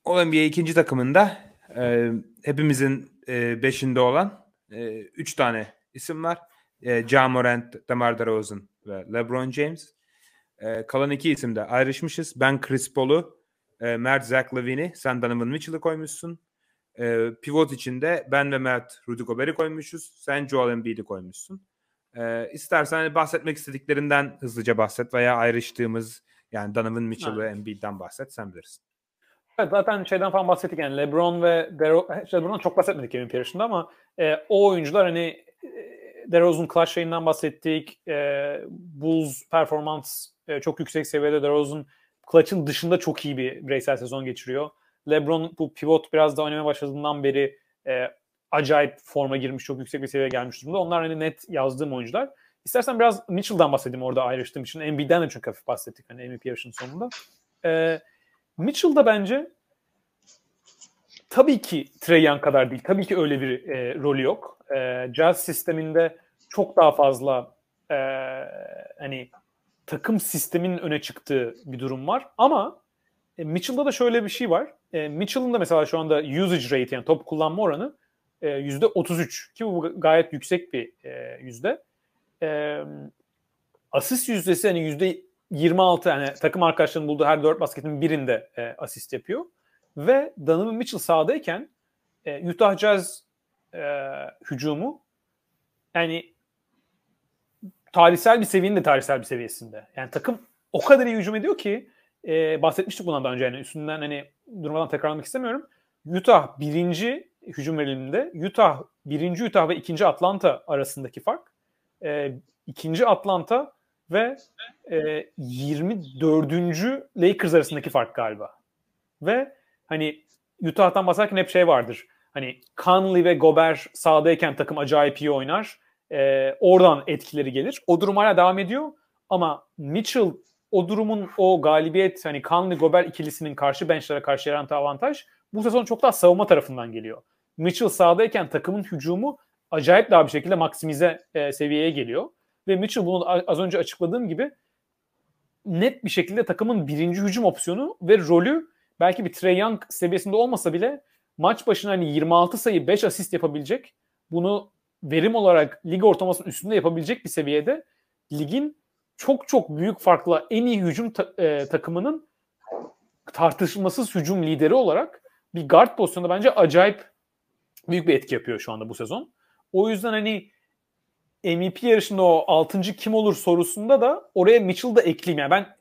All NBA ikinci takımında e, hepimizin e, beşinde olan e, üç tane isim var. E, Ja Morant, DeMar DeRozan ve LeBron James. E, kalan iki isim de ayrışmışız. Ben Chris Paul'u, e, Mert Zach Lavine'i, sen Donovan Mitchell'ı koymuşsun. E, pivot içinde ben ve Mert Rudy Gobert'i koymuşuz. Sen Joel Embiid'i koymuşsun. E, istersen hani bahsetmek istediklerinden hızlıca bahset veya ayrıştığımız yani Donovan Mitchell ve Embiid'den bahset sen bilirsin. Evet, zaten şeyden falan bahsettik yani LeBron ve Dero LeBron'dan çok bahsetmedik MVP yarışında ama e, o oyuncular hani e, DeRozan clutch yayından bahsettik. E, Bulls performans e, çok yüksek seviyede. DeRozan clutch'ın dışında çok iyi bir bireysel sezon geçiriyor. LeBron bu pivot biraz da oynamaya başladığından beri e, acayip forma girmiş, çok yüksek bir seviyeye gelmiş durumda. Onlar hani net yazdığım oyuncular. İstersen biraz Mitchell'dan bahsedeyim orada ayrıştığım için. Embiid'den de çünkü hafif bahsettik hani MVP yarışının sonunda. Ee, Mitchell da bence tabii ki Trey Young kadar değil. Tabii ki öyle bir e, rolü yok. E, Jazz sisteminde çok daha fazla e, hani takım sistemin öne çıktığı bir durum var. Ama e, Mitchell'da da şöyle bir şey var. E, Mitchell'ın da mesela şu anda usage rate yani top kullanma oranı e, yüzde 33 ki bu gayet yüksek bir e, yüzde. E, asist yüzdesi hani yüzde 26 yani takım arkadaşlarının bulduğu her 4 basketin birinde e, asist yapıyor. Ve Donovan Mitchell sahadayken e, Utah Jazz e, hücumu yani tarihsel bir seviyenin de tarihsel bir seviyesinde. Yani takım o kadar iyi hücum ediyor ki e, bahsetmiştik bundan daha önce yani üstünden hani durmadan tekrarlamak istemiyorum. Utah birinci hücum veriminde Utah birinci Utah ve ikinci Atlanta arasındaki fark e, ikinci Atlanta ve e, 24. Lakers arasındaki fark galiba. Ve hani Utah'tan bahsederken hep şey vardır. Hani Conley ve Gobert sahadayken takım acayip iyi oynar. E, oradan etkileri gelir. O durum hala devam ediyor. Ama Mitchell o durumun o galibiyet hani Conley Gobert ikilisinin karşı benchlere karşı yarattığı avantaj bu sezon çok daha savunma tarafından geliyor. Mitchell sahadayken takımın hücumu acayip daha bir şekilde maksimize e, seviyeye geliyor. Ve Mitchell bunu az önce açıkladığım gibi net bir şekilde takımın birinci hücum opsiyonu ve rolü belki bir Trey Young seviyesinde olmasa bile maç başına hani 26 sayı 5 asist yapabilecek bunu verim olarak lig ortalamasının üstünde yapabilecek bir seviyede ligin çok çok büyük farkla en iyi hücum ta- e, takımının tartışmasız hücum lideri olarak bir guard pozisyonunda bence acayip büyük bir etki yapıyor şu anda bu sezon. O yüzden hani MVP yarışında o 6. kim olur sorusunda da oraya Mitchell'da ekleyeyim. Yani ben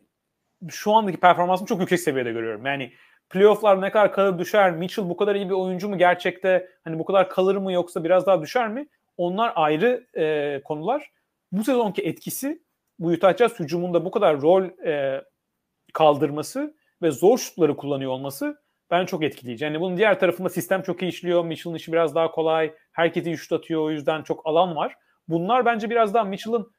şu andaki performansımı çok yüksek seviyede görüyorum. Yani playofflar ne kadar kalır düşer, Mitchell bu kadar iyi bir oyuncu mu gerçekte, hani bu kadar kalır mı yoksa biraz daha düşer mi? Onlar ayrı e, konular. Bu sezonki etkisi bu Utah Jazz hücumunda bu kadar rol e, kaldırması ve zor şutları kullanıyor olması ben çok etkileyici. Yani bunun diğer tarafında sistem çok iyi işliyor. Mitchell'ın işi biraz daha kolay. Herkes şut atıyor. O yüzden çok alan var. Bunlar bence biraz daha Mitchell'ın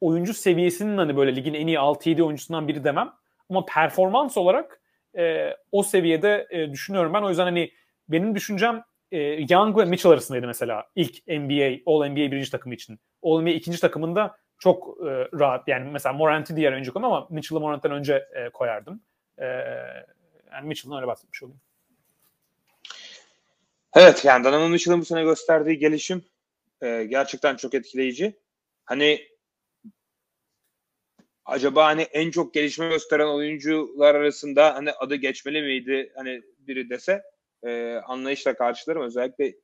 oyuncu seviyesinin hani böyle ligin en iyi 6-7 oyuncusundan biri demem. Ama performans olarak e, o seviyede e, düşünüyorum ben. O yüzden hani benim düşüncem e, Young ve Mitchell arasındaydı mesela ilk NBA, All NBA birinci takımı için. All NBA ikinci takımında çok e, rahat yani mesela Morant'i diğer önce koyma ama Mitchell'ı Morant'tan önce e, koyardım. E, yani Mitchell'dan öyle bahsetmiş olayım. Evet yani Donovan Mitchell'ın bu sene gösterdiği gelişim e, gerçekten çok etkileyici. Hani acaba hani en çok gelişme gösteren oyuncular arasında hani adı geçmeli miydi hani biri dese e, anlayışla karşılarım. Özellikle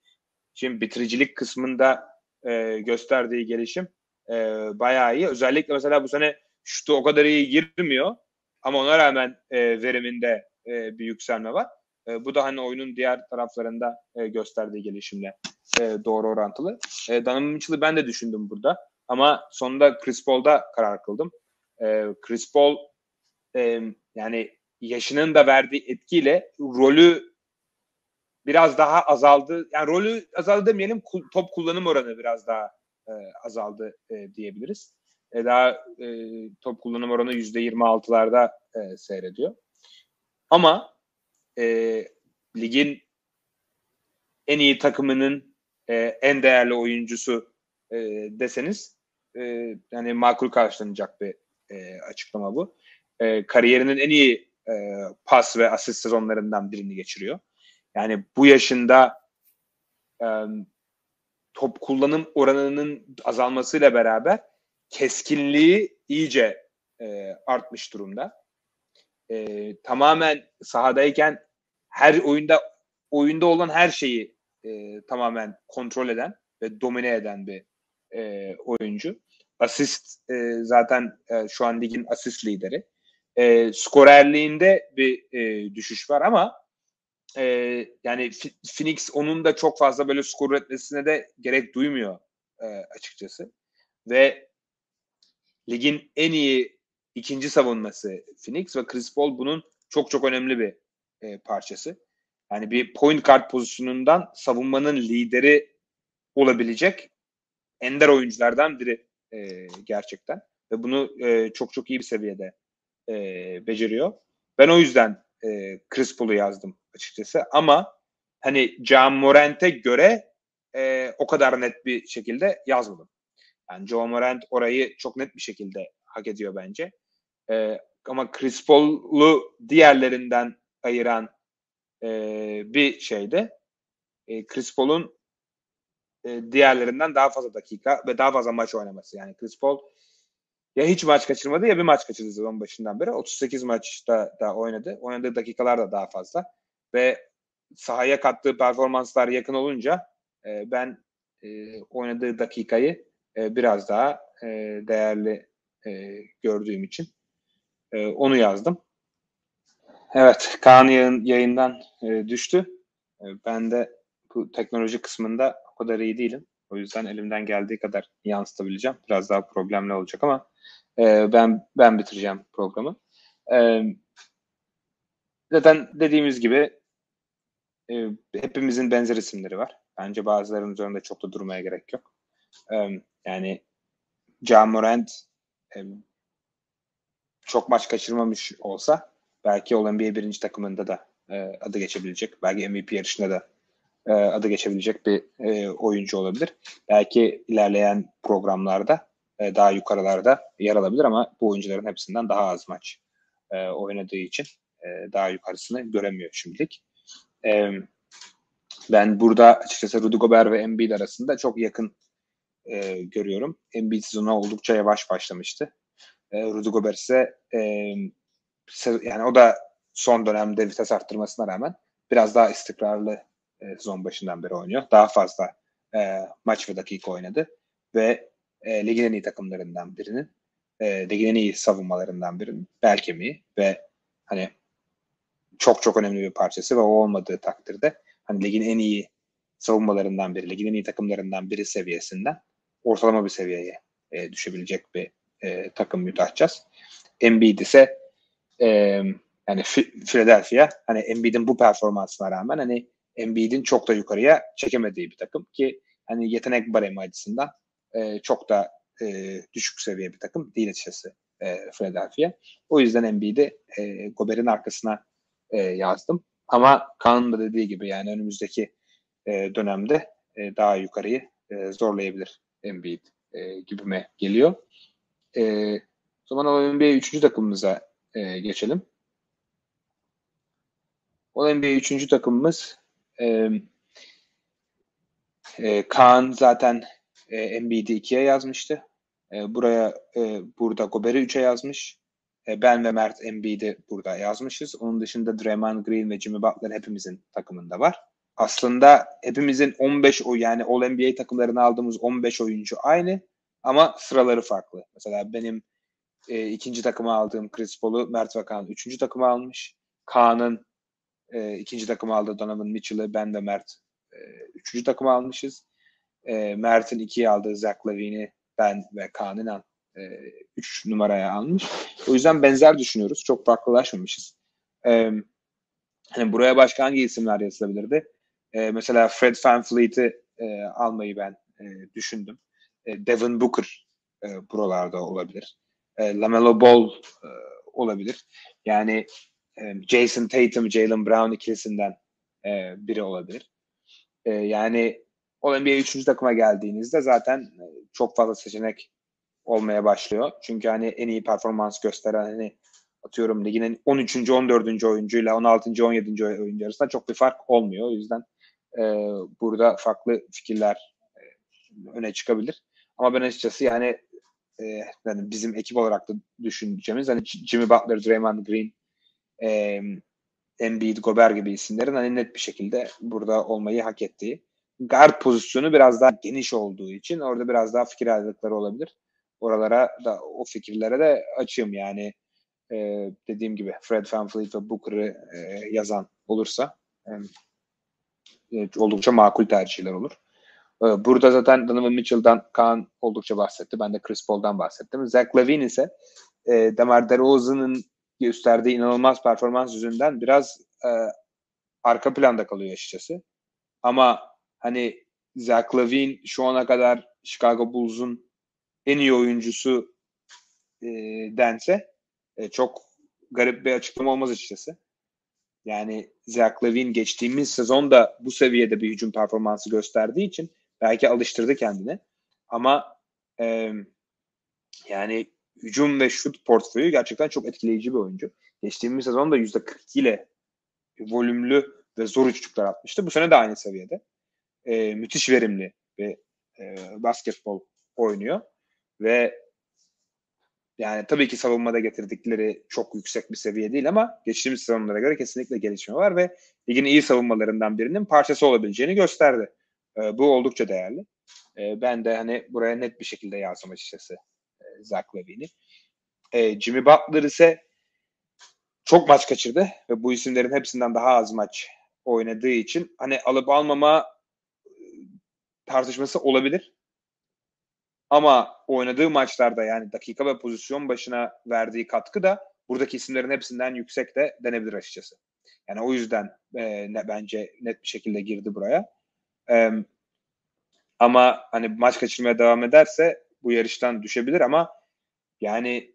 şimdi bitiricilik kısmında e, gösterdiği gelişim e, bayağı iyi. Özellikle mesela bu sene şutu o kadar iyi girmiyor ama ona rağmen e, veriminde e, bir yükselme var. E, bu da hani oyunun diğer taraflarında e, gösterdiği gelişimle e, doğru orantılı. E, Donovan Mitchell'ı ben de düşündüm burada. Ama sonunda Chris Paul'da karar kıldım. E, Chris Paul e, yani yaşının da verdiği etkiyle rolü biraz daha azaldı. Yani rolü azaldı demeyelim top kullanım oranı biraz daha e, azaldı e, diyebiliriz. E, daha e, top kullanım oranı %26'larda e, seyrediyor. Ama e, ligin en iyi takımının e, en değerli oyuncusu e, deseniz e, yani makul karşılanacak bir e, açıklama bu. E, kariyerinin en iyi e, pas ve asist sezonlarından birini geçiriyor. Yani bu yaşında e, top kullanım oranının azalmasıyla beraber keskinliği iyice e, artmış durumda. E, tamamen sahadayken her oyunda oyunda olan her şeyi e, tamamen kontrol eden ve domine eden bir e, oyuncu. Asist e, zaten e, şu an ligin asist lideri. E, skorerliğinde bir e, düşüş var ama e, yani Phoenix onun da çok fazla böyle skor üretmesine de gerek duymuyor e, açıkçası. Ve ligin en iyi ikinci savunması Phoenix ve Chris Paul bunun çok çok önemli bir e, parçası. Yani bir point guard pozisyonundan savunmanın lideri olabilecek ender oyunculardan biri e, gerçekten. Ve bunu e, çok çok iyi bir seviyede e, beceriyor. Ben o yüzden e, Chris Paul'u yazdım açıkçası. Ama hani John Morant'e göre e, o kadar net bir şekilde yazmadım. Yani John Morant orayı çok net bir şekilde hak ediyor bence. E, ama Chris Paul'u diğerlerinden ayıran e, bir şeyde e, Chris Paul'un e, diğerlerinden daha fazla dakika ve daha fazla maç oynaması. Yani Chris Paul ya hiç maç kaçırmadı ya bir maç kaçırdı sezon başından beri. 38 maçta da oynadı. Oynadığı dakikalar da daha fazla. Ve sahaya kattığı performanslar yakın olunca e, ben e, oynadığı dakikayı e, biraz daha e, değerli e, gördüğüm için e, onu yazdım. Evet, Kaan yayın, yayından e, düştü. E, ben de bu teknoloji kısmında kadar iyi değilim. O yüzden elimden geldiği kadar yansıtabileceğim. Biraz daha problemli olacak ama e, ben ben bitireceğim programı. E, zaten dediğimiz gibi e, hepimizin benzer isimleri var. Bence bazılarının üzerinde çok da durmaya gerek yok. E, yani John Morant e, çok maç kaçırmamış olsa belki All-NBA birinci takımında da e, adı geçebilecek. Belki MVP yarışında da e, adı geçebilecek bir e, oyuncu olabilir. Belki ilerleyen programlarda e, daha yukarılarda yer alabilir ama bu oyuncuların hepsinden daha az maç e, oynadığı için e, daha yukarısını göremiyor şimdilik. E, ben burada açıkçası Rudy Gobert ve Embiid arasında çok yakın e, görüyorum. Embiid sezonu oldukça yavaş başlamıştı. E, Rudy Gobert ise e, yani o da son dönemde vites arttırmasına rağmen biraz daha istikrarlı e, sezon başından beri oynuyor. Daha fazla e, maç ve dakika oynadı ve e, ligin en iyi takımlarından birinin e, ligin en iyi savunmalarından birinin bel kemiği ve hani çok çok önemli bir parçası ve o olmadığı takdirde hani ligin en iyi savunmalarından biri, ligin en iyi takımlarından biri seviyesinden ortalama bir seviyeye e, düşebilecek bir e, takım müteahhitçiz. Embiid ise e, yani Philadelphia hani Embiid'in bu performansına rağmen hani Embiid'in çok da yukarıya çekemediği bir takım ki hani yetenek baremi açısından e, çok da e, düşük seviye bir takım değil açıkçası e, Philadelphia. O yüzden Embiid'i e, Gobert'in arkasına e, yazdım. Ama Kaan'ın da dediği gibi yani önümüzdeki e, dönemde e, daha yukarıyı e, zorlayabilir Embiid e, gibime geliyor. E, o zaman NBA 3. takımımıza e, geçelim. O NBA 3. takımımız e, e, Kaan zaten e, Embiid'i 2'ye yazmıştı. E, buraya e, burada Gobert'i 3'e yazmış. E, ben ve Mert Embiid'i burada yazmışız. Onun dışında Draymond Green ve Jimmy Butler hepimizin takımında var. Aslında hepimizin 15 o yani All NBA takımlarını aldığımız 15 oyuncu aynı ama sıraları farklı. Mesela benim e, ikinci takıma aldığım Chris Paul'u Mert ve Kaan üçüncü takıma almış. Kaan'ın e, ikinci takıma aldığı Donovan Mitchell'ı ben ve Mert e, üçüncü takıma almışız. E, Mert'in ikiye aldığı Zach Lavine'i ben ve Kaan İnan e, üç numaraya almış. O yüzden benzer düşünüyoruz. Çok farklılaşmamışız. E, hani buraya başka hangi isimler yazılabilirdi? E, mesela Fred VanVleet'i e, almayı ben e, düşündüm. E, Devin Booker e, buralarda olabilir. E, Lamelo Ball e, olabilir. Yani e, Jason Tatum, Jalen Brown ikilisinden e, biri olabilir. E, yani o NBA 3. takıma geldiğinizde zaten e, çok fazla seçenek olmaya başlıyor. Çünkü hani en iyi performans gösteren hani atıyorum ligin 13. 14. oyuncuyla 16. 17. oyuncu arasında çok bir fark olmuyor. O yüzden e, burada farklı fikirler e, öne çıkabilir. Ama ben açıkçası yani, e, yani bizim ekip olarak da düşüneceğimiz hani Jimmy Butler, Draymond Green, e, Embiid, Gobert gibi isimlerin hani net bir şekilde burada olmayı hak ettiği. Guard pozisyonu biraz daha geniş olduğu için orada biraz daha fikir ayrılıkları olabilir. Oralara da o fikirlere de açığım yani e, dediğim gibi Fred VanVleet ve Booker'ı e, yazan olursa e, oldukça makul tercihler olur. E, burada zaten Donovan Mitchell'dan Kaan oldukça bahsetti. Ben de Chris Paul'dan bahsettim. Zach Lavine ise e, Demar DeRozan'ın gösterdiği inanılmaz performans yüzünden biraz e, arka planda kalıyor açıkçası. Ama hani Zach Lavine şu ana kadar Chicago Bulls'un en iyi oyuncusu e, dense e, çok garip bir açıklama olmaz açıkçası. Yani Zach Lavine geçtiğimiz sezonda bu seviyede bir hücum performansı gösterdiği için belki alıştırdı kendini. Ama e, yani hücum ve şut portföyü gerçekten çok etkileyici bir oyuncu. Geçtiğimiz sezonda %42 ile volümlü ve zor üçlükler atmıştı. Bu sene de aynı seviyede. E, müthiş verimli bir e, basketbol oynuyor ve yani tabii ki savunmada getirdikleri çok yüksek bir seviye değil ama geçtiğimiz sezonlara göre kesinlikle gelişme var ve ligin iyi savunmalarından birinin parçası olabileceğini gösterdi. E, bu oldukça değerli. E, ben de hani buraya net bir şekilde yazdım açıkçası Zach Lavine'i. E, Jimmy Butler ise çok maç kaçırdı ve bu isimlerin hepsinden daha az maç oynadığı için hani alıp almama e, tartışması olabilir. Ama oynadığı maçlarda yani dakika ve pozisyon başına verdiği katkı da buradaki isimlerin hepsinden yüksek de denebilir açıkçası. Yani o yüzden e, ne, bence net bir şekilde girdi buraya. E, ama hani maç kaçırmaya devam ederse bu yarıştan düşebilir ama yani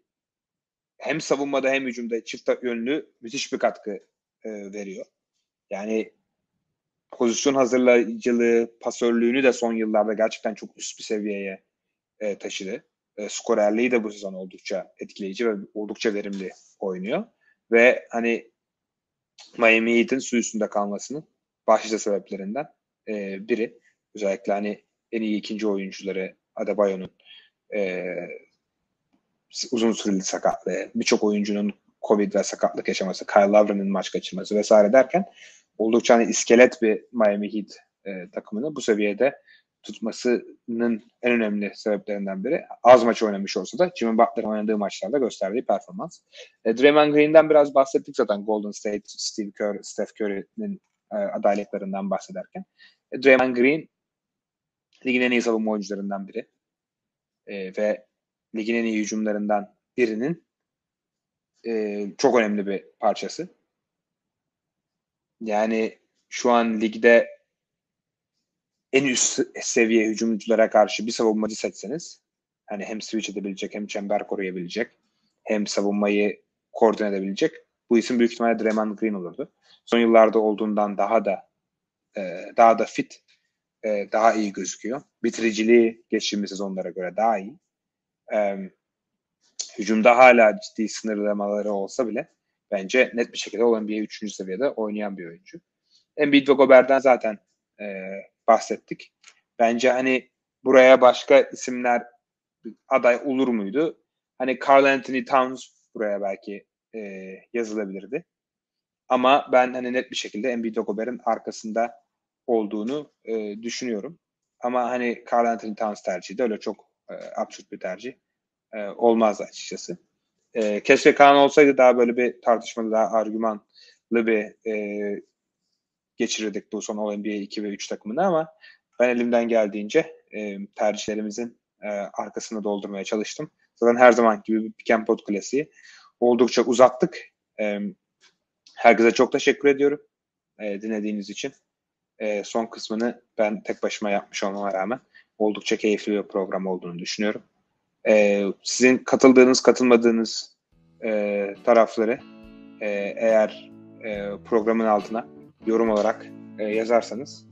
hem savunmada hem hücumda çift yönlü müthiş bir katkı e, veriyor. Yani pozisyon hazırlayıcılığı, pasörlüğünü de son yıllarda gerçekten çok üst bir seviyeye e, taşıdı. E, skorerliği de bu sezon oldukça etkileyici ve oldukça verimli oynuyor. Ve hani Miami Heat'in su üstünde kalmasının başlıca sebeplerinden e, biri. Özellikle hani en iyi ikinci oyuncuları Adebayo'nun e, uzun süreli sakatlığı, birçok oyuncunun Covid ve sakatlık yaşaması, Kyle Lowry'nin maç kaçırması vesaire derken oldukça hani iskelet bir Miami Heat e, takımını bu seviyede tutmasının en önemli sebeplerinden biri. Az maç oynamış olsa da Jimmy Butler'ın oynadığı maçlarda gösterdiği performans. E, Draymond Green'den biraz bahsettik zaten Golden State, Steve Kerr, Steph Curry'nin e, adaylıklarından bahsederken. E, Draymond Green ligin en iyi savunma oyuncularından biri. E, ve ligin en iyi hücumlarından birinin e, çok önemli bir parçası. Yani şu an ligde en üst seviye hücumculara karşı bir savunmacı seçseniz hani hem switch edebilecek hem çember koruyabilecek hem savunmayı koordine edebilecek bu isim büyük ihtimalle Draymond Green olurdu. Son yıllarda olduğundan daha da e, daha da fit e, daha iyi gözüküyor. Bitiriciliği geçtiğimiz sezonlara göre daha iyi. E, hücumda hala ciddi sınırlamaları olsa bile bence net bir şekilde olan bir 3. seviyede oynayan bir oyuncu. Embiid ve Gobert'den zaten e, bahsettik. Bence hani buraya başka isimler aday olur muydu? Hani Carl Anthony Towns buraya belki e, yazılabilirdi. Ama ben hani net bir şekilde Embiid Gobert'in arkasında olduğunu e, düşünüyorum. Ama hani Carl Anthony Towns tercihi de öyle çok e, absürt bir tercih e, olmazdı açıkçası. E, keşke Kaan olsaydı daha böyle bir tartışmalı, daha argümanlı bir e, geçirirdik bu son All NBA 2 ve 3 takımını ama ben elimden geldiğince e, tercihlerimizin e, arkasını doldurmaya çalıştım. Zaten her zaman gibi bir pick pot klasiği oldukça uzattık. E, herkese çok teşekkür ediyorum e, dinlediğiniz için. E, son kısmını ben tek başıma yapmış olmama rağmen oldukça keyifli bir program olduğunu düşünüyorum. E, sizin katıldığınız, katılmadığınız e, tarafları e, eğer e, programın altına yorum olarak e, yazarsanız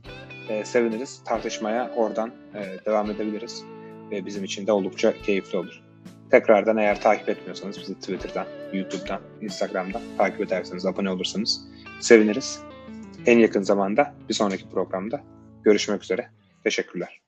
e, seviniriz. Tartışmaya oradan e, devam edebiliriz. Ve bizim için de oldukça keyifli olur. Tekrardan eğer takip etmiyorsanız bizi Twitter'dan, YouTube'dan, Instagram'dan takip ederseniz, abone olursanız seviniriz. En yakın zamanda bir sonraki programda görüşmek üzere. Teşekkürler.